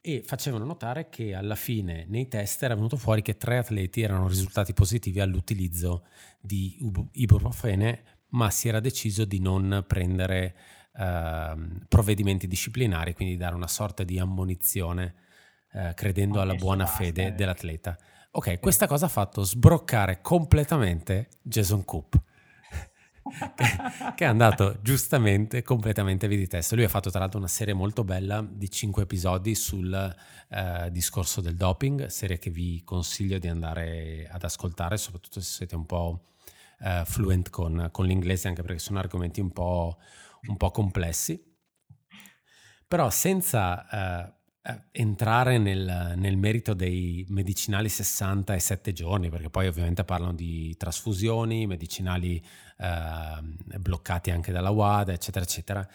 Speaker 1: e facevano notare che alla fine nei test era venuto fuori che tre atleti erano risultati positivi all'utilizzo di ibuprofene ma si era deciso di non prendere eh, provvedimenti disciplinari, quindi dare una sorta di ammonizione eh, credendo alla buona fede dell'atleta. Ok, questa cosa ha fatto sbroccare completamente Jason Coop. [laughs] che, che, è andato giustamente completamente via di testa. Lui ha fatto tra l'altro una serie molto bella di cinque episodi sul eh, discorso del doping, serie che vi consiglio di andare ad ascoltare, soprattutto se siete un po' uh, fluent con, con, l'inglese, anche perché sono argomenti un po', un po complessi. Però senza uh, entrare nel, nel, merito dei medicinali 60 e 7 giorni, perché poi ovviamente parlano di trasfusioni, medicinali uh, bloccati anche dalla WADA, eccetera, eccetera.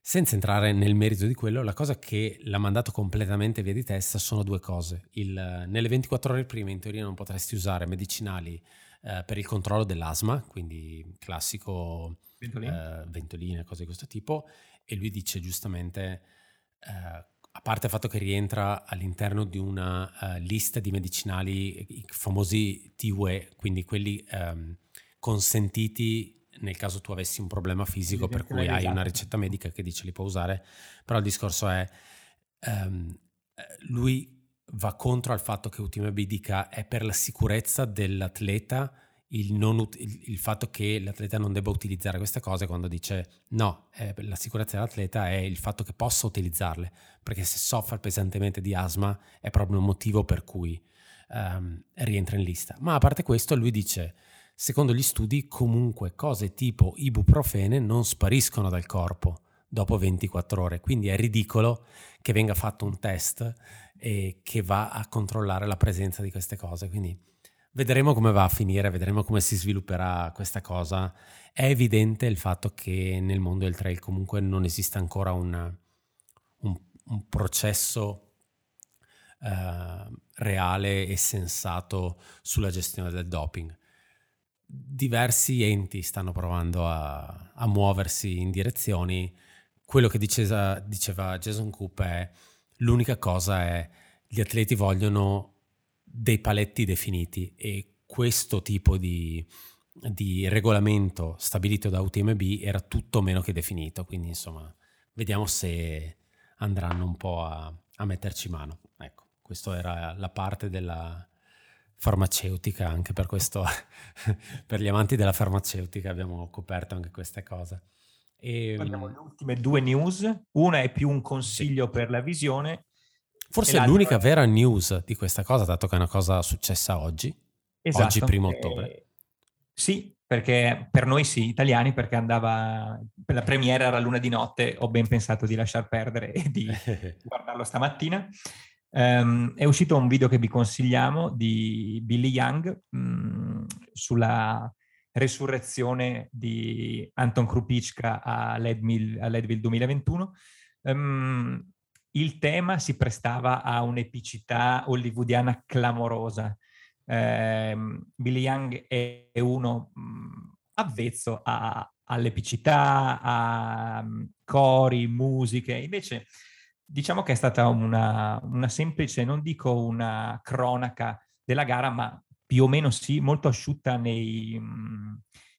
Speaker 1: Senza entrare nel merito di quello, la cosa che l'ha mandato completamente via di testa sono due cose. Il, nelle 24 ore prima, in teoria, non potresti usare medicinali eh, per il controllo dell'asma, quindi classico
Speaker 2: ventoline,
Speaker 1: eh, ventoline cose di questo tipo, e lui dice giustamente, eh, a parte il fatto che rientra all'interno di una uh, lista di medicinali, i famosi TUE, quindi quelli um, consentiti nel caso tu avessi un problema fisico per cui hai una ricetta medica che dice li puoi usare, però il discorso è, um, lui va contro al fatto che UTMB dica è per la sicurezza dell'atleta il, non, il, il, fatto che l'atleta non debba utilizzare queste cose quando dice no, eh, la sicurezza dell'atleta è il fatto che possa utilizzarle, perché se soffre pesantemente di asma è proprio un motivo per cui um, rientra in lista. Ma a parte questo lui dice, secondo gli studi comunque cose tipo ibuprofene non spariscono dal corpo dopo 24 ore, quindi è ridicolo che venga fatto un test e che va a controllare la presenza di queste cose. Quindi vedremo come va a finire, vedremo come si svilupperà questa cosa. È evidente il fatto che nel mondo del trail comunque non esiste ancora un, un, un processo uh, reale e sensato sulla gestione del doping. Diversi enti stanno provando a, a muoversi in direzioni. Quello che diceva, diceva Jason Coop è L'unica cosa è gli atleti vogliono dei paletti definiti e questo tipo di, di regolamento stabilito da UTMB era tutto meno che definito, quindi insomma vediamo se andranno un po' a, a metterci mano. Ecco, questa era la parte della, farmaceutica, anche per questo, [laughs] per gli amanti della farmaceutica abbiamo coperto anche queste cose.
Speaker 2: E, Guardiamo le ultime due news, una è più un consiglio sì. per la visione.
Speaker 1: Forse è l'unica vera news di questa cosa, dato che è una cosa successa oggi, esatto, oggi primo ottobre.
Speaker 2: Eh, sì, perché per noi sì, italiani, perché andava, per la premiera era luna di notte, ho ben pensato di lasciar perdere e di [laughs] guardarlo stamattina. Um, è uscito un video che vi consigliamo di Billy Young um, sulla resurrezione di Anton Krupicka a Leadville, a Leadville 2021. Um, il tema si prestava a un'epicità hollywoodiana clamorosa. Um, Billy Young è, è uno um, avvezzo a, all'epicità, a um, cori, musiche, invece diciamo che è stata una, una semplice, non dico una cronaca della gara, ma più o meno sì, molto asciutta nei,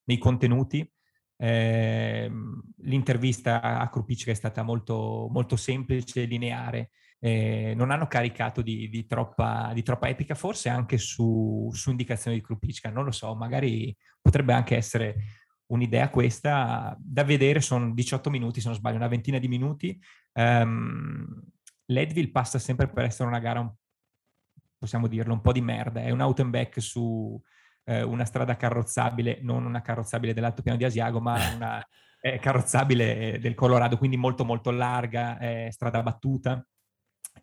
Speaker 2: nei contenuti. Eh, l'intervista a Krupic è stata molto, molto semplice, lineare. Eh, non hanno caricato di, di, troppa, di, troppa, epica, forse anche su, su indicazione di Krupicka, non lo so, magari potrebbe anche essere un'idea questa. Da vedere sono 18 minuti, se non sbaglio, una ventina di minuti. Um, Leadville passa sempre per essere una gara possiamo dirlo, un po' di merda. È un out and back su eh, una strada carrozzabile, non una carrozzabile dell'altopiano di Asiago, ma [laughs] una eh, carrozzabile del Colorado, quindi molto molto larga, eh, strada battuta,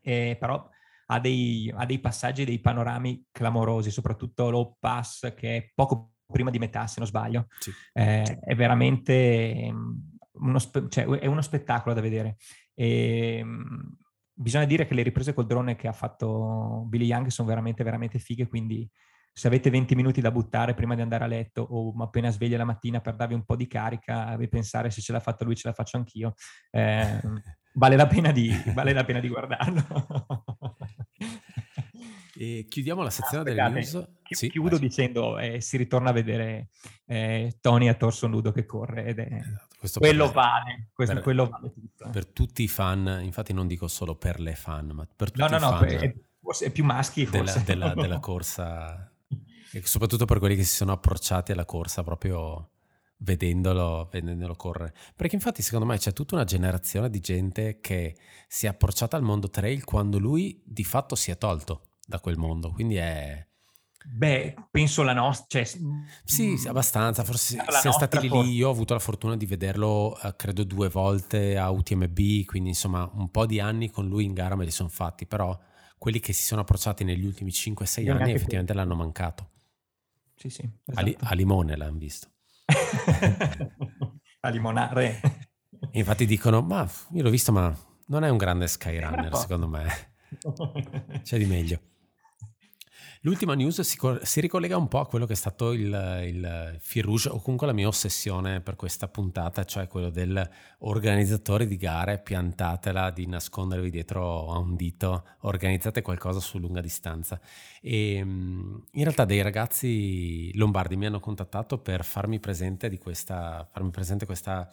Speaker 2: però ha dei, ha dei passaggi, dei panorami clamorosi, soprattutto l'Ope Pass che è poco prima di metà, se non sbaglio. Sì. Eh, è veramente mm, uno, spe- cioè, è uno spettacolo da vedere. E, ehm, bisogna dire che le riprese col drone che ha fatto Billy Young sono veramente, veramente fighe, quindi se avete 20 minuti da buttare prima di andare a letto o appena sveglia la mattina per darvi un po' di carica e pensare se ce l'ha fatto lui ce la faccio anch'io, eh, [laughs] vale, la pena di, vale la pena di guardarlo. [laughs]
Speaker 1: E chiudiamo la sezione ah, delle news.
Speaker 2: Chi- sì, chiudo dicendo eh, si ritorna a vedere eh, Tony a torso nudo che corre ed è esatto, quello vale, questo,
Speaker 1: per,
Speaker 2: quello vale tutto.
Speaker 1: Per tutti i fan, infatti non dico solo per le fan, ma per tutti no, no, i fan. No,
Speaker 2: è, forse è più maschi
Speaker 1: della, della, della [laughs] corsa, e soprattutto per quelli che si sono approcciati alla corsa proprio vedendolo, vedendolo correre. Perché infatti secondo me c'è tutta una generazione di gente che si è approcciata al mondo trail quando lui di fatto si è tolto da quel mondo, quindi è...
Speaker 2: Beh, penso la nostra... Cioè,
Speaker 1: sì, sì, abbastanza, forse siamo stati lì lì, io ho avuto la fortuna di vederlo eh, credo due volte a UTMB, quindi insomma un po' di anni con lui in gara me li sono fatti, però quelli che si sono approcciati negli ultimi 5-6 anni effettivamente quello. l'hanno mancato.
Speaker 2: Sì, sì.
Speaker 1: Esatto. A, a, limone l'hanno visto. [laughs]
Speaker 2: a limonare.
Speaker 1: infatti dicono, ma io l'ho visto, ma non è un grande skyrunner secondo me. [laughs] C'è di meglio. L'ultima news si, si, ricollega un po' a quello che è stato il, il fil rouge o comunque la mia ossessione per questa puntata, cioè quello del organizzatore di gare, piantatela di nascondervi dietro a un dito, organizzate qualcosa su lunga distanza. E in realtà dei ragazzi lombardi mi hanno contattato per farmi presente di questa, farmi presente questa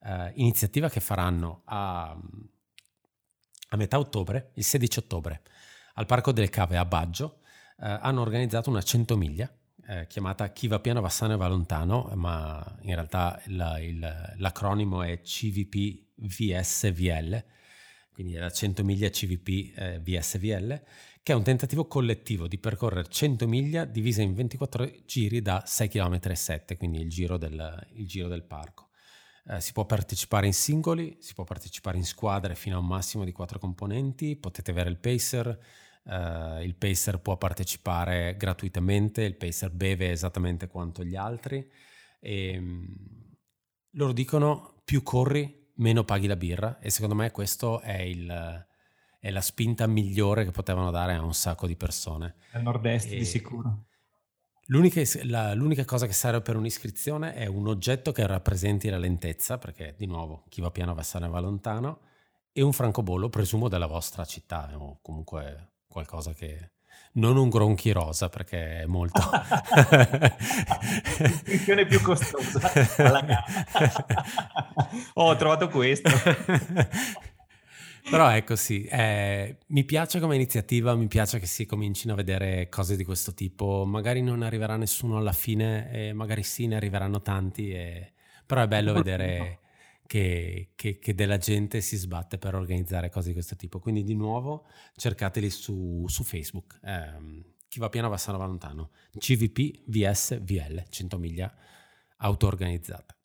Speaker 1: uh, iniziativa che faranno a, a metà ottobre, il 16 ottobre, al Parco delle Cave a Baggio eh, hanno organizzato una 100 miglia eh, chiamata Chi va piano va sano e va lontano, ma in realtà la, il, l'acronimo è CVP VSVL, quindi è la 100 miglia CVP eh, VSVL, che è un tentativo collettivo di percorrere 100 miglia divise in 24 giri da 6 km 7, quindi il giro del, il giro del parco. Eh, si può partecipare in singoli, si può partecipare in squadre fino a un massimo di 4 componenti, potete avere il pacer, Uh, il pacer può partecipare gratuitamente, il pacer beve esattamente quanto gli altri e um, loro dicono più corri meno paghi la birra e secondo me questo è, il, è la spinta migliore che potevano dare a un sacco di persone.
Speaker 2: Al nord-est e di sicuro.
Speaker 1: L'unica, la, l'unica, cosa che serve per un'iscrizione è un oggetto che rappresenti la lentezza, perché di nuovo chi va piano va sano e va lontano, e un francobollo, presumo della vostra città o comunque qualcosa che... Non un gronchi rosa perché è molto... [laughs]
Speaker 2: L'iscrizione più costosa. [laughs] Oh, ho trovato questo.
Speaker 1: Però ecco sì, eh, mi piace come iniziativa, mi piace che si comincino a vedere cose di questo tipo, magari non arriverà nessuno alla fine, e magari sì, ne arriveranno tanti, e... però è bello vedere che, che, che, della gente si sbatte per organizzare cose di questo tipo. Quindi di nuovo cercateli su, su Facebook. Eh, chi va piano va sano va lontano. CVP VS VL, 100 miglia auto-organizzata.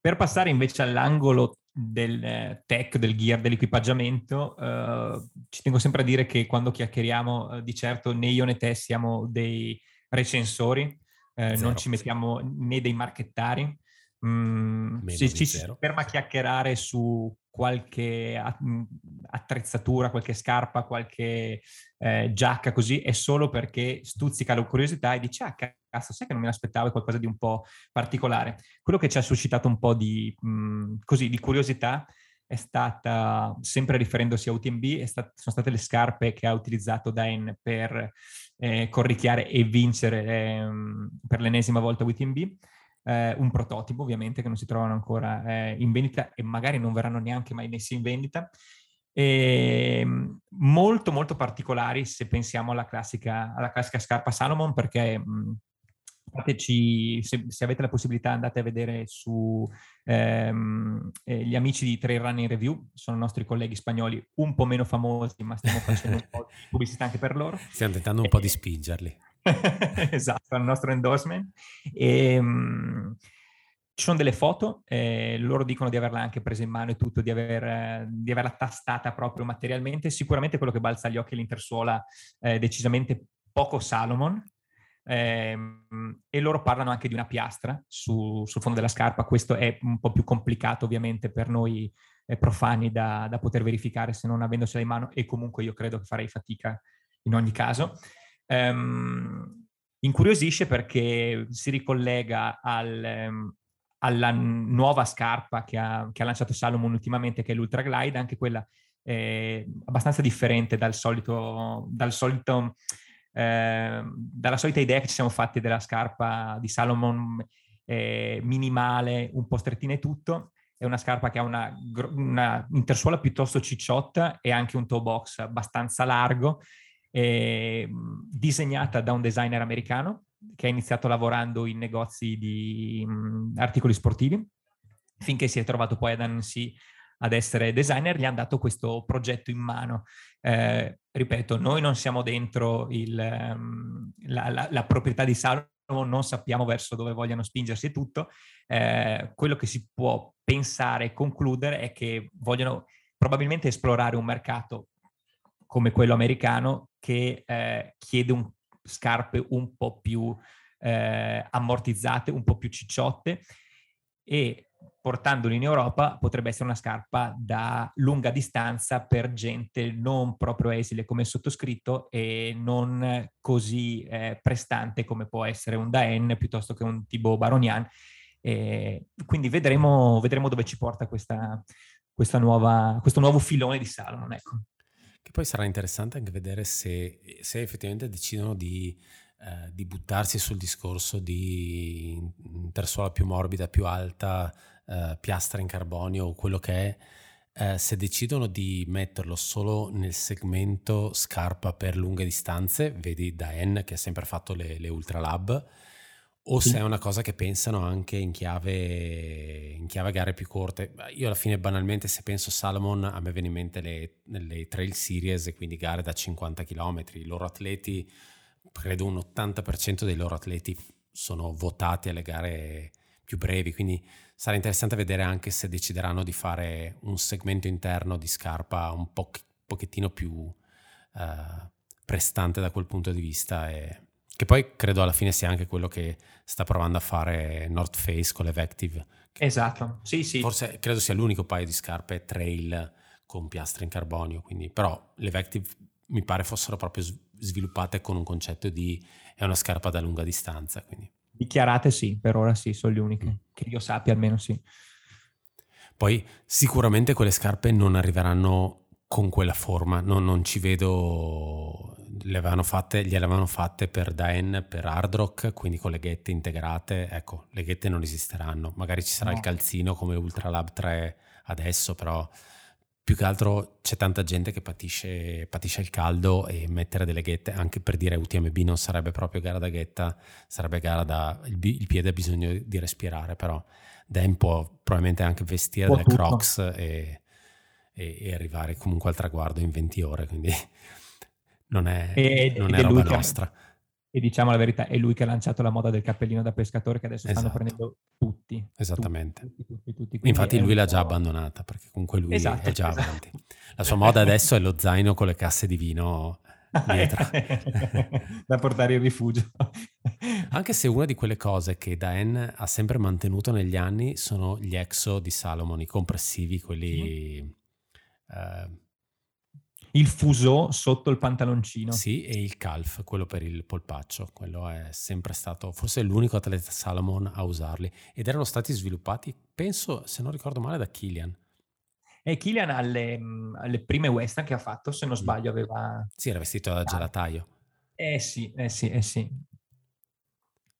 Speaker 2: Per passare invece all'angolo del eh, tech, del gear, dell'equipaggiamento, eh, ci tengo sempre a dire che quando chiacchieriamo eh, di certo né io né te siamo dei recensori, eh, non ci mettiamo né dei marchettari, Mm, se ci si ferma a chiacchierare su qualche mm, attrezzatura, qualche scarpa, qualche eh, giacca così, è solo perché stuzzica la curiosità e dice, ah cazzo, sai che non me l'aspettavo, qualcosa di un po' particolare. Quello che ci ha suscitato un po' di, mh, mm, così, di curiosità è stata, sempre riferendosi a UTMB, stat- sono state le scarpe che ha utilizzato Dan per eh, corricchiare e vincere eh, per l'ennesima volta UTMB eh, un prototipo ovviamente che non si trovano ancora eh, in vendita e magari non verranno neanche mai messi in vendita. E ehm, molto molto particolari se pensiamo alla classica, alla classica scarpa Salomon perché mh, fateci, se, se, avete la possibilità andate a vedere su ehm, eh, gli amici di Trail Running Review, sono i nostri colleghi spagnoli un po' meno famosi ma stiamo facendo un po' di [laughs] pubblicità anche per loro.
Speaker 1: Stiamo tentando un po' di spingerli. [laughs]
Speaker 2: esatto, il nostro endorsement. E, um, ci sono delle foto, eh, loro dicono di averla anche presa in mano e tutto, di, aver, di, averla tastata proprio materialmente. Sicuramente quello che balza agli occhi è l'intersuola eh, decisamente poco Salomon. Eh, e loro parlano anche di una piastra su, sul fondo della scarpa. Questo è un po' più complicato ovviamente per noi eh, profani da, da poter verificare se non avendosela in mano e comunque io credo che farei fatica in ogni caso um, incuriosisce perché si ricollega al, um, alla nuova scarpa che ha, che ha, lanciato Salomon ultimamente, che è l'Ultra Glide, anche quella è abbastanza differente dal solito, dal solito eh, dalla solita idea che ci siamo fatti della scarpa di Salomon eh, minimale, un po' strettina e tutto. È una scarpa che ha una, una intersuola piuttosto cicciotta e anche un toe box abbastanza largo eh, disegnata da un designer americano che ha iniziato lavorando in negozi di mh, articoli sportivi, finché si è trovato poi ad Annecy ad essere designer, gli hanno dato questo progetto in mano. Eh, ripeto, noi non siamo dentro il, um, la, la, la, proprietà di Salomon, non sappiamo verso dove vogliano spingersi e tutto. Eh, quello che si può pensare e concludere è che vogliono probabilmente esplorare un mercato come quello americano che eh, chiede un, scarpe un po' più eh, ammortizzate, un po' più cicciotte e portandoli in Europa potrebbe essere una scarpa da lunga distanza per gente non proprio esile come sottoscritto e non così eh, prestante come può essere un Daen piuttosto che un Thibaut Baronian. E quindi vedremo, vedremo dove ci porta questa, questa nuova, questo nuovo filone di Salomon. Ecco.
Speaker 1: Che poi sarà interessante anche vedere se, se effettivamente decidono di, eh, di, buttarsi sul discorso di intersuola più morbida, più alta, eh, piastra in carbonio o quello che è, eh, se decidono di metterlo solo nel segmento scarpa per lunghe distanze, vedi Daen che ha sempre fatto le, le Ultra Lab, o se è una cosa che pensano anche in chiave, in chiave gare più corte. Io alla fine banalmente se penso Salomon a me viene in mente le, le Trail Series, quindi gare da 50 km. I loro atleti, credo un 80% dei loro atleti sono votati alle gare più brevi, quindi sarà interessante vedere anche se decideranno di fare un segmento interno di scarpa un po- pochettino più uh, prestante da quel punto di vista. E, che poi credo alla fine sia anche quello che sta provando a fare North Face con l'Evective.
Speaker 2: Esatto, sì, sì.
Speaker 1: Forse credo sia l'unico paio di scarpe trail con piastre in carbonio, quindi, però l'Evective mi pare fossero proprio sviluppate con un concetto di è una scarpa da lunga distanza. Quindi.
Speaker 2: Dichiarate sì, per ora sì, sono le uniche, mm. che io sappia almeno sì.
Speaker 1: Poi sicuramente quelle scarpe non arriveranno con quella forma, no, non ci vedo le avevano fatte, gliele avevano fatte per Daen, per Hard Rock, quindi con le ghette integrate. Ecco, le ghette non esisteranno. Magari ci sarà no. il calzino come Ultra Lab 3 adesso, però più che altro c'è tanta gente che patisce, patisce, il caldo e mettere delle ghette, anche per dire UTMB non sarebbe proprio gara da ghetta, sarebbe gara da... il, il piede ha bisogno di respirare, però Dan può probabilmente anche vestire delle tutto. crocs e, e, e, arrivare comunque al traguardo in 20 ore, quindi [laughs] non è, e, non è roba nostra. Che
Speaker 2: e diciamo la verità, è lui che ha lanciato la moda del cappellino da pescatore che adesso esatto. stanno prendendo tutti.
Speaker 1: Esattamente. Tutti, tutti, tutti, Infatti lui l'ha già abbandonata perché comunque lui esatto, è già esatto. avanti. La sua moda adesso è lo zaino con le casse di vino [laughs] dietro. [laughs]
Speaker 2: da portare in rifugio.
Speaker 1: Anche se una di quelle cose che Daen ha sempre mantenuto negli anni sono gli exo di Salomon, i compressivi, quelli...
Speaker 2: Uh, il fuso sotto il pantaloncino.
Speaker 1: Sì, e il calf, quello per il polpaccio. Quello è sempre stato, forse l'unico atleta Salomon a usarli. Ed erano stati sviluppati, penso, se non ricordo male, da Killian.
Speaker 2: E Killian alle, alle prime western che ha fatto, se non mm. sbaglio, aveva...
Speaker 1: Sì, era vestito da gelataio.
Speaker 2: Eh sì, eh sì, eh sì.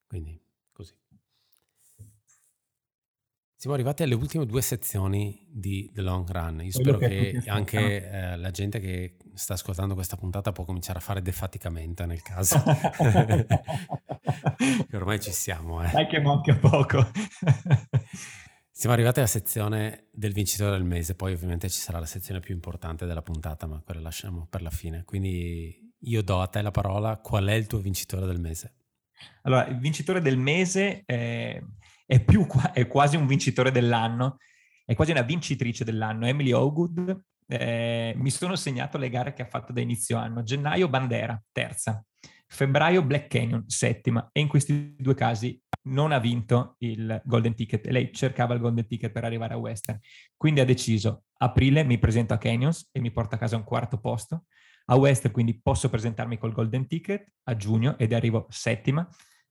Speaker 1: Quindi Siamo arrivati alle ultime due sezioni di The Long Run. Io spero che, che anche eh, la gente che sta ascoltando questa puntata può cominciare a fare defaticamento nel caso. [laughs] ormai ci siamo. Eh.
Speaker 2: Dai che manca poco. [laughs]
Speaker 1: Siamo arrivati alla sezione del vincitore del mese, poi ovviamente ci sarà la sezione più importante della puntata, ma quella lasciamo per la fine. Quindi io do a te la parola, qual è il tuo vincitore del mese?
Speaker 2: Allora, il vincitore del mese... È è, più, è quasi un vincitore dell'anno, è quasi una vincitrice dell'anno. Emily Ogood, eh, mi sono segnato le gare che ha fatto da inizio anno. Gennaio Bandera, terza. Febbraio Black Canyon, settima. E in questi due casi non ha vinto il Golden Ticket. Lei cercava il Golden Ticket per arrivare a Western. Quindi ha deciso, aprile mi presento a Canyons e mi porta a casa un quarto posto. A Western quindi posso presentarmi col Golden Ticket a giugno ed arrivo settima.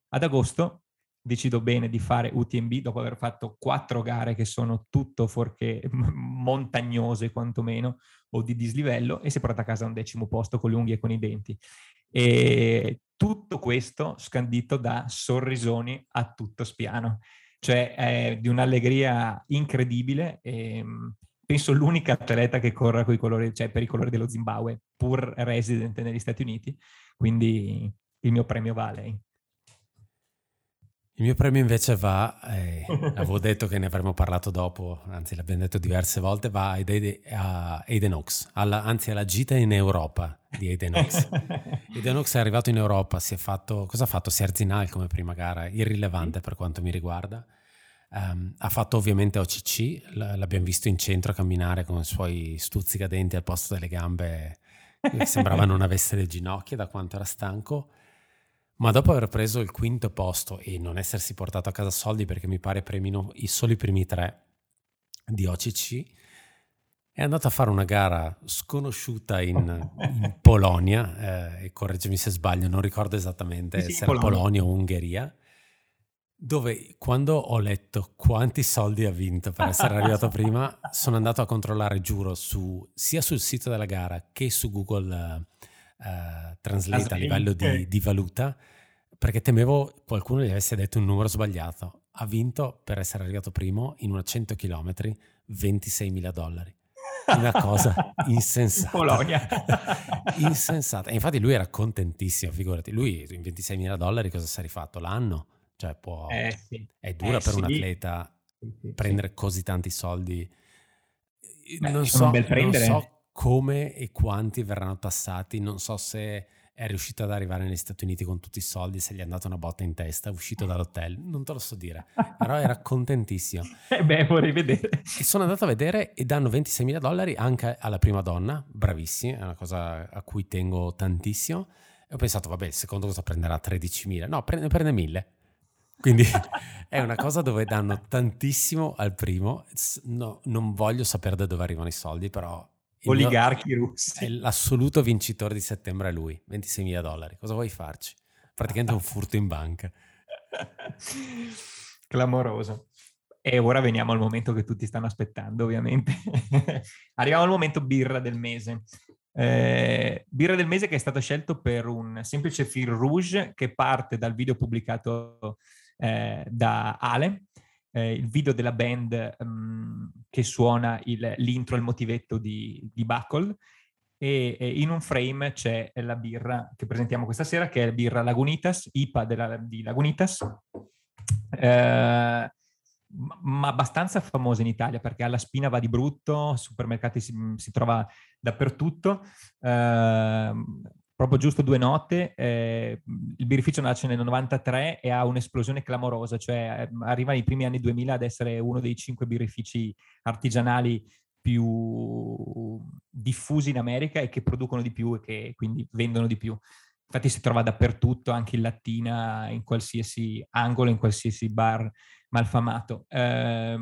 Speaker 2: Ad agosto decido bene di fare UTMB dopo aver fatto quattro gare che sono tutto fuorché montagnose quantomeno o di dislivello e si porta a casa un decimo posto con le unghie e con i denti. E tutto questo scandito da sorrisoni a tutto spiano, cioè è di un'allegria incredibile e penso l'unica atleta che corra colori, cioè per i colori dello Zimbabwe, pur resident negli Stati Uniti, quindi il mio premio va a lei.
Speaker 1: Il mio premio invece va, eh, avevo detto che ne avremmo parlato dopo, anzi l'abbiamo detto diverse volte, va a Aiden Oaks, alla, anzi alla gita in Europa di Aiden Oaks. [laughs] Aiden Oaks è arrivato in Europa, si è fatto, cosa ha fatto? Si è Serzinal come prima gara, irrilevante per quanto mi riguarda. Um, ha fatto ovviamente OCC, l'abbiamo visto in centro a camminare con i suoi stuzzicadenti al posto delle gambe che sembrava [laughs] non avesse le ginocchia da quanto era stanco ma dopo aver preso il quinto posto e non essersi portato a casa soldi perché mi pare premino i soli primi tre di OCC, è andato a fare una gara sconosciuta in, [laughs] in Polonia, eh, e correggimi se sbaglio, non ricordo esattamente sì, se era Polonia. O Ungheria, dove quando ho letto quanti soldi ha vinto per essere arrivato [laughs] prima, sono andato a controllare, giuro, su, sia sul sito della gara che su Google uh, Translate a livello di, di, valuta, perché temevo qualcuno gli avesse detto un numero sbagliato. Ha vinto per essere arrivato primo in una 100 km 26 mila dollari. Una cosa [laughs] insensata.
Speaker 2: Polonia. [laughs]
Speaker 1: insensata. E infatti lui era contentissimo, figurati. Lui in 26 mila dollari cosa si è rifatto? L'anno? Cioè può... Eh, sì. È dura eh, per sì. un atleta prendere così tanti soldi.
Speaker 2: Beh, non, so, non
Speaker 1: so come e quanti verranno tassati. Non so se è riuscito ad arrivare negli Stati Uniti con tutti i soldi, se gli è andata una botta in testa, è uscito dall'hotel, non te lo so dire, però era contentissimo. [laughs]
Speaker 2: Eh beh, vorrei vedere.
Speaker 1: E sono andato a vedere e danno 26 mila dollari anche alla prima donna, bravissima, è una cosa a cui tengo tantissimo. E ho pensato, vabbè, il secondo cosa prenderà? 13 mila? No, prende, prende 1000. Quindi [laughs] è una cosa dove danno tantissimo al primo. No, non voglio sapere da dove arrivano i soldi, però
Speaker 2: oligarchi russi.
Speaker 1: L'assoluto vincitore di settembre è lui, 26 mila dollari. Cosa vuoi farci? Praticamente un furto in banca. [laughs]
Speaker 2: Clamoroso. E ora veniamo al momento che tutti stanno aspettando, ovviamente. [laughs] Arriviamo al momento birra del mese. Eh, birra del mese che è stato scelto per un semplice fil rouge che parte dal video pubblicato eh, da Ale eh, il video della band um, che suona il, l'intro il motivetto di, di Buckle e, e, in un frame c'è la birra che presentiamo questa sera che è la birra Lagunitas, IPA della, di Lagunitas. Eh, ma abbastanza famosa in Italia perché alla spina va di brutto, supermercati si, si trova dappertutto. Eh, proprio giusto due note, eh, il birrificio nasce nel 93 e ha un'esplosione clamorosa, cioè eh, arriva nei primi anni 2000 ad essere uno dei cinque birrifici artigianali più diffusi in America e che producono di più e che quindi vendono di più. Infatti si trova dappertutto, anche in lattina, in qualsiasi angolo, in qualsiasi bar malfamato. Eh,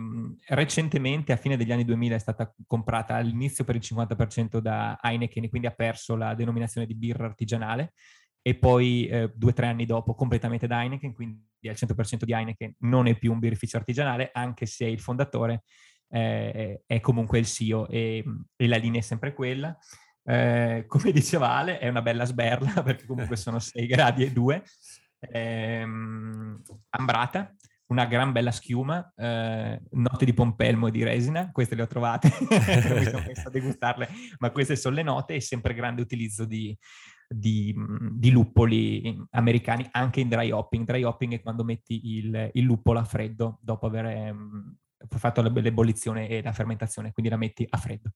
Speaker 2: recentemente, a fine degli anni 2000, è stata comprata all'inizio per il 50% da Heineken quindi ha perso la denominazione di birra artigianale e poi eh, due o tre anni dopo completamente da Heineken, quindi al 100% di Heineken non è più un birrificio artigianale, anche se il fondatore eh, è comunque il CEO e, e la linea è sempre quella. Eh, come [laughs] diceva Ale, è una bella sberla [laughs] perché comunque sono 6 gradi e 2. Eh, ambrata, una gran bella schiuma, eh, note di pompelmo e di resina, queste le ho trovate, [laughs] sono messo a degustarle, ma queste sono le note e sempre grande utilizzo di, di, di, luppoli americani anche in dry hopping. Dry hopping è quando metti il, il luppolo a freddo dopo aver fatto l'ebollizione e la fermentazione, quindi la metti a freddo.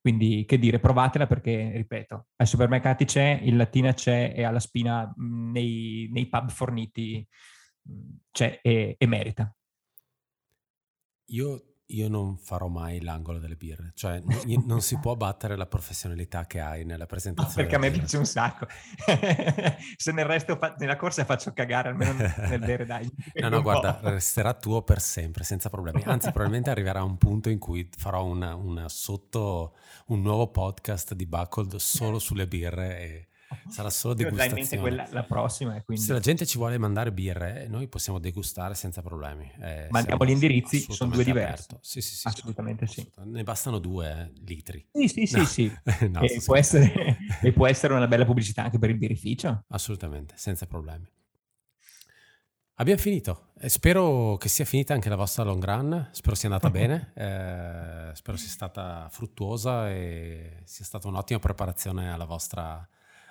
Speaker 2: Quindi che dire, provatela perché, ripeto, ai supermercati c'è, in Latina c'è e alla spina nei, nei pub forniti c'è e, e merita.
Speaker 1: Io io non farò mai l'angolo delle birre, cioè [laughs] non si può battere la professionalità che hai nella presentazione.
Speaker 2: No, perché a me piace un sacco. [laughs] Se nel resto fa- nella corsa faccio cagare, almeno nel bere dai. [laughs]
Speaker 1: no, no, guarda, resterà tuo per sempre, senza problemi. Anzi, probabilmente arriverà un punto in cui farò una, una sotto un nuovo podcast di Buckled solo sulle birre e [laughs] sarà solo degustazione.
Speaker 2: Quella, la prossima. Quindi...
Speaker 1: Se la gente ci vuole mandare birre, noi possiamo degustare senza problemi.
Speaker 2: Eh, Mandiamo gli indirizzi, sono due diversi.
Speaker 1: Sì, sì, sì,
Speaker 2: assolutamente sì.
Speaker 1: Ne bastano due eh, litri.
Speaker 2: Sì, sì, sì. No. sì. [laughs] no, e, può essere, e può essere una bella pubblicità anche per il birrificio.
Speaker 1: Assolutamente, senza problemi. Abbiamo finito. spero che sia finita anche la vostra long run. Spero sia andata [laughs] bene. Eh, spero sia stata fruttuosa e sia stata un'ottima preparazione alla vostra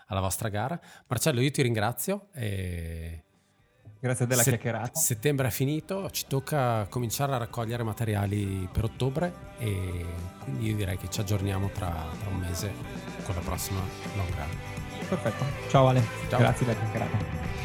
Speaker 1: alla vostra gara. Marcello, io ti ringrazio. E...
Speaker 2: Grazie della Se- chiacchierata.
Speaker 1: Settembre è finito, ci tocca cominciare a raccogliere materiali per ottobre e quindi io direi che ci aggiorniamo tra, tra un mese con la prossima long run.
Speaker 2: Perfetto. Ciao Ale. Ciao. Grazie della chiacchierata.